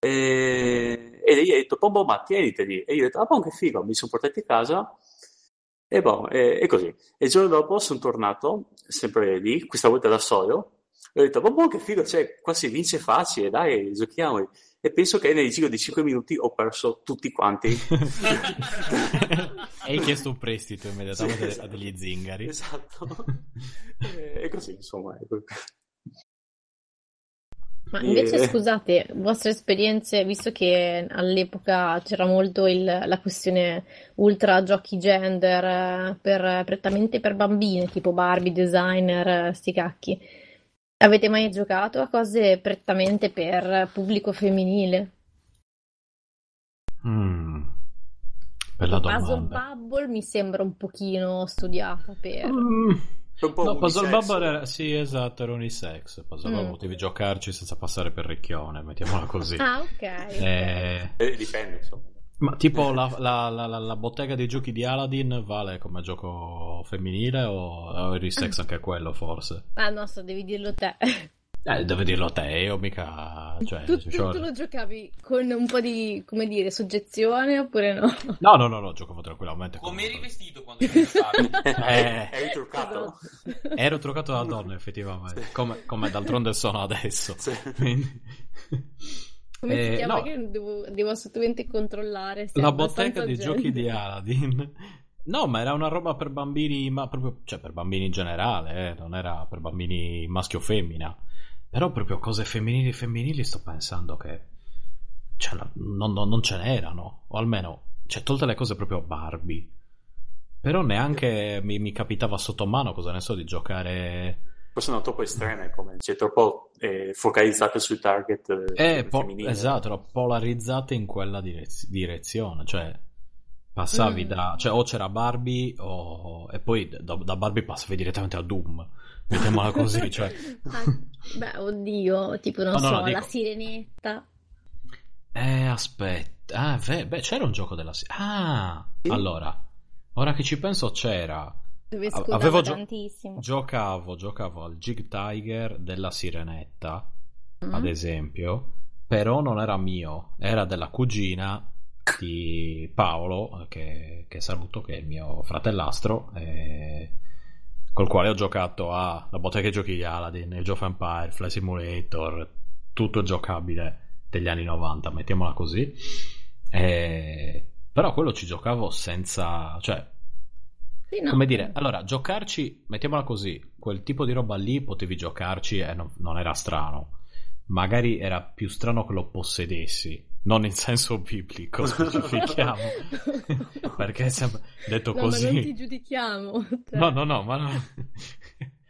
e, e lei ha detto, boh, boh, ma tieniteli. E io ho detto, ah, boh, che figo, mi sono portati a casa e boh, e, e così. E il giorno dopo sono tornato, sempre lì, questa volta da solo, e ho detto, boh, boh, che figo, cioè, qua si vince facile, dai, giochiamo. E penso che nel giro di 5 minuti ho perso tutti quanti. e hai chiesto un prestito immediatamente Sì, a degli zingari. Esatto. E, e così, insomma. ecco. Ma E- invece, scusate, vostre esperienze, visto che all'epoca c'era molto il- la questione ultra giochi gender eh, per, prettamente per bambine, tipo Barbie, designer, eh, sti cacchi, avete mai giocato a cose prettamente per pubblico femminile? Mm, bella Puzzle domanda. Bubble mi sembra un pochino studiata per... Mm, un po' No, Puzzle unisex. Bubble era, sì, esatto, era unisex. Puzzle Mm. Bubble potevi giocarci senza passare per ricchione, mettiamola così. Ah, ok. ok. Eh, Eh, dipende, insomma. Ma tipo la, la- la- la- la bottega dei giochi di Aladdin vale come gioco femminile o o eri sex anche quello forse? Ah, no, so, devi dirlo te. Eh, devi dirlo te, io mica... Cioè, Tu, tu- tu lo giocavi con un po' di, come dire, soggezione oppure no? No, no, no, no, giocavo tranquillamente. Come eri vestito quando eri? Eh, Eri truccato? ero truccato da donna effettivamente, come, come d'altronde sono adesso. Sì. Quindi- Come si Eh, chiama? no. Che devo, devo assolutamente controllare. La bottega dei gender. giochi di Aladdin No, ma era una roba per bambini, ma proprio, cioè per bambini in generale, eh, non era per bambini maschio o femmina. Però proprio cose femminili femminili sto pensando che cioè, non, non, non ce n'erano, o almeno, cioè, tolte le cose proprio Barbie. Però neanche mi, mi capitava sotto mano, cosa ne so, di giocare... Sono troppo estreme, come cioè, troppo eh, focalizzate sul target eh, eh po- Esatto, polarizzate in quella direz- direzione, cioè passavi mm. da... cioè o c'era Barbie o... e poi da, da Barbie passavi direttamente a Doom, mettiamola così, cioè... ah, beh, oddio, tipo non no, so, no, la sirenetta. Eh, aspetta. Ah, beh, c'era un gioco della Ah, sì. allora, ora che ci penso c'era. Dove Avevo gio- tantissimo. Giocavo, giocavo al Jig Tiger della Sirenetta, mm. ad esempio, però non era mio, era della cugina di Paolo, che, che saluto, che è il mio fratellastro, e... col quale ho giocato a La bottega che giochi Aladdin, Age of Empire, Fly Simulator, tutto giocabile degli anni 90, mettiamola così. E... Però quello ci giocavo senza... cioè... Sì, no. Come dire, allora, giocarci, mettiamola così, quel tipo di roba lì potevi giocarci e non, non era strano. Magari era più strano che lo possedessi, non in senso biblico, specifichiamo. Perché sembra detto no, così. Ma non ti giudichiamo. Cioè... No, no, no, ma no.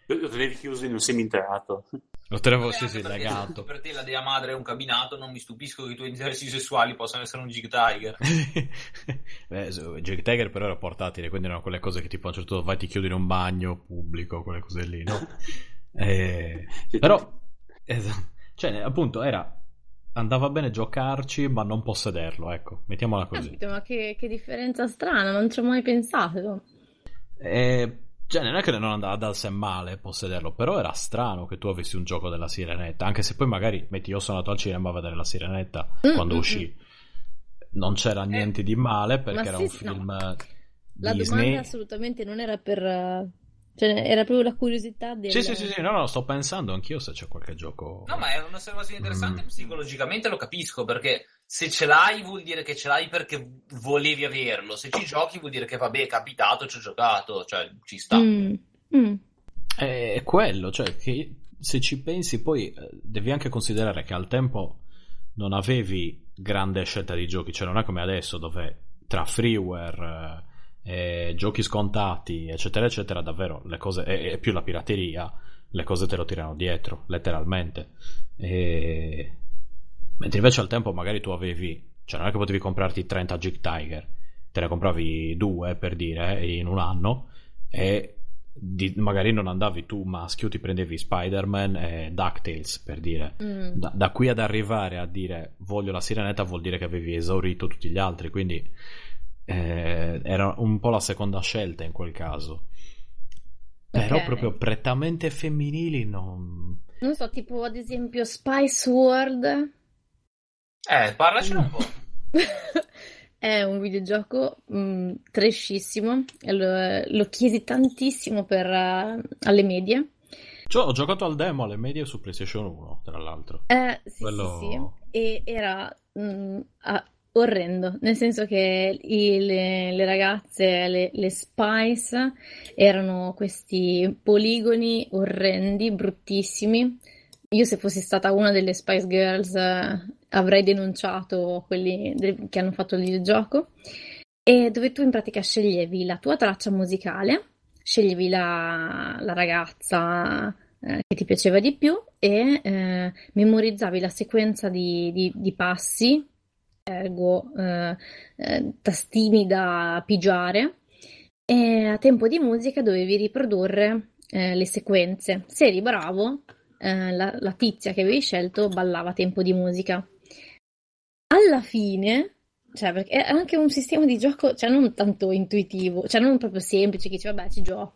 Lo tenevi chiuso in un seminterrato. Lo tenevo sì, sì, legato. Per te la dea madre è un cabinato, non mi stupisco che i tuoi interessi sessuali possano essere un Jig Tiger. Beh, Jig Tiger però era portatile, quindi erano quelle cose che tipo a un certo punto vai ti chiudi in un bagno pubblico, quelle cose lì, no? Eh, però, esatto, cioè appunto era andava bene giocarci, ma non possederlo, ecco, mettiamola così. Capito, ma che, che differenza strana, non ci ho mai pensato. Eh cioè, non è che non andava da sé male possederlo, però era strano che tu avessi un gioco della Sirenetta, anche se poi magari, metti, io sono andato al cinema a vedere la Sirenetta mm, quando mm, uscì. Mm. Non c'era niente eh, di male perché era sì, un film no. La domanda assolutamente non era per cioè, era proprio la curiosità del... Sì, sì, sì, sì, no, no, sto pensando anch'io se c'è qualche gioco... No, ma è un'osservazione interessante, mm. psicologicamente lo capisco, perché se ce l'hai vuol dire che ce l'hai perché volevi averlo, se ci giochi vuol dire che vabbè, è capitato, ci ho giocato, cioè ci sta. Mm. Mm. È quello, cioè che se ci pensi poi eh, devi anche considerare che al tempo non avevi grande scelta di giochi, cioè non è come adesso dove tra freeware eh, giochi scontati, eccetera, eccetera, davvero le cose, è, è, più la pirateria, le cose te lo tirano dietro, letteralmente. E... Mentre invece al tempo magari tu avevi, cioè non è che potevi comprarti 30 Jig Tiger, te ne compravi due per dire in un anno e di, magari non andavi tu maschio, ti prendevi Spider-Man e DuckTales per dire. Mm. Da, da, qui ad arrivare a dire voglio la sirenetta vuol dire che avevi esaurito tutti gli altri, quindi eh, era un po' la seconda scelta in quel caso. Però okay. proprio prettamente femminili non... Non so, tipo ad esempio Spice World. Eh, parlaci un po'. È un videogioco mh, mm, trashissimo, lo, lo, chiesi tantissimo per, uh, alle medie. Cioè, ho giocato al demo alle medie su PlayStation 1, tra l'altro. Eh, sì, Quello... sì, sì. E era mh, mm, a, orrendo, nel senso che i, le, le, ragazze, le, le, Spice, erano questi poligoni orrendi, bruttissimi. Io se fossi stata una delle Spice Girls eh, avrei denunciato quelli che hanno fatto il videogioco. E dove tu in pratica sceglievi la tua traccia musicale, sceglievi la, la ragazza eh, che ti piaceva di più e eh, memorizzavi la sequenza di, di, di passi ergo eh, eh, tastini da pigiare e a tempo di musica dovevi riprodurre eh, le sequenze. Se eri bravo, la, la, tizia che avevi scelto ballava a tempo di musica. Alla fine, cioè, perché è anche un sistema di gioco, cioè non tanto intuitivo, cioè non proprio semplice, che dice vabbè ci gioco.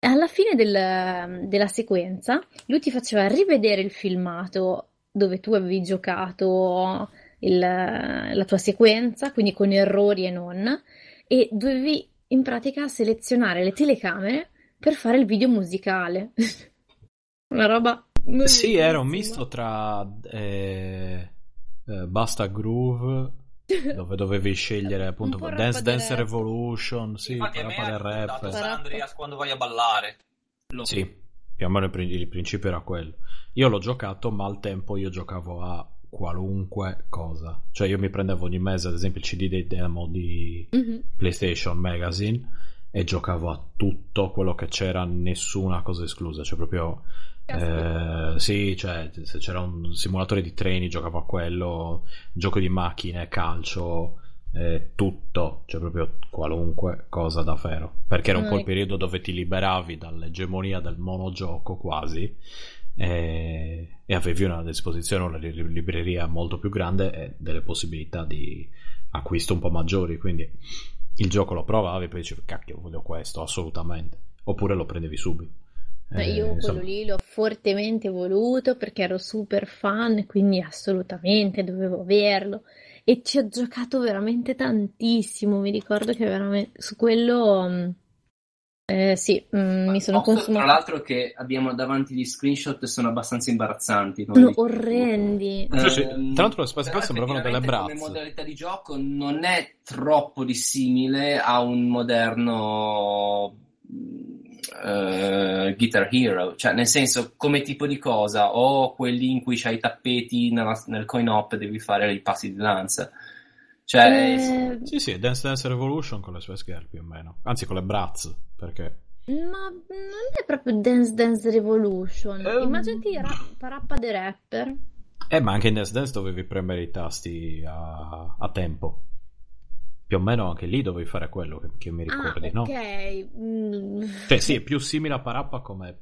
Alla fine del, della sequenza, lui ti faceva rivedere il filmato dove tu avevi giocato il, la tua sequenza, quindi con errori e non, e dovevi in pratica selezionare le telecamere per fare il video musicale. Una roba. Sì, era un misto tra eh, eh, Basta Groove dove dovevi scegliere appunto Dance rappa Dance. Revolution, sì, Infatti a me Parappa ha del rap. San Andreas quando vai a ballare. Lo- Sì, più o meno il, prin- il principio era quello. Io l'ho giocato, ma al tempo io giocavo a qualunque cosa. Cioè io mi prendevo ogni mese, ad esempio, il CD dei demo di Mhm. PlayStation Magazine e giocavo a tutto quello che c'era, nessuna cosa esclusa. Cioè proprio... Eh, sì, cioè se c'era un simulatore di treni giocavo a quello, gioco di macchine, calcio, eh, tutto, cioè proprio qualunque cosa davvero. Perché era un po' il Noi- periodo dove ti liberavi dall'egemonia del monogioco quasi e, e avevi a disposizione una li- libreria molto più grande e delle possibilità di acquisto un po' maggiori. Quindi il gioco lo provavi e poi dicevi cacchio, voglio questo assolutamente. Oppure lo prendevi subito. Cioè, Eh, io quello insomma. lì l'ho fortemente voluto perché ero super fan, quindi assolutamente dovevo averlo. E ci ho giocato veramente tantissimo. Mi ricordo che veramente su quello, mm, eh, sì, mm, mi sono Posso, Tra l'altro che abbiamo davanti gli screenshot e sono abbastanza imbarazzanti. Sono dici. orrendi. Ehm, Tra l'altro le Space però Quest sembravano delle brazze. Come modalità di gioco non è troppo dissimile a un moderno eh, Guitar Hero, cioè nel senso come tipo di cosa o quelli in cui c'hai i tappeti nella- nel coin op e devi fare i passi di danza. Cioè, Eh, Sì, sì, Dance Dance Revolution con le sue Girl più o meno. Anzi, con le Bratz, perché... ma non è proprio Dance Dance Revolution. Ehm. Immaginati ra- Parappa the Rapper. Eh, ma anche in Dance Dance dovevi premere i tasti a, a tempo. Più o meno anche lì dovevi fare quello che, che mi ricordi, ah, no? ok. Mm. Cioè, sì, è più simile a Parappa come,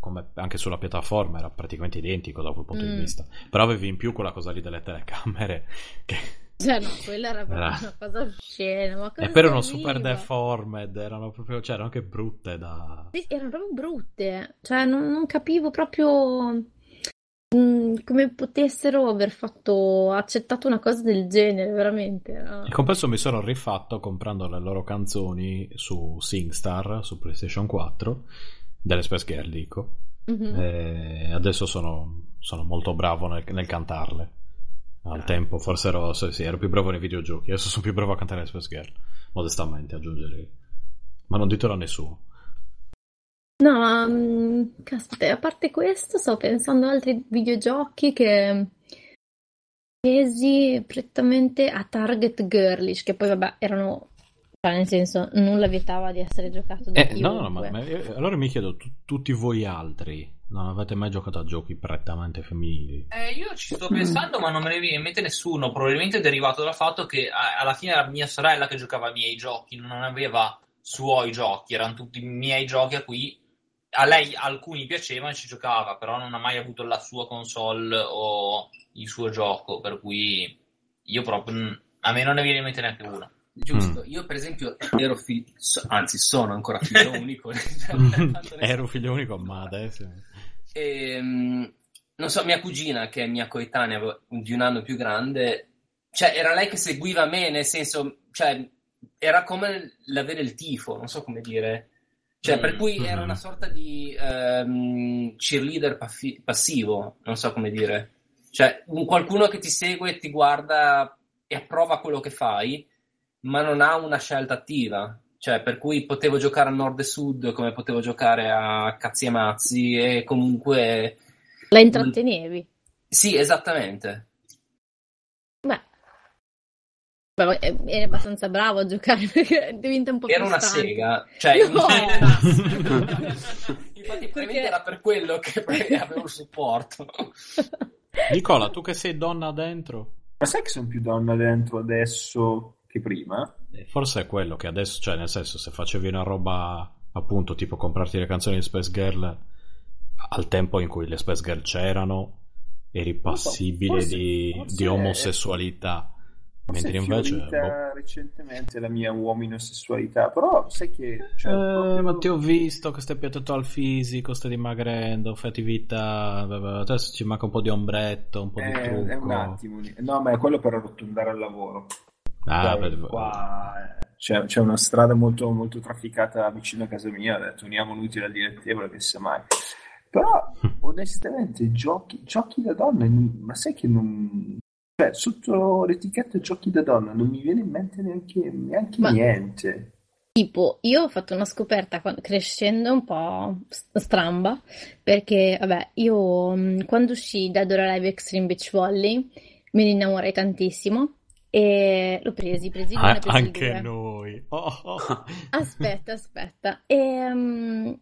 come anche sulla piattaforma, era praticamente identico da quel punto di Mm. vista. Però avevi in più quella cosa lì delle telecamere, che... Cioè, no, quella era proprio Era- una cosa oscena. Ma cosa e però erano super deformed, erano proprio, cioè, erano anche brutte da... Sì, erano proprio brutte, cioè non, non capivo proprio mm, come potessero aver fatto, accettato una cosa del genere, veramente. era- In compenso mi sono rifatto comprando le loro canzoni su SingStar, su PlayStation 4, delle Space Girl dico, Mhm. e adesso sono, sono molto bravo nel, nel cantarle. Al tempo forse ero, sì, ero più bravo nei videogiochi, adesso sono più bravo a cantare le Space Girl, modestamente aggiungerei. Ma non ditelo a nessuno. No, ma mm, caspita, a parte questo, sto pensando a altri videogiochi che tesi prettamente a target girlish, che poi vabbè erano, cioè nel senso, nulla vietava di essere giocato da Eh, no, no, ma, chiunque. ma io- allora mi chiedo, tu- tutti voi altri non avete mai giocato a giochi prettamente femminili? Eh, io ci sto pensando, ma non me ne viene in mente nessuno. Probabilmente è derivato dal fatto che a- alla fine era mia sorella che giocava ai miei giochi, non aveva suoi giochi, erano tutti i miei giochi a cui a lei alcuni piacevano e ci giocava, però non ha mai avuto la sua console o il suo gioco, per cui io proprio a me non ne viene in mente neanche una. Giusto, Mm. io per esempio ero figlio, anzi sono ancora figlio unico. Ero figlio unico, ma adesso... Ehm, non so, mia cugina, che è mia coetanea di un anno più grande, cioè era lei che seguiva me, nel senso, cioè era come l'avere il tifo, non so come dire. Cioè, Mm. per cui era Mhm. una sorta di ehm, cheerleader paffi- passivo, non so come dire. Cioè, un qualcuno che ti segue, ti guarda e approva quello che fai, ma non ha una scelta attiva. Cioè, per cui potevo giocare a nord e sud come potevo giocare a cazzi e mazzi e comunque... La intrattenevi. Sì, esattamente. Ma, eh, eri abbastanza bravo a giocare perché diventa un po' Era più una stanco. sega. Cioè, No! Infatti, probabilmente era per quello che avevo il supporto. Nicola, tu che sei donna dentro, Ma sai che sono più donna dentro adesso che prima? eh, forse è quello che adesso, cioè nel senso, se facevi una roba appunto tipo comprarti le canzoni di Space Girl al tempo in cui le Space Girl c'erano, eri Non so, passibile forse- di, forse di è- omosessualità. Mentre è invece... boh. recentemente la mia uominosessualità, però sai che... Cioè, Eh, proprio- ma ti ho visto che stai piattato al fisico, stai dimagrendo, fai attività, adesso ci manca un po' di ombretto, un po' di Eh, trucco. è un attimo. No, ma è quello per arrotondare al lavoro. Ah, Sai, beh, qua eh, c'è, c'è una strada molto, molto trafficata vicino a casa mia, ho detto uniamo l'utile al dilettevole, che sia mai. Però, onestamente, giochi, giochi da donna, ma sai che non, Cioè, sotto l'etichetta giochi da donna non mi viene in mente neanche, neanche Ma- niente. Tipo, io ho fatto una scoperta crescendo un po' stramba, perché, vabbè, io mh, quando uscì Dead or Alive Extreme Beach Volley me ne innamorai tantissimo e l'ho presi, presi l'uno Ah, presi anche due. noi. Oh, oh. Aspetta, aspetta. E, mm,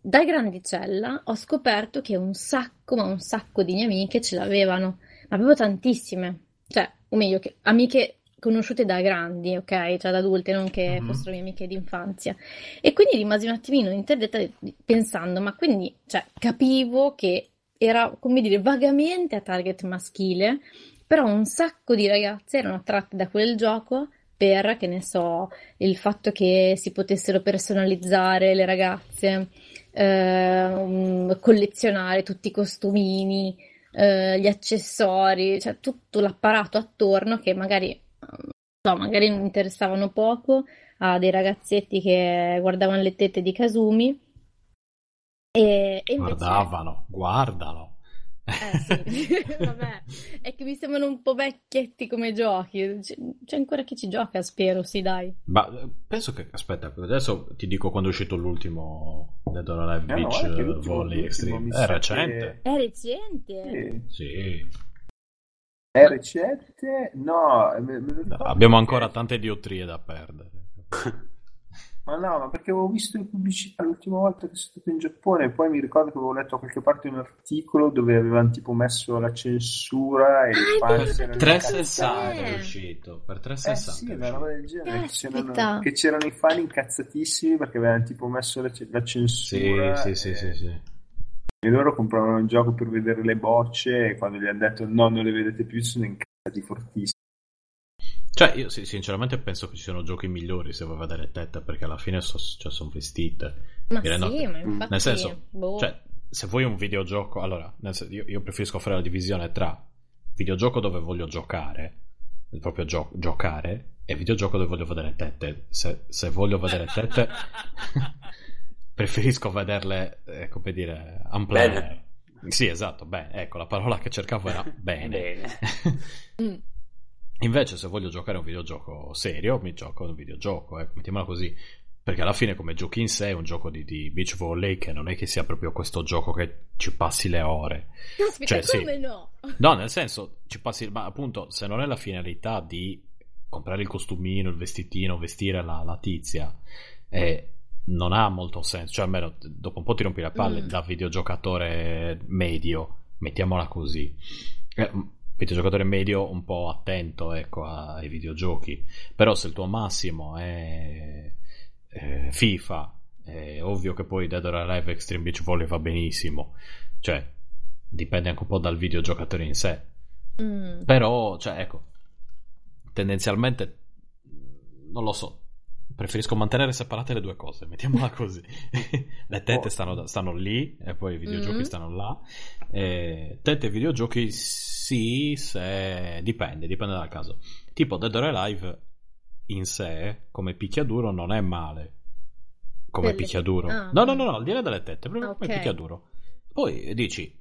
da grandicella ho scoperto che un sacco, ma un sacco di mie amiche ce l'avevano, avevo tantissime. Cioè, o meglio, che, amiche conosciute da grandi, ok? Cioè da adulte, non che Mhm. fossero mie amiche d'infanzia. E quindi rimasi un attimino interdetta pensando, ma quindi, cioè, capivo che era, come dire, vagamente a target maschile, però un sacco di ragazze erano attratte da quel gioco per, che ne so, il fatto che si potessero personalizzare le ragazze, ehm, collezionare tutti i costumini, eh, gli accessori, cioè tutto l'apparato attorno che magari, so, magari non interessavano poco a dei ragazzetti che guardavano le tette di Kasumi. E, e invece... Guardavano, guardalo. Eh sì, vabbè, è che mi sembrano un po' vecchietti come giochi. C'è, c'è ancora chi ci gioca, spero, sì, dai. Ma eh, penso che, aspetta, adesso ti dico quando è uscito l'ultimo Dead or Alive Eh, no, Beach che eh, l'ultimo- Volley Extreme. È recente. È recente. che- sì. Sì. È recente? No, me, me lo ricordo Abbiamo ancora tante diottrie da perdere. Ma no, ma perché avevo visto le pubblicità l'ultima volta che sono stato in Giappone e poi mi ricordo che avevo letto da qualche parte un articolo dove avevano tipo messo la censura e Ah, fan vero, si erano 360 Eh. è uscito. Per Eh 360 sì, è una roba del genere. Che c'erano, che c'erano i fan incazzatissimi perché avevano tipo messo la, la Sì, censura sì, sì, e, sì, sì. e loro compravano il gioco per vedere le bocce e quando gli hanno detto no, non le vedete più, sono incazzati fortissimi. Cioè, io sì, sinceramente penso che ci siano giochi migliori se vuoi vedere tette, perché alla fine so- cioè, sono vestite. Ma rendo- sì, ma infatti, Nel senso, boh. cioè, se vuoi un videogioco, allora, nel sen- io, io preferisco fare la divisione tra videogioco dove voglio giocare, proprio gio- giocare, e videogioco dove voglio vedere tette. Se, se voglio vedere tette, preferisco vederle, eh, come dire, unplanned. Bene. Sì, esatto, beh, ecco, la parola che cercavo era bene. Bene. Invece, se voglio giocare un videogioco serio, mi gioco un videogioco, ecco, mettiamola così. Perché alla fine, come giochi in sé, è un gioco di, di beach volley che non è che sia proprio questo gioco che ci passi le ore. Caspita, cioè, sì. come no? No, nel senso, ci passi, ma appunto, se non è la finalità di comprare il costumino, il vestitino, vestire la, la tizia, eh, non ha molto senso. Cioè, almeno dopo un po' ti rompi le palle Mm. da videogiocatore medio, mettiamola così. Eh, un videogiocatore medio un po' attento, ecco, ai videogiochi. Però se il tuo massimo è eh, FIFA, è ovvio che poi Dead or Alive Extreme Beach Volley va benissimo. Cioè, dipende anche un po' dal videogiocatore in sé. Mm. Però, cioè, ecco, tendenzialmente, non lo so, preferisco mantenere separate le due cose, mettiamola così. le tette Oh. stanno, stanno lì e poi i videogiochi Mm. stanno là. Eh, tette e videogiochi sì, se... dipende, dipende dal caso. Tipo Dead or Alive in sé, come picchiaduro, non è male. Come Per le- picchiaduro. ah. No, no, no, no, al di là delle tette, proprio Ah, come picchiaduro. Poi dici,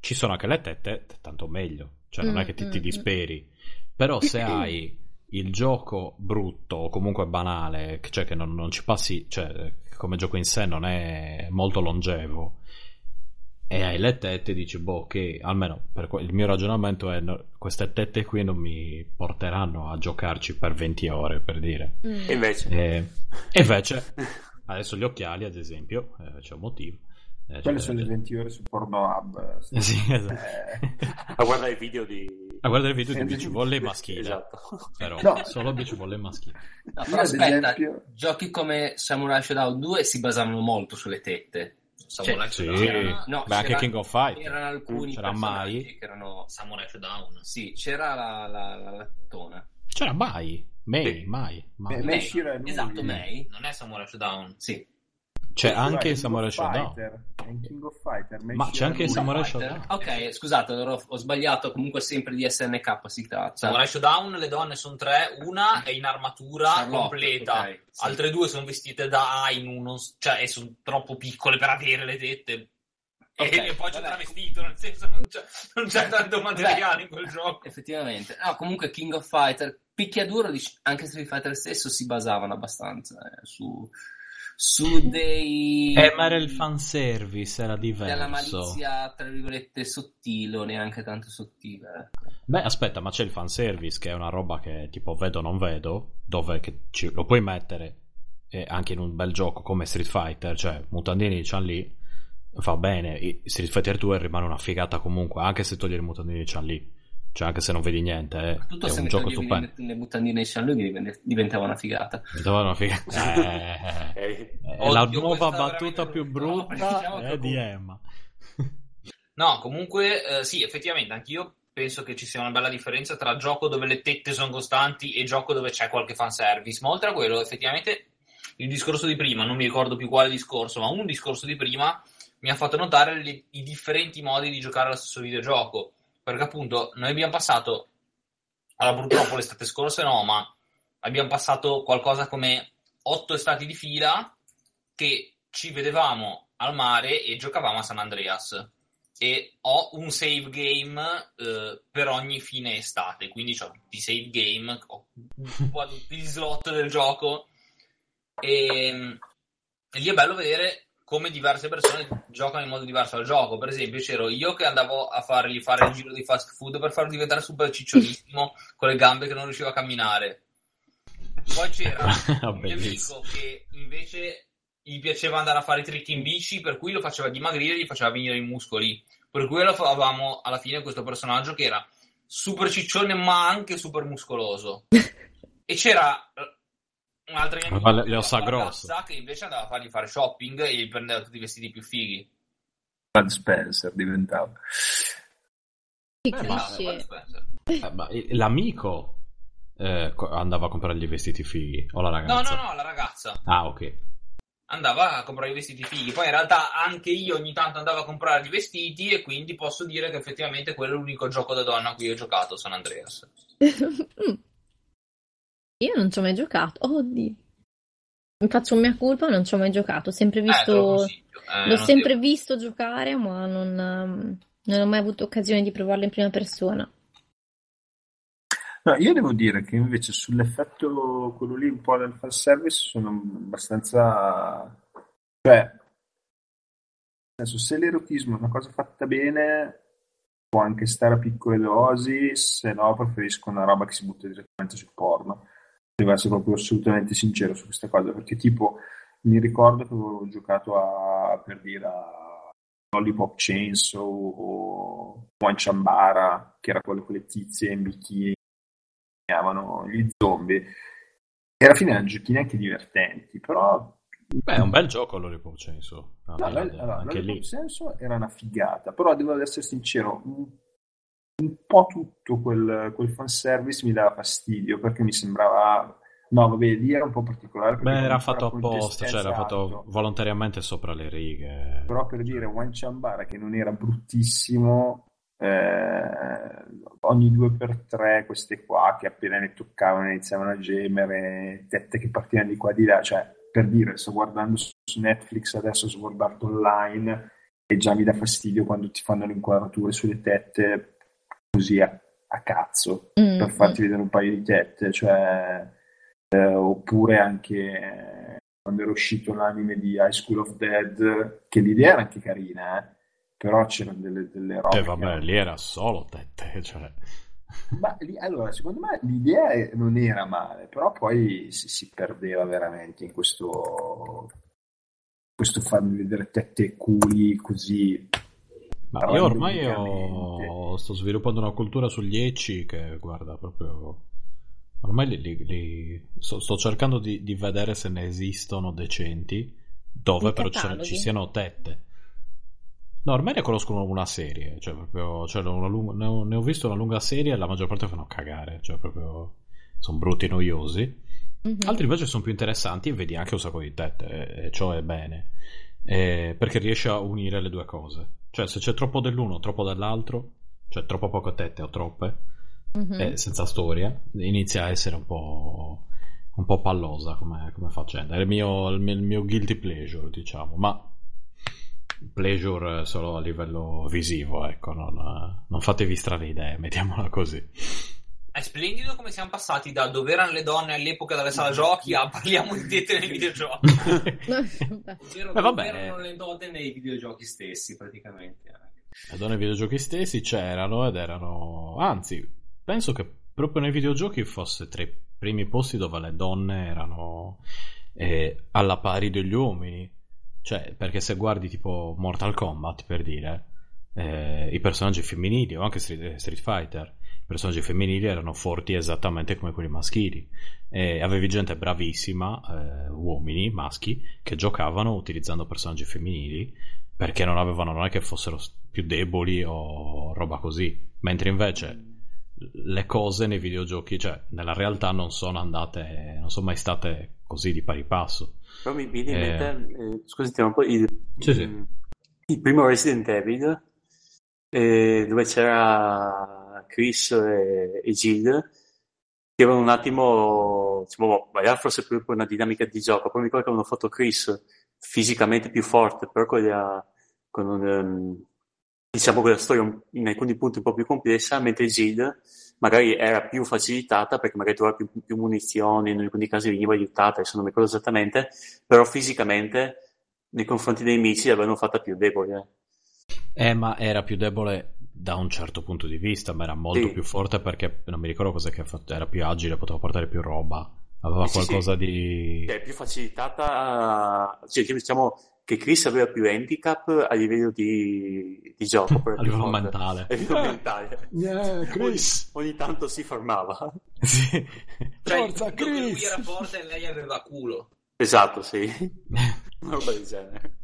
ci sono anche le tette, tanto meglio. Cioè, non Mm, è che ti, ti mm, disperi. Però se hai il gioco brutto o comunque banale, che- cioè che non, non ci passi, cioè come gioco in sé non è molto longevo, e hai le tette, dici, boh, che almeno per que- il mio ragionamento è no, queste tette qui non mi porteranno a giocarci per 20 ore, per dire. Mm. E invece... E, e invece, adesso gli occhiali, ad esempio, eh, c'è un motivo. Eh, Quelle cioè- sono le 20 ore su Pornhub. Eh, sì, esatto. Eh, A guardare i video di... A guardare il video di beach volley maschile. Esatto. Però No. solo beach volley maschile. No, però aspetta, esempio- giochi come Samurai Shodown 2 si basavano molto sulle tette. Samurai Sì, Shodown. c'era- no, beh, anche King of Fight. C'erano alcuni C'era Mai. che erano... Samurai Shodown. Sì, c'era la, la, la lattona. C'era mai, May, mai, May, è lui. esatto, May. Non è Samurai Shodown. Sì. C'è Guarda, anche King Samurai Shodown. Fighter, è in King of Fighter. May Ma c'è anche lui. Samurai? Shodown. Ok, scusate, allora ho, ho sbagliato, comunque sempre di SNK si tratta. Samurai Shodown, le donne sono tre, una è in armatura Charlotte, completa, ok, sì. altre due sono vestite da Ainu, non cioè e sono troppo piccole per avere le tette. Ok, e poi c'è vabbè. travestito, nel senso non c'è, non c'è tanto materiale in quel gioco. Effettivamente. No, comunque King of Fighter, picchiaduro, anche Street Fighter stesso si basavano abbastanza eh, su, su dei... Eh, ma era il fanservice, era Della diverso. malizia, tra virgolette, sottile o neanche tanto sottile. ecco. Beh, aspetta, ma c'è il fanservice che è una roba che tipo vedo o non vedo, dove che ci- lo puoi mettere eh, anche in un bel gioco come Street Fighter, cioè mutandini di Chun-Li, fa bene. Street Fighter 2 rimane una figata comunque, anche se togli i mutandini di Chun-Li, cioè anche se non vedi niente, eh, Tutto è se un gioco stupendo. le, le mutandine di Jean-Luc diventa- diventava una figata. Diventava una figata. Eh, Eh, è la Oddio, nuova è battuta veramente più brutta. Diciamo che è di Emma. No, comunque eh, sì, effettivamente anch'io penso che ci sia una bella differenza tra gioco dove le tette sono costanti e gioco dove c'è qualche fanservice. Ma oltre a quello, effettivamente, il discorso di prima, non mi ricordo più quale discorso, ma un discorso di prima mi ha fatto notare le- i differenti modi di giocare allo stesso videogioco. Perché appunto noi abbiamo passato, allora purtroppo l'estate scorsa no, ma abbiamo passato qualcosa come otto estati di fila che ci vedevamo al mare e giocavamo a San Andreas. E ho un save game eh, per ogni fine estate, quindi ho tutti i save game, ho tutti gli slot del gioco. E, e lì è bello vedere come diverse persone giocano in modo diverso al gioco. Per esempio, c'ero io che andavo a fargli fare il giro di fast food per farlo diventare super cicciolissimo con le gambe che non riusciva a camminare. Poi c'era un mio amico che invece gli piaceva andare a fare i trick in bici, per cui lo faceva dimagrire e gli faceva venire i muscoli. Per cui lo avevamo alla fine questo personaggio che era super ciccione ma anche super muscoloso. e c'era un'altra mia amica, le- ossa grosse. che invece andava a fargli fare shopping e gli prendeva tutti i vestiti più fighi. Bud Spencer diventava. Eh, ma- Spencer. Eh, ma l'amico eh, andava a comprare gli vestiti fighi, o la No, ragazza? no, no, la ragazza. Ah, ok. andava a comprare i vestiti fighi. Poi in realtà anche io ogni tanto andavo a comprare i vestiti e quindi posso dire che effettivamente quello è l'unico gioco da donna a cui ho giocato, San Andreas. Io non ci ho mai giocato. Oddio. Faccio mia colpa, non ci ho mai giocato. Ho sempre Eh, visto. consiglio. Eh, L'ho sempre devo- visto giocare, ma non, ehm, non ho mai avuto occasione di provarlo in prima persona. No, io devo dire che invece sull'effetto, quello lì un po' del fanservice, sono abbastanza... Cioè, nel senso, se l'erotismo è una cosa fatta bene, può anche stare a piccole dosi, se no preferisco una roba che si butta direttamente sul porno. Devo essere proprio assolutamente sincero su questa cosa, perché tipo, mi ricordo che avevo giocato a, per dire, a Lollipop Chainsaw o One Chambara, che era quello con le tizie in bikini chiamavano gli zombie. E alla fine erano giochini anche divertenti, però Beh, è un bel gioco Lollipop Chainsaw. No, allora, anche Lollipop lì. senso era una figata, però devo essere sincero, un, po' tutto quel, quel fanservice mi dava fastidio perché mi sembrava. No, vabbè, lì era un po' particolare. Beh, era fatto apposta, cioè era fatto esatto. volontariamente sopra le righe. Però per dire One Chambara che non era bruttissimo, eh, ogni due per tre queste qua che appena ne toccavano iniziavano a gemere, tette che partivano di qua e di là, cioè per dire, sto guardando su Netflix adesso Sword Art Online e già mi dà fastidio quando ti fanno le inquadrature sulle tette così a, a cazzo Mm, per farti vedere un paio di tette, cioè, eh, oppure anche eh, quando era uscito l'anime di High School of Dead, che l'idea era anche carina, eh, però c'erano delle, delle robe. Eh, che vabbè, erano- lì era solo tette, cioè. Ma lì- allora, secondo me l'idea non era male, però poi si, si perdeva veramente in questo, questo farmi vedere tette e culi così. Ma io ormai ho- sto sviluppando una cultura sugli ecci che, guarda, proprio... Ormai li, li- li- sto, sto cercando di, di vedere se ne esistono decenti, dove I però ci, ci siano tette. No, ormai ne conoscono una serie, cioè proprio, cioè una lunga- ne, ho, ne ho visto una lunga serie e la maggior parte fanno cagare, cioè proprio sono brutti e noiosi. mhm. Altri invece sono più interessanti e vedi anche un sacco di tette, e, e ciò è bene, Eh, perché riesci a unire le due cose. Cioè, se c'è troppo dell'uno troppo dell'altro, cioè troppo poche tette o troppe, Mhm. eh, senza storia, inizia a essere un po', un po' pallosa come, come faccenda. È il mio, il mio, il mio guilty pleasure, diciamo, ma pleasure solo a livello visivo, ecco, non, non fatevi strane idee, mettiamola così. È splendido come siamo passati da dove erano le donne all'epoca della sala giochi a parliamo di tette nei videogiochi. Ovvero Beh, dove vabbè. erano le donne nei videogiochi stessi, praticamente. anche. Le donne nei videogiochi stessi c'erano ed erano... Anzi, penso che proprio nei videogiochi fosse tra i primi posti dove le donne erano eh, alla pari degli uomini. Cioè, perché se guardi tipo Mortal Kombat, per dire, eh, i personaggi femminili o anche Street, Street Fighter, personaggi femminili erano forti esattamente come quelli maschili. E avevi gente bravissima, eh, uomini, maschi, che giocavano utilizzando personaggi femminili perché non avevano, non è che fossero più deboli o roba così. Mentre invece le cose nei videogiochi, cioè nella realtà, non sono andate, non sono mai state così di pari passo. Però mi viene in Eh. mente, eh, scusate un po', il, Sì, sì. il primo Resident Evil, eh, dove c'era Chris e, e Jill, che avevano un attimo, diciamo, magari forse più per una dinamica di gioco, poi mi ricordo che avevano fatto Chris fisicamente più forte, però con, la- con un, ehm, diciamo quella storia in alcuni punti un po' più complessa, mentre Jill magari era più facilitata perché magari trovava più, più munizioni, in alcuni casi veniva aiutata, adesso non mi ricordo esattamente, però fisicamente nei confronti dei nemici l'avevano fatta più debole. Eh, ma era più debole da un certo punto di vista, ma era molto Sì. più forte perché non mi ricordo cos'è che ha fatto, era più agile, poteva portare più roba, aveva Sì, qualcosa sì. di... Cioè, più facilitata, cioè diciamo che Chris aveva più handicap a livello di, di gioco. a livello forte. mentale. A livello mentale. Yeah, Ogni, ogni tanto si fermava. Sì. Cioè, Forza, per lui Chris! era forte e lei aveva culo. Esatto, sì. Una roba del genere.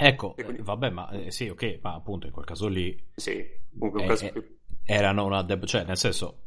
Ecco, quindi- eh, vabbè, ma eh, sì, ok, ma appunto in quel caso lì Sì, comunque un Eh, caso eh, più... erano una deb- cioè nel senso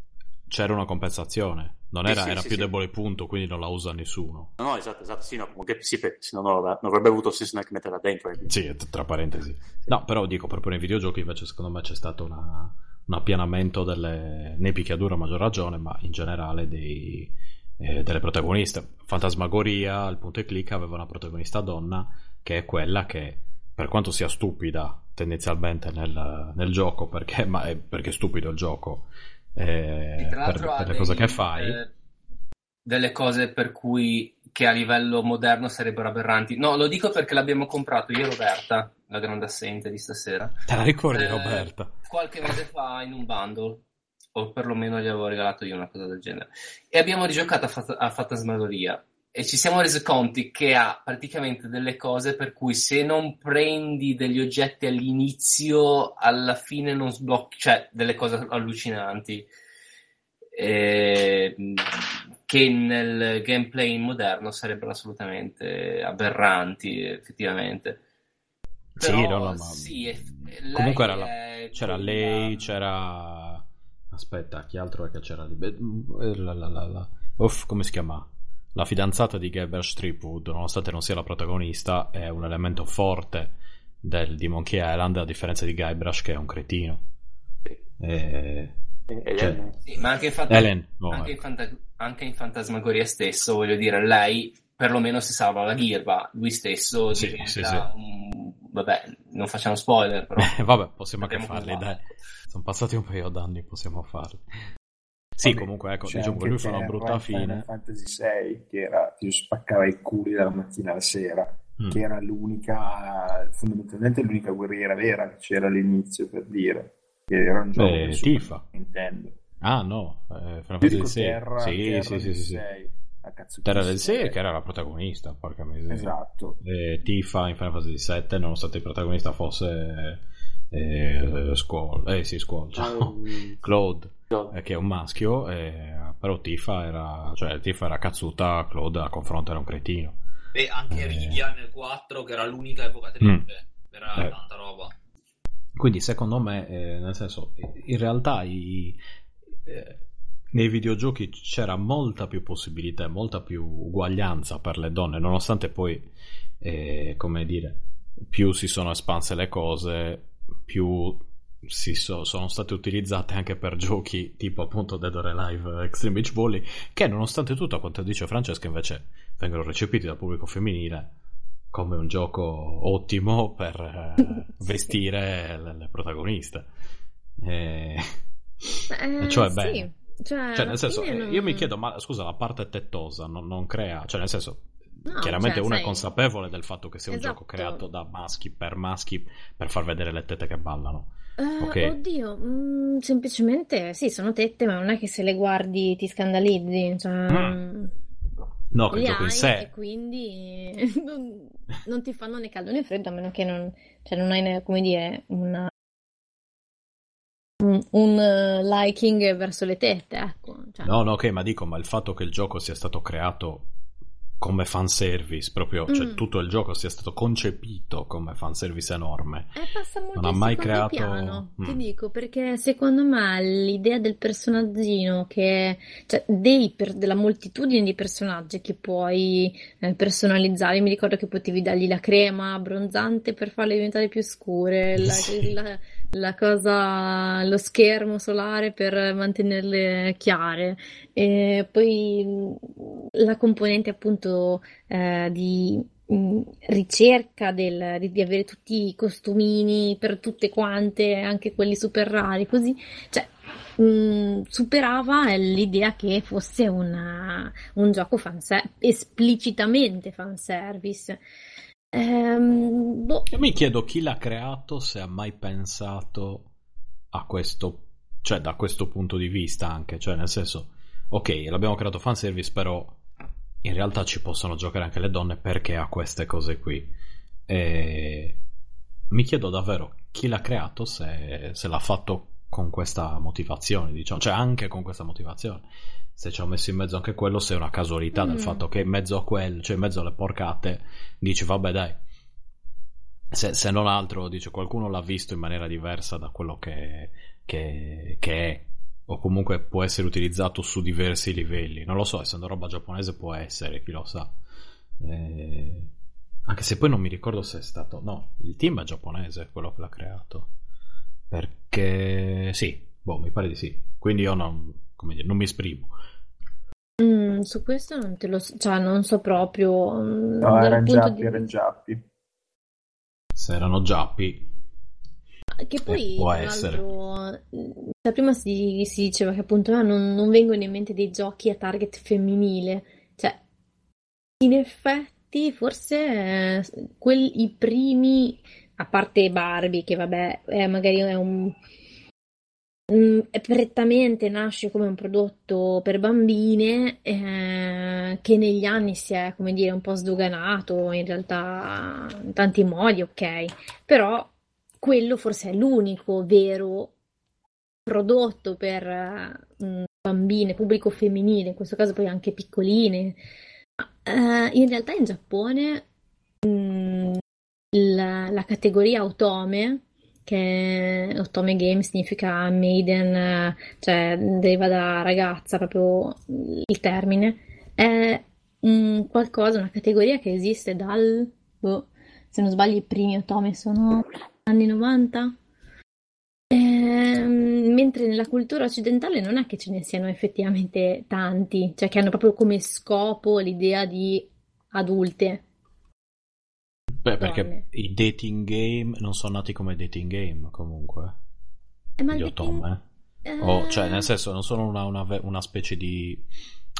c'era una compensazione, non era, sì, era sì, più sì. debole punto, quindi non la usa nessuno. No, no, esatto, esatto, sì, no, comunque sì, perché se no non avrebbe- avuto senso neanche metterla dentro. eh. Sì, tra parentesi. No, però dico, proprio nei videogiochi invece secondo me c'è stato una- un appianamento delle, nei picchiaduro a maggior ragione, ma in generale dei, eh, delle protagoniste. Fantasmagoria, il punto e clic aveva una protagonista donna che è quella che, per quanto sia stupida tendenzialmente nel, nel gioco, perché, ma è perché è stupido il gioco, eh, E tra per, per le cose che fai. eh, delle cose per cui che a livello moderno sarebbero aberranti. No, lo dico perché l'abbiamo comprato io e Roberta, la grande assente di stasera, Te la ricordi eh, Roberta? qualche mese fa in un bundle, o perlomeno gli avevo regalato io una cosa del genere. E abbiamo rigiocato a, Fat- a Fantasmagoria e ci siamo resi conti che ha praticamente delle cose per cui se non prendi degli oggetti all'inizio, alla fine non sblocchi, cioè delle cose allucinanti. eh, che nel gameplay moderno sarebbero assolutamente aberranti, effettivamente. Sì, Però, no, no, ma- sì, Comunque era la- C'era quella- lei, c'era. Aspetta, chi altro è che c'era lì? La, la, la, la- Uff, come si chiama? La fidanzata di Gaber Stripwood, nonostante non sia la protagonista, è un elemento forte del, di Monkey Island, a differenza di Guybrush che è un cretino. E... Cioè, Sì, ma anche in, fanta- Ellen, no, anche, in fanta- anche in Fantasmagoria stesso, voglio dire, lei perlomeno si salva la ghirba, lui stesso Sì, diventa sì, sì. un- Vabbè, non facciamo spoiler, però... Vabbè, possiamo anche farli, dai. Sono passati un paio d'anni, possiamo farli. Sì, Vabbè, comunque, ecco, diciamo che lui fa una brutta Final fine. Fantasy VI che era ti spaccava i culi dalla mattina alla sera Mm. che era l'unica fondamentalmente l'unica guerriera vera che c'era all'inizio per dire che era un gioco Beh, Tifa. Nintendo Ah, no, eh, Final Fantasy VI. Terra, Sì, Terra sì, sì, del sì, sì. 6, a cazzo Terra del sei. 6 che era la protagonista, porca miseria. esatto E Tifa in Final Fantasy 7, nonostante il protagonista fosse eh, Squall, eh sì, Squall, ciao. Claude, eh, che è un maschio, eh, però Tifa era, cioè Tifa era cazzuta, Claude a confronto era un cretino. E anche Eh. Ridia nel 4, che era l'unica evocatrice. Era Eh. tanta roba. Quindi secondo me, eh, nel senso, in realtà i- eh, nei videogiochi c'era molta più possibilità, molta più uguaglianza per le donne, nonostante poi, eh, come dire, più si sono espanse le cose, più si so- sono state utilizzate anche per giochi tipo appunto Dead or Alive Extreme Beach Volley, che nonostante tutto, a quanto dice Francesca, invece vengono recepiti dal pubblico femminile come un gioco ottimo per eh, vestire le, le protagoniste. E... Eh, cioè, sì. bene. Cioè, Cioè, nel senso, fine non- io mi chiedo, ma scusa, la parte tettosa non, non crea, cioè, nel senso, No, chiaramente cioè, uno è sai- consapevole del fatto che sia un Esatto. gioco creato da maschi per maschi per far vedere le tette che ballano. Eh, Ok. Oddio, mm, semplicemente sì, sono tette, ma non è che se le guardi ti scandalizzi. Cioè, Mm. No, che gioco in sé. e quindi non, non ti fanno né caldo né freddo, a meno che non, cioè non hai, come dire, una- un, un, eh, liking verso le tette, ecco. Cioè, No, no, ok, ma dico, ma il fatto che il gioco sia stato creato come fanservice, proprio, cioè Mm. tutto il gioco sia stato concepito come fanservice enorme. Eh, passa molto Non ha mai creato- piano, ti Mm. dico, perché secondo me l'idea del personaggino che, cioè dei per- della moltitudine di personaggi che puoi eh, personalizzare, mi ricordo che potevi dargli la crema abbronzante per farle diventare più scure, la, Sì. la- la cosa, lo schermo solare per mantenerle chiare, e poi la componente appunto eh, di mh, ricerca del- di, di avere tutti i costumini per tutte quante, anche quelli super rari, così, cioè, mh, superava l'idea che fosse una- un gioco fanservice, esplicitamente fanservice. Ehm, boh, Io mi chiedo chi l'ha creato, se ha mai pensato a questo, cioè da questo punto di vista anche, cioè nel senso, ok, l'abbiamo creato fanservice, però in realtà ci possono giocare anche le donne perché ha queste cose qui. E mi chiedo davvero chi l'ha creato, se, se l'ha fatto con questa motivazione, diciamo, cioè anche con questa motivazione. Se ci ho messo in mezzo anche quello, se è una casualità del Mm. fatto che in mezzo a quello, cioè in mezzo alle porcate, dici vabbè dai, se, se non altro, dice qualcuno l'ha visto in maniera diversa da quello che, che- che è, o comunque può essere utilizzato su diversi livelli. Non lo so, essendo roba giapponese può essere, chi lo sa. Eh, anche se poi non mi ricordo se è stato. No, il team è giapponese quello che l'ha creato. Perché sì, boh, mi pare di sì. Quindi io non, come dire, non mi esprimo. Mm, su questo non te lo so, cioè non so proprio mm, No, dal erano punto giappi, di erano giappi. Se erano giappi, Che poi, Eh, può tra essere. l'altro, cioè, prima si, si diceva che appunto ah, non, non vengono in mente dei giochi a target femminile. Cioè, in effetti, forse eh, quel- i primi, a parte Barbie, che vabbè, è magari è un. Mm, prettamente nasce come un prodotto per bambine, eh, che negli anni si è, come dire, un po' sdoganato in realtà in tanti modi, ok. Però quello forse è l'unico vero prodotto per eh, bambine, pubblico femminile, in questo caso poi anche piccoline. Eh, in realtà in Giappone mh, la, la categoria Otome, che Otome Game significa maiden, eh, cioè deriva da ragazza proprio il termine, è un qualcosa, una categoria che esiste dal, boh, se non sbaglio i primi Otome sono anni 90? Ehm, mentre nella cultura occidentale non è che ce ne siano effettivamente tanti, cioè che hanno proprio come scopo l'idea di adulte. Beh, perché Donne. i dating game non sono nati come dating game comunque. Eh, ma Gli dating- otome. eh, O, cioè, nel senso, non sono una, una una specie di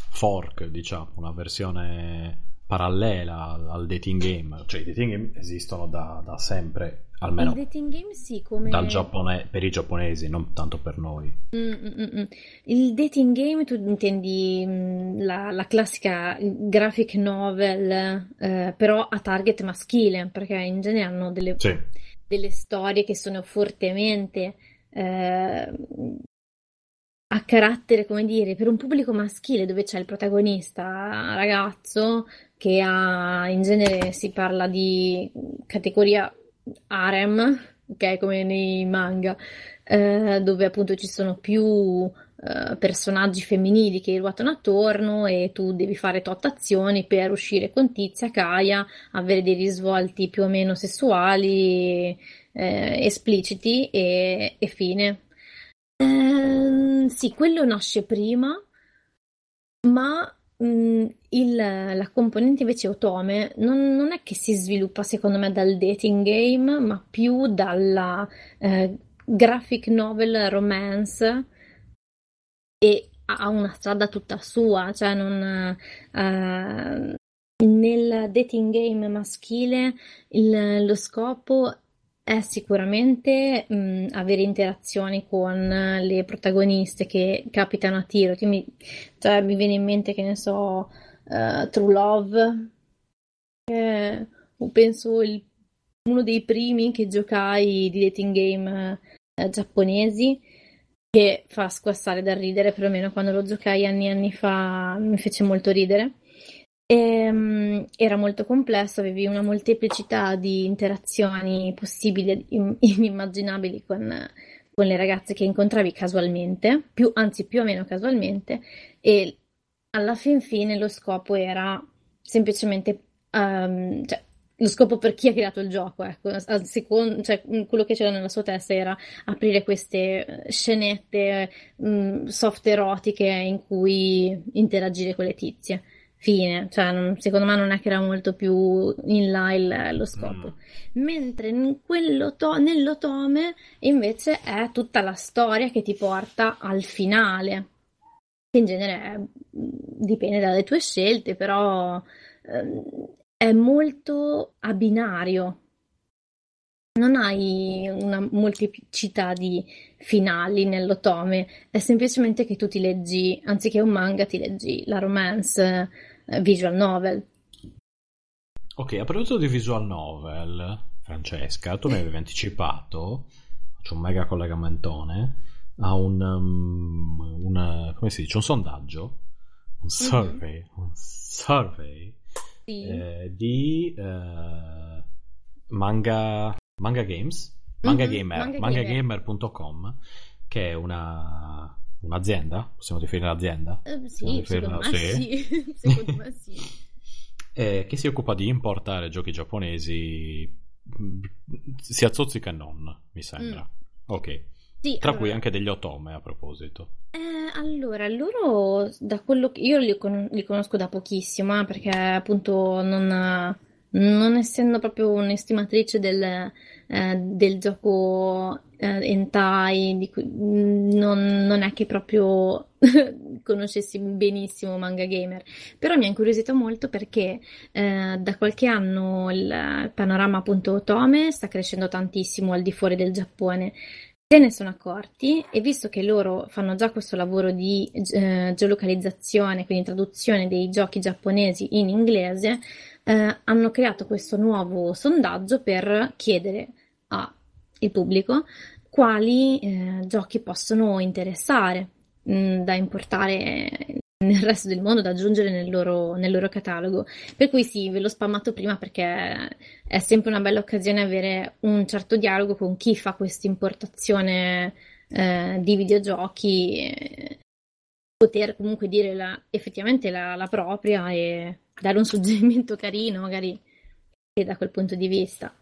fork, diciamo, una versione parallela al, al dating game. Cioè, i dating game esistono da, da sempre, almeno il dating game sì, come... dal Giappone, per i giapponesi, non tanto per noi. Mm, mm, mm, mm. Il dating game tu intendi mm, la, la classica graphic novel, eh, però a target maschile, perché in genere hanno delle, Sì, delle storie che sono fortemente eh, a carattere, come dire, per un pubblico maschile dove c'è il protagonista ragazzo che ha, in genere si parla di categoria harem, ok, come nei manga, eh, dove appunto ci sono più eh, personaggi femminili che ruotano attorno e tu devi fare tot azioni per uscire con Tizia, Kaya, avere dei risvolti più o meno sessuali, eh, espliciti e, e fine. Ehm, sì, quello nasce prima, ma mh, il- la componente invece Otome non, non è che si sviluppa secondo me dal dating game, ma più dalla eh, graphic novel romance e ha una strada tutta sua, cioè non, eh, nel dating game maschile il- lo scopo è sicuramente mh, avere interazioni con le protagoniste che capitano a tiro. Ti mi, cioè, mi viene in mente, che ne so, eh, True Love, che penso il- uno dei primi che giocai di dating game eh, giapponesi, che fa squassare dal ridere, perlomeno quando lo giocai anni e anni fa mi fece molto ridere. Ehm, era molto complesso, avevi una molteplicità di interazioni possibili e inimmaginabili con, con le ragazze che incontravi casualmente, più, anzi più o meno casualmente, e alla fin fine lo scopo era semplicemente, ehm, cioè, lo scopo per chi ha creato il gioco, ecco, al secon- cioè, quello che c'era nella sua testa era aprire queste scenette mh, soft erotiche in cui interagire con le tizie. Fine, cioè, non- secondo me non è che era molto più in là il- lo scopo. Mentre in to- nell'otome invece è tutta la storia che ti porta al finale. Che in genere è- dipende dalle tue scelte, però ehm, è molto a binario. Non hai una molteplicità di finali nell'otome, è semplicemente che tu ti leggi, anziché un manga, ti leggi la romance visual novel. Ok, a proposito di visual novel, Francesca, tu mi avevi anticipato, faccio un mega collegamentone, a un, um, un, come si dice, un sondaggio, un survey, un survey Sì. eh, di eh, manga, manga Games, Manga Mhm, Gamer, Manga mangagamer.com, che è una, un'azienda, possiamo definire l'azienda, Eh, sì, definirla- secondo me sì. Secondo me sì. eh, che si occupa di importare giochi giapponesi sia zozzica e non, mi sembra. Ok, Sì, tra allora- cui anche degli otome a proposito. Eh, allora, loro da quello che io li, con- li conosco da pochissimo, eh, perché appunto non, non essendo proprio un'estimatrice del, eh, del gioco eh, hentai, di cui- non, non è che proprio conoscessi benissimo Manga Gamer, però mi ha incuriosito molto perché eh, da qualche anno il panorama appunto otome sta crescendo tantissimo al di fuori del Giappone. Se ne sono accorti e visto che loro fanno già questo lavoro di eh, geolocalizzazione, quindi traduzione dei giochi giapponesi in inglese, eh, hanno creato questo nuovo sondaggio per chiedere al pubblico quali eh, giochi possono interessare mh, da importare nel resto del mondo, da aggiungere nel loro, nel loro catalogo. Per cui sì, ve l'ho spammato prima perché è sempre una bella occasione avere un certo dialogo con chi fa questa importazione eh, di videogiochi, e poter comunque dire la- effettivamente la, la propria e dare un suggerimento carino, magari da quel punto di vista.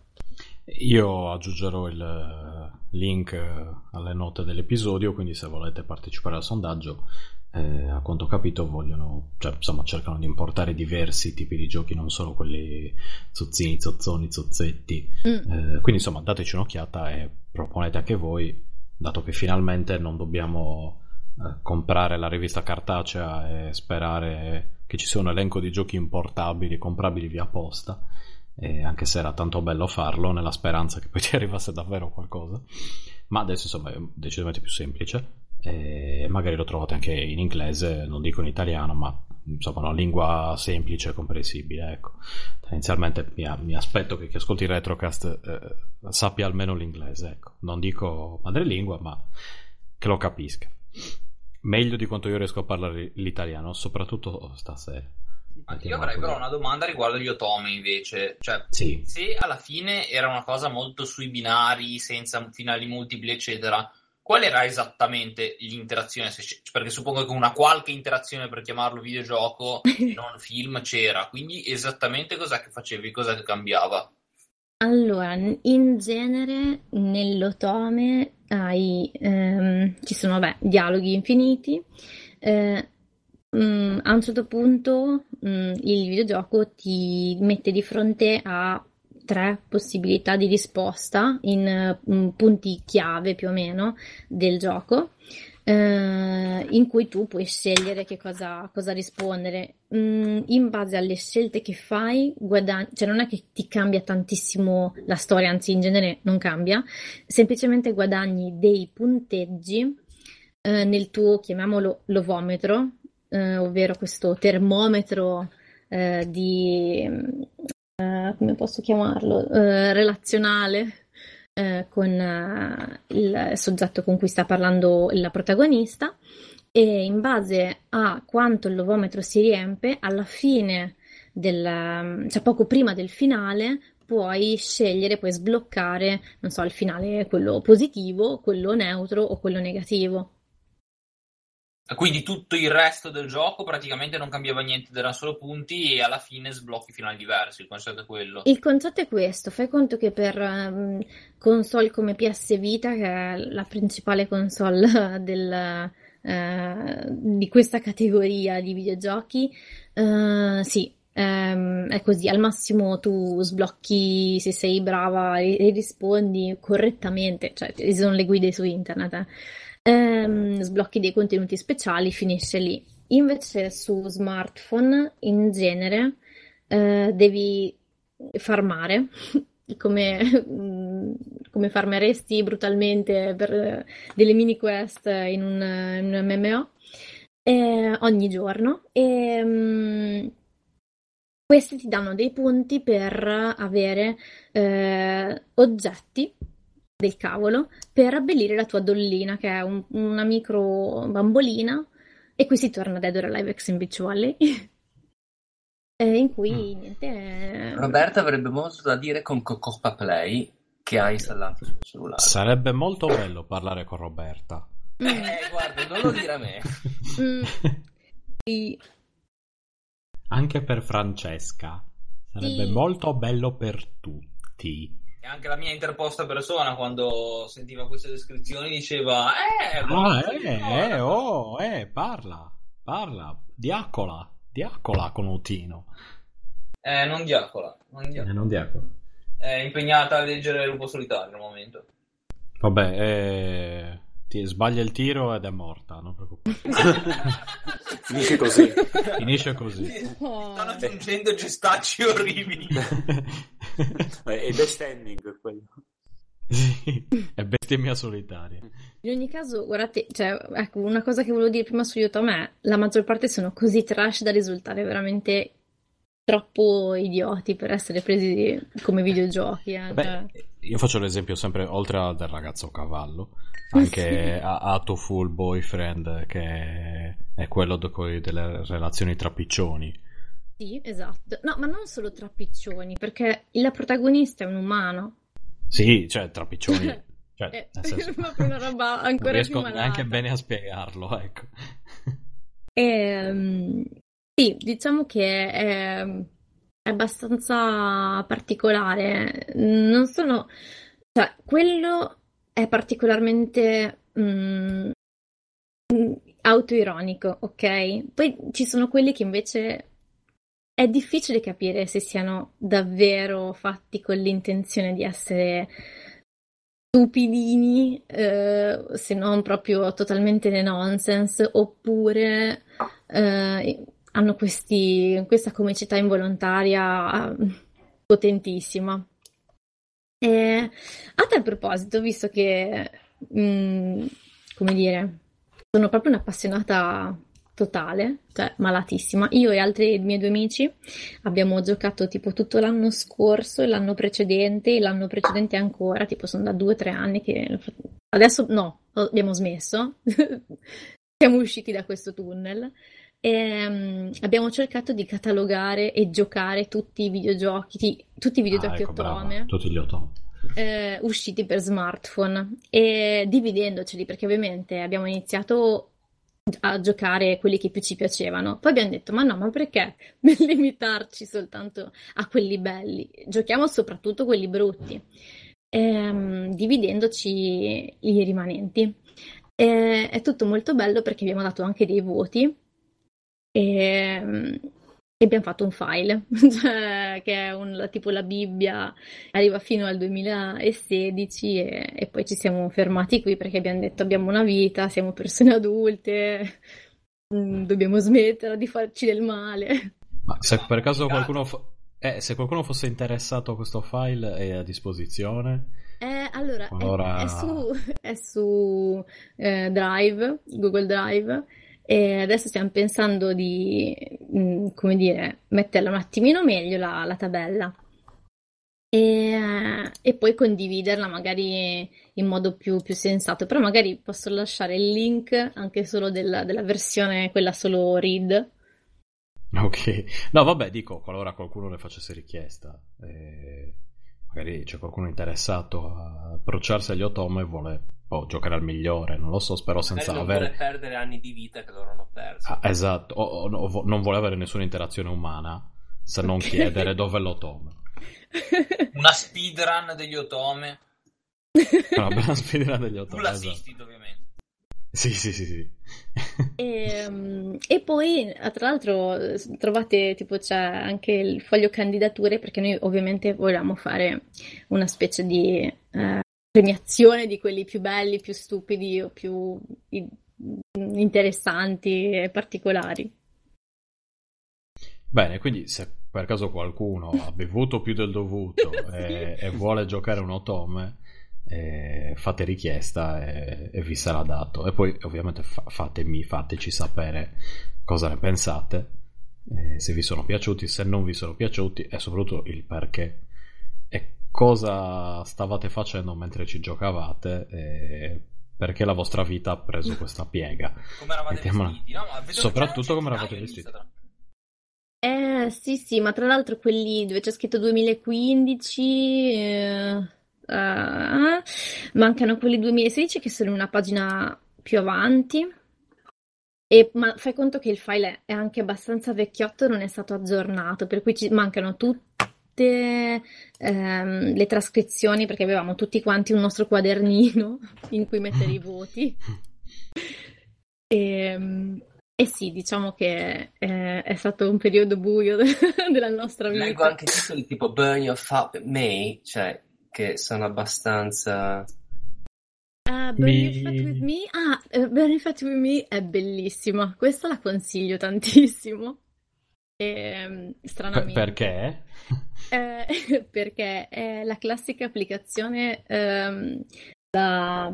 Io aggiungerò il eh, link eh, alle note dell'episodio, quindi se volete partecipare al sondaggio, eh, a quanto ho capito vogliono, cioè insomma cercano di importare diversi tipi di giochi, non solo quelli zozzini, zozzoni, zozzetti. Mm. Eh, quindi insomma dateci un'occhiata e proponete anche voi, dato che finalmente non dobbiamo eh, comprare la rivista cartacea e sperare che ci sia un elenco di giochi importabili, comprabili via posta eh, anche se era tanto bello farlo nella speranza che poi ti arrivasse davvero qualcosa. Ma adesso insomma è decisamente più semplice. E magari lo trovate anche in inglese non dico in italiano ma insomma una lingua semplice e comprensibile ecco. Tendenzialmente mi, mi aspetto che chi ascolti il retrocast eh, sappia almeno l'inglese ecco. Non dico madrelingua ma che lo capisca. Meglio di quanto io riesco a parlare l'italiano soprattutto stasera io avrei però una domanda riguardo gli otome invece. Cioè, Sì. se alla fine era una cosa molto sui binari, senza finali multipli, eccetera, qual era esattamente l'interazione? Perché suppongo che una qualche interazione per chiamarlo videogioco e non film c'era, quindi esattamente cos'è che facevi, cos'è che cambiava? Allora, in genere nell'otome hai, ehm, ci sono vabbè, dialoghi infiniti, eh, mm, a un certo punto mm, il videogioco ti mette di fronte a tre possibilità di risposta in mm, punti chiave più o meno del gioco eh, in cui tu puoi scegliere che cosa, cosa rispondere. Mm, in base alle scelte che fai, guadagni, cioè non è che ti cambia tantissimo la storia, anzi in genere non cambia, semplicemente guadagni dei punteggi eh, nel tuo, chiamiamolo, lovometro, eh, ovvero questo termometro eh, di, eh, come posso chiamarlo, eh, relazionale eh, con eh, il soggetto con cui sta parlando la protagonista e in base a quanto il lovometro si riempie, alla fine del, cioè poco prima del finale, puoi scegliere, puoi sbloccare, non so, il finale quello positivo, quello neutro o quello negativo. Quindi tutto il resto del gioco praticamente non cambiava niente, erano solo punti e alla fine sblocchi finali diversi. Il concetto è quello. Il concetto è questo: fai conto che per um, console come PS Vita, che è la principale console del, uh, di questa categoria di videogiochi, uh, sì, um, è così. Al massimo tu sblocchi se sei brava e rispondi correttamente, cioè ci sono le guide su internet. Eh ehm, sblocchi dei contenuti speciali, finisce lì. Invece su smartphone in genere eh, devi farmare come, come farmeresti brutalmente per delle mini quest in un, in un MMO eh, ogni giorno e um, questi ti danno dei punti per avere eh, oggetti del cavolo per abbellire la tua dollina, che è un, una micro bambolina, e qui si torna a Dead or Alive Ex in Beach Valley. in cui mm. niente. Roberta avrebbe molto da dire con Cocoppa Play che ha installato sul cellulare. Sarebbe molto bello parlare con Roberta. Mm. Eh, guarda, non lo dire a me. Mm. Sì. Anche per Francesca. Sarebbe sì. molto bello per tutti. E anche la mia interposta persona, quando sentiva queste descrizioni, diceva: Eh, ah, eh, eh, oh, eh, parla, parla, diacola, diacola con Otino. Eh, non diacola, non diacola. Eh, non diacola. È impegnata a leggere Lupo Solitario al momento. Vabbè, eh ti sbaglia il tiro ed è morta, non preoccuparti. Finisce così. Finisce così. Oh. Stanno aggiungendo gestacci orribili. È standing quello. Sì, è bestemmia solitaria. In ogni caso, guardate, cioè, ecco, una cosa che volevo dire prima su YouTube a me, la maggior parte sono così trash da risultare veramente troppo idioti per essere presi come videogiochi. Eh. Beh, cioè. io faccio l'esempio sempre, oltre al del ragazzo cavallo, anche sì. a Full Boyfriend, che è quello delle relazioni tra piccioni. Sì, esatto. No, ma non solo tra piccioni, perché il protagonista è un umano. Sì, cioè tra piccioni. Cioè, è eh, senso, una roba ancora riesco più malata. neanche bene a spiegarlo, ecco. E, ehm, sì, diciamo che è, è abbastanza particolare. Non sono... Cioè, quello è particolarmente mm, autoironico, ok? Poi ci sono quelli che invece è difficile capire se siano davvero fatti con l'intenzione di essere stupidini, eh, se non proprio totalmente nonsense, oppure eh, hanno questi, questa comicità involontaria potentissima. E a tal proposito, visto che, mh, mm, come dire, sono proprio un'appassionata totale, cioè malatissima. Io e altri miei due amici abbiamo giocato tipo tutto l'anno scorso, l'anno precedente e l'anno precedente ancora, tipo sono da due o tre anni che adesso no, abbiamo smesso. Siamo usciti da questo tunnel e um, abbiamo cercato di catalogare e giocare tutti i videogiochi, tutti i videogiochi ah, ecco, otome. tutti gli otome. Eh, usciti per smartphone e dividendoceli perché ovviamente abbiamo iniziato a giocare quelli che più ci piacevano. Poi abbiamo detto: ma no, ma perché limitarci soltanto a quelli belli? Giochiamo soprattutto quelli brutti, ehm, dividendoci i rimanenti. E, è tutto molto bello perché abbiamo dato anche dei voti E, mm, e abbiamo fatto un file, cioè, che è un, tipo la Bibbia, arriva fino al 2016 e, e poi ci siamo fermati qui perché abbiamo detto abbiamo una vita, siamo persone adulte, mm, dobbiamo smettere di farci del male. Ma se per caso qualcuno, fo- eh, se qualcuno fosse interessato a questo file è a disposizione. Eh, allora, Allora- È, è su, è su eh, Drive, Google Drive, e adesso stiamo pensando di, mm, come dire, metterla un attimino meglio la, la tabella e, e poi condividerla magari in modo più, più sensato, però magari posso lasciare il link anche solo della, della versione, quella solo read. Ok. No, vabbè, dico, qualora qualcuno ne facesse richiesta, eh, magari c'è qualcuno interessato a approcciarsi agli otome e vuole boh, giocare al migliore, non lo so, spero senza non avere... vuole perdere anni di vita che loro hanno perso. Ah, esatto, o, o- o non vuole avere nessuna interazione umana se non chiedere dove è l'otome. Una speedrun degli otome. Una bella speedrun degli Tu otome. l'assisti, esatto. ovviamente. Sì, sì, sì, sì. E, e poi, tra l'altro, trovate tipo c'è anche il foglio candidature perché noi ovviamente volevamo fare una specie di eh, premiazione di quelli più belli, più stupidi o più i- interessanti e particolari. Bene, quindi se per caso qualcuno ha bevuto più del dovuto e, e vuole giocare un otome, eh, fate richiesta e, e vi sarà dato. E poi ovviamente fa- fatemi, fateci sapere cosa ne pensate, eh, se vi sono piaciuti, se non vi sono piaciuti e soprattutto il perché cosa stavate facendo mentre ci giocavate e perché la vostra vita ha preso questa piega. Come eravate Mettiamola- vestiti, no? Soprattutto come eravate vestiti. Eh sì, sì, ma tra l'altro quelli dove c'è scritto 2015, eh, eh, mancano quelli 2016 che sono in una pagina più avanti. E, ma fai conto che il file è anche abbastanza vecchiotto, non è stato aggiornato, per cui ci mancano tutte ehm, le trascrizioni perché avevamo tutti quanti un nostro quadernino in cui mettere i voti. E, e sì, diciamo che eh, è stato un periodo buio della nostra vita. Leggo anche titoli tipo Burn Your Fuck With Me, cioè che sono abbastanza... Ah, Burn Your Fat With Me? Ah, eh, Burn Your Fat With Me è bellissima. Questa la consiglio tantissimo. E, Per- stranamente. perché? Eh, perché è la classica applicazione ehm, da,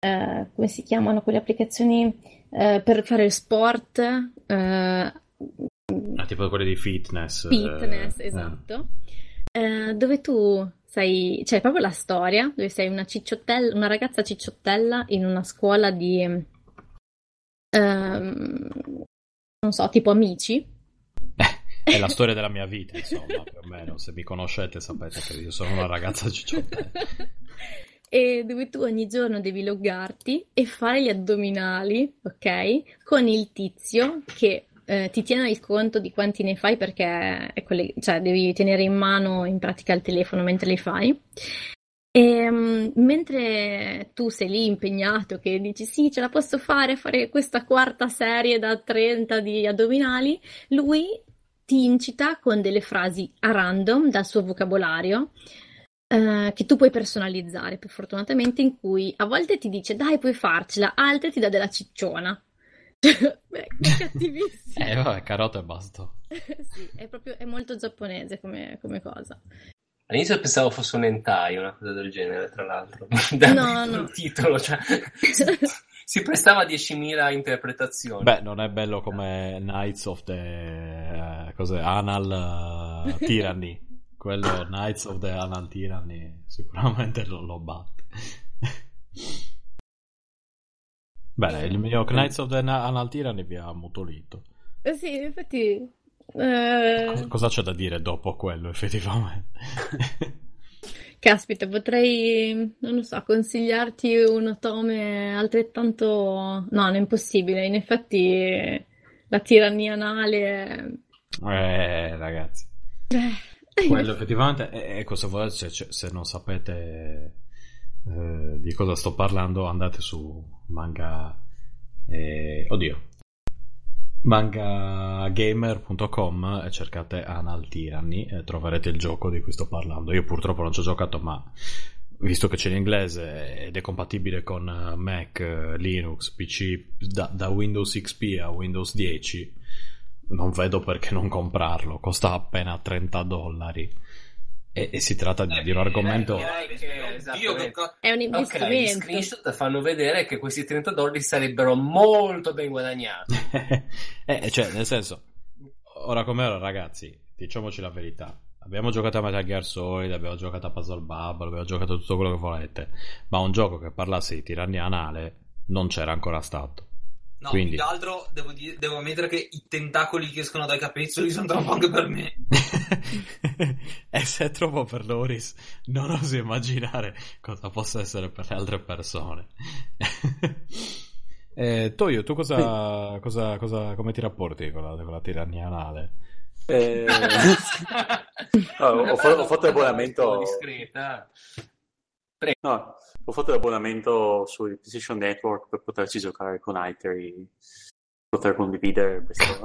eh, come si chiamano quelle applicazioni eh, per fare sport, eh, Ah, tipo quelli di fitness. fitness, eh, esatto, eh, dove tu sei, c'è proprio la storia, dove sei una cicciottella, una ragazza cicciottella in una scuola di, ehm, non so, tipo amici. È la storia della mia vita, insomma, più o meno. Se mi conoscete sapete che io sono una ragazza cicciottella. E dove tu ogni giorno devi loggarti e fare gli addominali, ok? Con il tizio che eh, ti tiene il conto di quanti ne fai perché quelle- cioè, devi tenere in mano in pratica il telefono mentre li fai. E mm, mentre tu sei lì impegnato che dici sì, ce la posso fare fare questa quarta serie da 30 di addominali, lui ti incita con delle frasi a random dal suo vocabolario eh, che tu puoi personalizzare, per fortunatamente, in cui a volte ti dice dai, puoi farcela, altre ti dà della cicciona. Beh, è cattivissimo. Eh, vabbè, carota e basta. Sì, è proprio, è molto giapponese come, come cosa. All'inizio pensavo fosse un hentai, una cosa del genere, tra l'altro. No, no. Il titolo, cioè... si prestava a 10.000 interpretazioni. Beh, non è bello come Knights of the... eh, cos'è? Anal eh, Tyranny. Quello Knights of the Anal Tyranny sicuramente lo, lo batte. Bene, il mio Knights of the Anal Tyranny vi ha mutolito. Eh Sì, infatti... eh, Cosa, cosa c'è da dire dopo quello, effettivamente? Caspita, potrei, non lo so, consigliarti un otome altrettanto... No, non è impossibile. In effetti la tirannia anale... eh, ragazzi. Eh, Quello effettivamente, e se, volete, se, se non sapete eh, di cosa sto parlando, andate su manga. eh, oddio, Mangagamer.com e cercate Anal Tyranny e troverete il gioco di cui sto parlando. Io purtroppo non ci ho giocato, ma visto che c'è in inglese ed è compatibile con Mac, Linux, PC da, da Windows XP a Windows 10, non vedo perché non comprarlo. Costa appena 30 dollari. E, e si tratta di, di un argomento. Che- co- È un Ok, gli investimento. screenshot fanno vedere che questi 30 dollari sarebbero molto ben guadagnati. eh, cioè, nel senso, ora come ora, ragazzi, diciamoci la verità. Abbiamo giocato a Metal Gear Solid, abbiamo giocato a Puzzle Bubble, abbiamo giocato tutto quello che volete, ma un gioco che parlasse di tirannia anale non c'era ancora stato. No, Quindi- più che altro devo, dire- devo ammettere che i tentacoli che escono dai capezzoli sono troppo anche per me. e se è troppo per Loris, non oso immaginare cosa possa essere per le altre persone. eh, Toyo, tu cosa, cosa, cosa- come ti rapporti con la, con la tirannia anale? Eh, no, ho, fa- ho fatto l'abbonamento. discreta. No, ho fatto l'abbonamento sul PlayStation Network per poterci giocare con altri, poter condividere questo.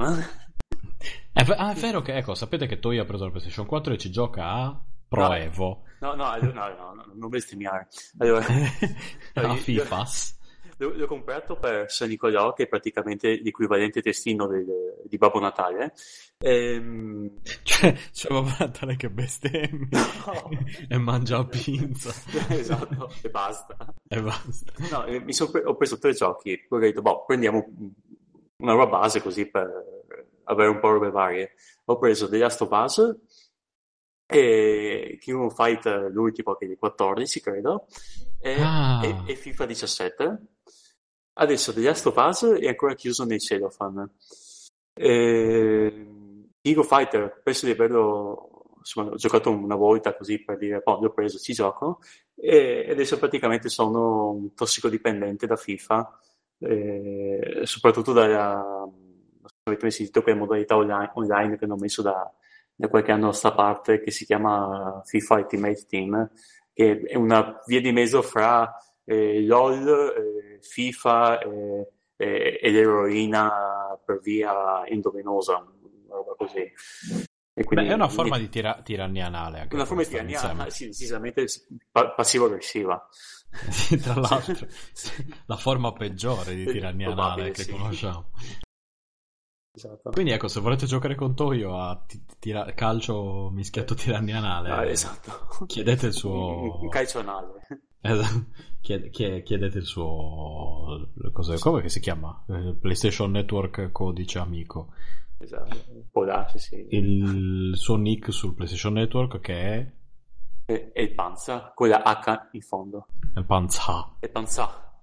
È, ve- ah, è vero che, ecco, sapete che Toyo ha preso la PlayStation 4 e ci gioca a Pro No. Evo. No, no, no, no, no, non bestemmiare. Allora, a io- FIFAs. L'ho, l'ho comprato per San Nicolò, che è praticamente l'equivalente testino del- di Babbo Natale. Ehm, Cioè, c'è Babbo Natale che bestemmia No. e mangia pizza esatto, e basta. e basta. No, eh, pre- ho preso tre giochi, poi ho detto, boh, prendiamo una roba base così per avere un po' robe varie. Ho preso The Last of Us e Kingdom Fight eh, l'ultimo che è di 14, credo, e, Ah. e- e FIFA 17. Adesso The Last of Us è ancora chiuso nei cellophane. E... King of Fighter, penso di averlo insomma, ho giocato una volta così per dire, boh, l'ho preso, ci gioco e adesso praticamente sono un tossicodipendente da FIFA, eh, soprattutto dalla, avete mai sentito quella modalità online, online che hanno messo da, da qualche anno a sta parte che si chiama FIFA Ultimate Team, che è una via di mezzo fra eh, LOL, eh, FIFA eh, eh, e l'eroina per via endovenosa, una roba così. E Beh, è una forma di tira- tirannia anale anche una forma di tirannia, insieme. sì, decisamente pa- passivo-aggressiva. Tra l'altro, la forma peggiore di tirannia anale che sì. conosciamo. Esatto. Quindi ecco, se volete giocare con Toyo a ti- tira- calcio mischiato tirannia anale, Ah, esatto. chiedete il suo... Un, calcio anale. Esatto. Chied- chie- chiedete il suo... Cos'è? Come che si chiama? Eh, PlayStation Network codice amico. Esatto. Può darsi, sì. Il suo nick sul PlayStation Network che è... E, il panza, con la H in fondo. è Panza. E panza.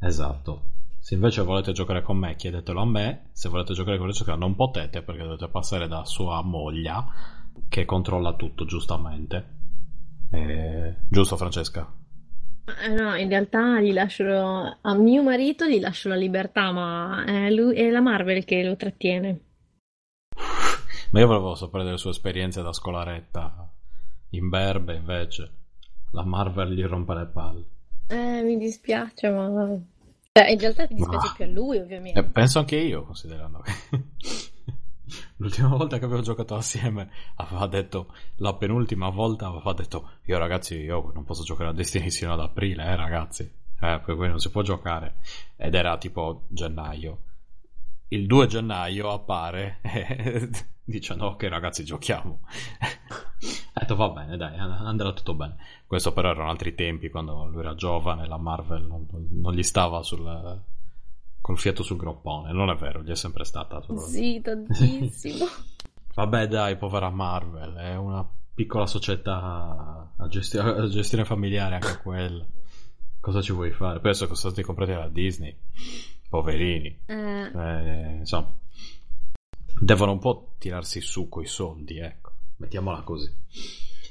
Esatto. Se invece volete giocare con me, chiedetelo a me. Se volete giocare con Lucio, non potete perché dovete passare da sua moglie che controlla tutto giustamente. Eh, giusto, Francesca? Eh, No, in realtà gli lascio a mio marito gli lascio la libertà, ma è, lui, è la Marvel che lo trattiene. Ma io volevo sapere delle sue esperienze da scolaretta in berbe, invece. La Marvel gli rompe le palle. Eh, mi dispiace, ma... Cioè, in realtà ti dispiace Ma- più a lui, ovviamente. Eh, penso anche io, considerando che l'ultima volta che avevo giocato assieme aveva detto, la penultima volta aveva detto, io ragazzi, io non posso giocare a Destiny sino ad aprile, eh ragazzi, eh, per cui non si può giocare. Ed era tipo gennaio. Il 2 gennaio appare e dice, no, ok ragazzi, giochiamo. Ho detto, va bene, dai, andrà tutto bene. Questo però erano altri tempi, quando lui era giovane, la Marvel non, non gli stava sul, col fiato sul groppone. Non è vero, gli è sempre stata. solo- Sì, tantissimo. Vabbè, dai, povera Marvel, è una piccola società a, gesti- a gestione familiare anche quella. Cosa ci vuoi fare? Penso che sono stati comprati da Disney. Poverini. Eh, Eh, insomma, devono un po' tirarsi su coi soldi, ecco. Mettiamola così.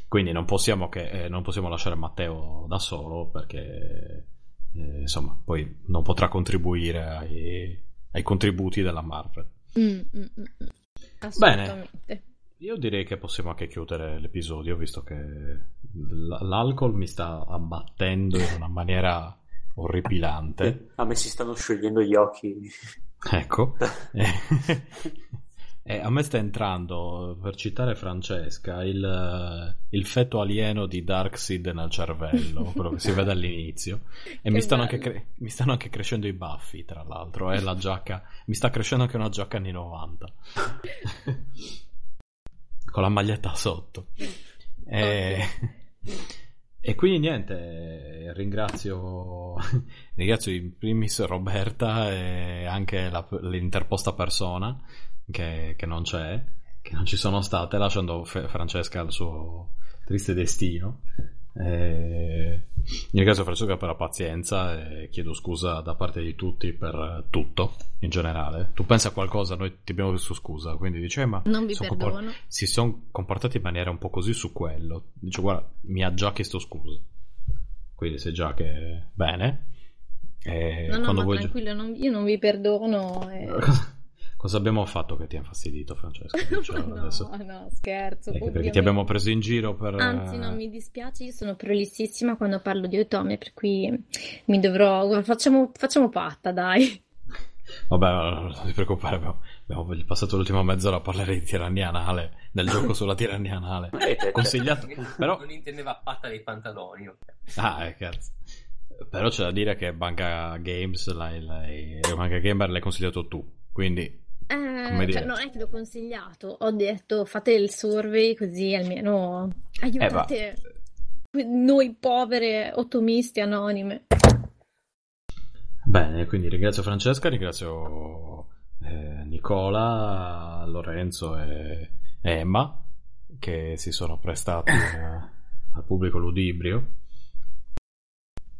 Quindi non possiamo, che, eh, non possiamo lasciare Matteo da solo perché, eh, insomma, poi non potrà contribuire ai, ai contributi della Marvel. mm, mm, mm, mm. Assolutamente. Io direi che possiamo anche chiudere l'episodio, visto che l'alcol mi sta abbattendo in una maniera orripilante. A me si stanno sciogliendo gli occhi. Ecco. Eh, a me sta entrando, per citare Francesca, il, il feto alieno di Darkseid nel cervello, quello che si vede all'inizio. E mi stanno, anche cre- mi stanno, anche crescendo i baffi, tra l'altro. E la giacca, mi sta crescendo anche una giacca anni 90. Con la maglietta sotto. E... E quindi niente, ringrazio, ringrazio in primis Roberta e anche la, l'interposta persona che, che, non c'è, che non ci sono state, lasciando Francesca al suo triste destino. E... Ringrazio Francesca per la pazienza e chiedo scusa da parte di tutti per tutto in generale. Tu pensi a qualcosa, noi ti abbiamo chiesto scusa, quindi dice: eh, Ma non vi perdono. Comport- si sono comportati in maniera un po' così su quello. Dice: Guarda, mi ha già chiesto scusa, quindi sai già che bene. E no, no, ma vuoi... tranquillo, non, io non vi perdono. E... Cosa abbiamo fatto che ti ha infastidito, Francesco? no, adesso. no, scherzo. Perché, perché ti abbiamo preso in giro per... Anzi, non mi dispiace, io sono prolississima quando parlo di Otome, per cui mi dovrò... Facciamo, facciamo patta, dai. Vabbè, non ti preoccupare, abbiamo, abbiamo passato l'ultima mezz'ora a parlare di tirannia anale, del gioco sulla tirannia anale. Consigliato, però... Non intendeva patta dei pantaloni. Ah, eh, cazzo. Però c'è da dire che Banca Games, la, la, la, Banca Gamer l'hai consigliato tu, quindi eh, cioè, non è che l'ho consigliato, ho detto fate il survey così almeno aiutate eh, noi povere ottomisti anonime. Bene, quindi ringrazio Francesca, ringrazio eh, Nicola, Lorenzo e, e, Emma che si sono prestati eh, al pubblico ludibrio.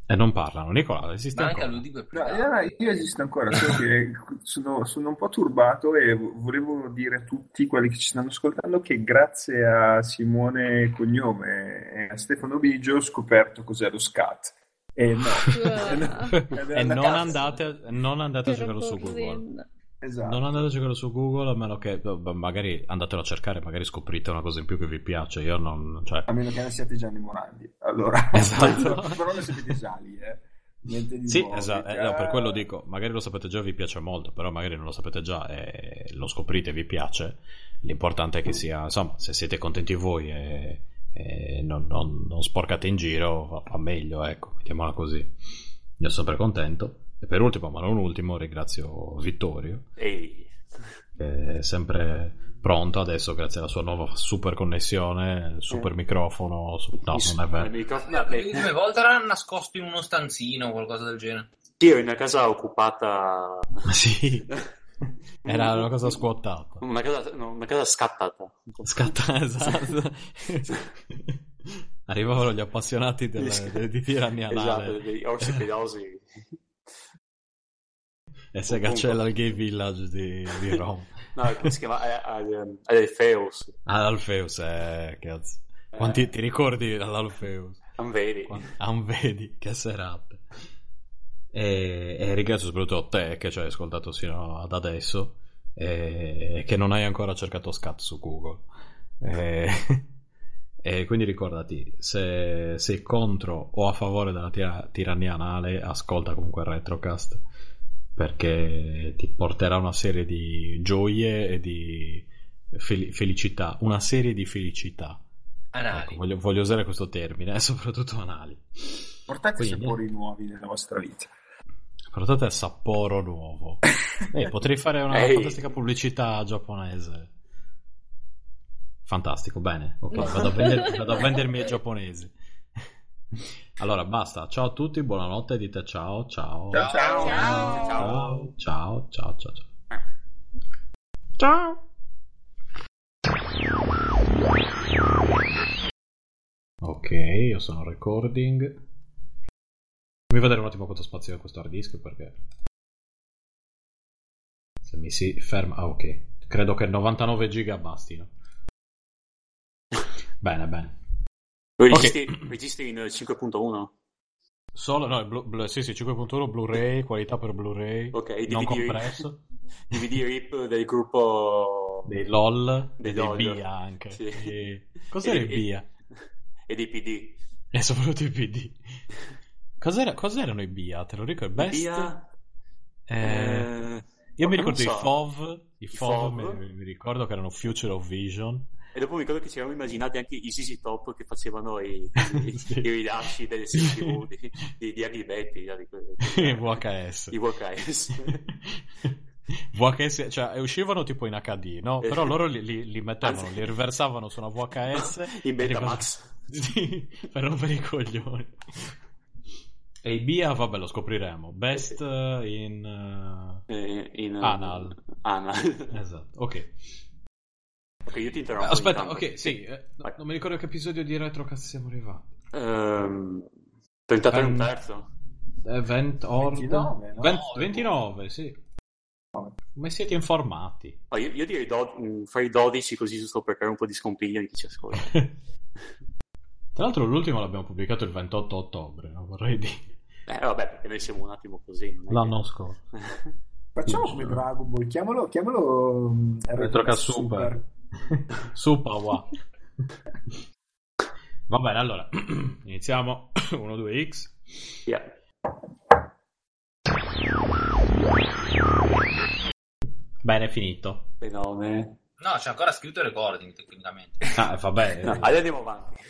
E non parlano, Nicola, esiste Ma ancora? No, io esisto ancora, solo che sono, sono, un po' turbato e volevo dire a tutti quelli che ci stanno ascoltando che grazie a Simone Cognome e a Stefano Bigio ho scoperto cos'è lo scat. E no, e non andate, non andate a giocarlo su Google. Esatto. Non andate a giocare su Google a meno che magari andatelo a cercare, magari scoprite una cosa in più che vi piace. Io non. Cioè... A meno che non siate Gianni Morandi. Allora, esatto. però non già lì, eh. Niente di sì, esatto. Eh, no, per quello dico, magari lo sapete già e vi piace molto, però magari non lo sapete già e lo scoprite e vi piace. L'importante è che sia, insomma, se siete contenti voi e, e non, non, non, sporcate in giro, va, va meglio, ecco, mettiamola così. Io sono sempre contento. E per ultimo, ma non ultimo, ringrazio Vittorio. Ehi. Che è sempre pronto adesso grazie alla sua nuova super connessione, super eh. microfono. Su... No, non è vero. Microfono... L'ultima volta era nascosto in uno stanzino o qualcosa del genere. Sì, ero in una casa occupata. sì. Era una cosa squattata. Una casa, no, una casa scattata. Scattata, esatto. Arrivavano gli appassionati delle, delle, di tirannia Esatto, degli orsi pedosi e Segacella al Gay Village di, di Roma. no, come si chiama? Alfeus. Ah, Alfeus, eh, cazzo. Quanti eh. ti ricordi dall'Alfeus? Anvedi. Anvedi, che serate. E, e, ringrazio soprattutto te che ci hai ascoltato sino ad adesso e che non hai ancora cercato scat su Google. E, e quindi ricordati, se sei contro o a favore della tir- tirannia anale, ascolta comunque il Retrocast perché ti porterà una serie di gioie e di fel- felicità, una serie di felicità. Ecco, voglio, voglio, usare questo termine, e soprattutto anali. Portate Quindi, sapori nuovi nella vostra vita. Portate Sapporo nuovo. eh, potrei fare una Ehi. fantastica pubblicità giapponese. Fantastico, bene. Ok, vado a, vender- vado a vendermi ai giapponesi. Allora basta, ciao a tutti, buonanotte, dite ciao, ciao. Ciao, ciao, ciao, ciao, ciao, ciao. Ciao. Ok, io sono recording. Fammi vedere un attimo quanto spazio ha questo hard disk perché... Se mi si ferma... Ah ok, credo che 99 giga bastino. bene, bene. Lo registri, okay. registri in 5.1? Solo, no, blu, blu, sì, sì, 5.1 Blu-ray, qualità per Blu-ray, okay, non DVD, compresso. DVD RIP del gruppo... Dei LOL, dei, dei BIA anche. Sì. E... Cos'era il BIA? E dei PD. E soprattutto i PD. Cos'era, cos'erano i BIA? Te lo ricordi? Best? BIA... Eh... Io mi ricordo so. i FOV, i I FOV, FOV. Mi, mi ricordo che erano Future of Vision. E dopo mi ricordo che ci eravamo immaginati anche i ZZ Top che facevano i, i, Sì. i rilasci delle serie TV di, di, di arrivetti, di, I VHS. i VHS. VHS, cioè uscivano tipo in HD, no? Eh. Però loro li, li, li mettevano, Anzi- li riversavano su una VHS In Betamax. Sì, per rompere i coglioni. E i BIA, vabbè, lo scopriremo. Best eh, in... Eh, in, Anal. Anal. Esatto, ok. Ok, io ti interrompo. Aspetta, ok, sì. eh, no, non mi ricordo che episodio di Retro cazzo siamo arrivati. Ehm, 33 e un terzo. Eh, 20 or- 29, no? 20 29, sì. Come siete informati? Oh, io, io direi do, fai 12 così giusto per creare un po' di scompiglio di chi ci ascolta. Tra l'altro l'ultimo l'abbiamo pubblicato il 28 ottobre, no? vorrei dire. Eh, vabbè, perché noi siamo un attimo così. non è L'anno che- scorso. Facciamo come Dragon Ball, chiamalo, chiamalo mm, Retrocast Super. Super, wow. Va bene, allora, iniziamo. 1, 2, X. Yeah. Bene, finito. Fenomeno. No, c'è ancora scritto il recording tecnicamente. Ah, vabbè. No, adesso andiamo avanti.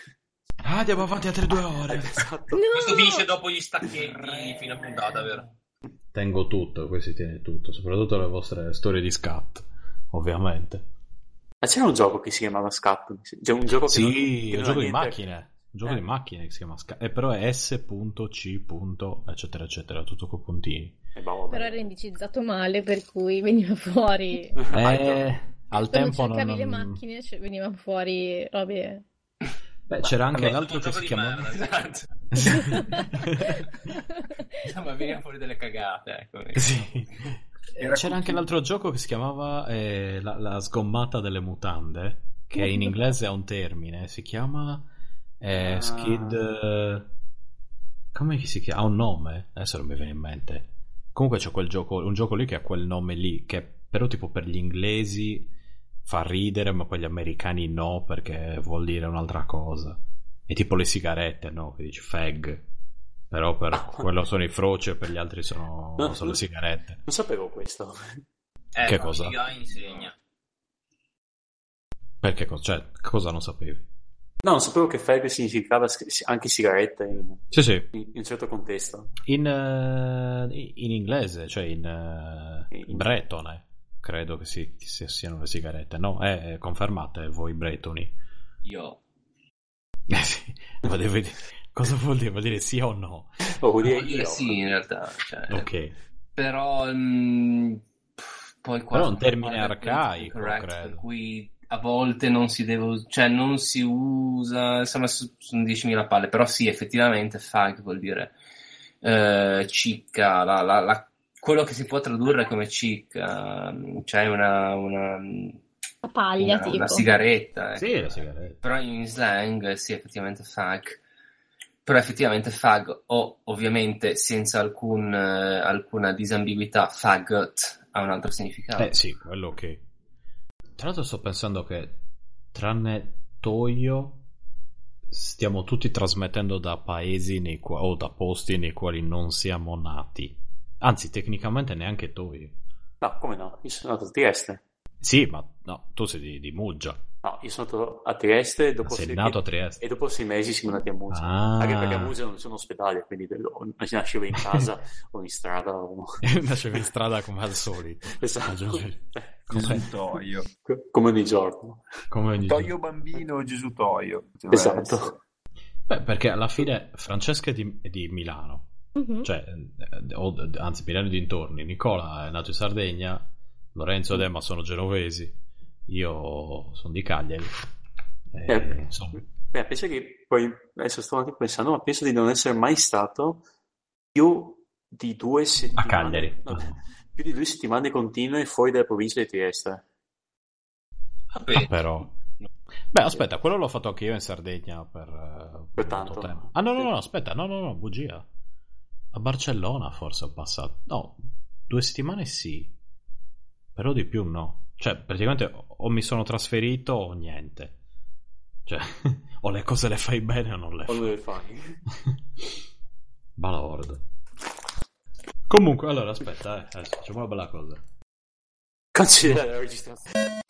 Ah, andiamo avanti altre due ore. Esatto. Questo finisce dopo gli stacchetti fino a puntata, vero? Tengo tutto, qui si tiene tutto, soprattutto le vostre storie di scat, ovviamente. Ma c'era un gioco che si chiamava Scat. C'è un gioco che non- Sì, che un gioco di macchine. Un gioco Eh. di macchine che si chiama Scat. Eh, però è S.C. eccetera eccetera, tutto con puntini. Eh, boh. Però era indicizzato male, per cui veniva fuori. Eh, al tempo non... cercavi le macchine cioè, venivano fuori robe. Beh, c'era anche Vabbè, un che gioco si chiamava... esatto. Ma veniva fuori delle cagate, ecco. Sì. Era C'era anche l'altro gioco che si chiamava eh, la, la sgommata delle mutande, che in inglese ha un termine, si chiama eh, Ah. Skid... come si chiama? Ha un nome? Adesso non mi viene in mente. Comunque c'è quel gioco, un gioco lì che ha quel nome lì, che però tipo per gli inglesi fa ridere, ma poi gli americani no, perché vuol dire un'altra cosa. È tipo le sigarette, no? Che dici fag. Però per Ah. quello sono i froci e per gli altri sono, No, sono le no. sigarette. Non sapevo questo. Eh, Che cosa? Insegna. Perché cioè, cosa non sapevi? No, non sapevo che fag significava anche sigaretta in, Sì, sì. in un certo contesto. In, eh, in inglese, cioè in, eh, in bretone, credo che, si, che si- siano le sigarette. No, eh, confermate voi bretoni. Io Eh sì, ma devo dire- cosa vuol dire? Vuol dire sì o no? Oh, vuol dire dire io. sì, in realtà. cioè, Ok. Però mm, pff, poi qua Però è un termine arcaico, correct, credo. per cui a volte non si deve cioè non si usa, insomma sono 10.000 palle, però sì, effettivamente fag vuol dire eh, cicca, la- la- la- quello che si può tradurre come cicca, mm, cioè una, una, La paglia, una- tipo. una sigaretta. ecco. Sì, le sigarette. Però in slang sì, effettivamente fag. Però effettivamente fag o ovviamente senza alcun, eh, alcuna disambiguità faggot ha un altro significato. Eh sì, quello ok. Tra l'altro sto pensando che tranne Toyo stiamo tutti trasmettendo da paesi nei qua- o da posti nei quali non siamo nati. Anzi, tecnicamente neanche Toyo. No, come no? Io sono nato a Trieste. Sì, ma no, tu sei di, di Muggia. No, io sono nato a Trieste e dopo, sei sei, nato a Trieste. e dopo sei mesi siamo andati a Muggia. Ah. Anche perché a Muggia non c'è un ospedale, quindi o nascevo in casa o in strada. O... Nascevi in strada come al solito. Esatto. Aggiungi- Gesù Come, Toio. Come ogni giorno. come ogni Toio giorno. bambino Gesù Toio. Poteva essere. Esatto. Beh, perché alla fine Francesca è di, è di Milano. Mhm. cioè, eh, o- anzi, Milano e dintorni. Nicola è nato in Sardegna, Lorenzo ed Emma sono genovesi, io sono di Cagliari. Eh, Eh, insomma, Beh, penso che poi adesso sto anche pensando, ma penso di non essere mai stato più di due settimane. Cagliari. no, più di due settimane continue fuori dalla provincia di Trieste. Vabbè, però. Beh, aspetta, quello l'ho fatto anche io in Sardegna per, eh, Per tanto. tempo. Ah, no, no, no, aspetta, no, no, no, bugia. A Barcellona forse ho passato. No, due settimane sì, però di più no. Cioè, praticamente o o mi sono trasferito o niente. Cioè, o le cose le fai bene o non le O fai. dove fai? Balordo. Comunque, allora, aspetta, eh, adesso facciamo una bella cosa. Cancella la registrazione.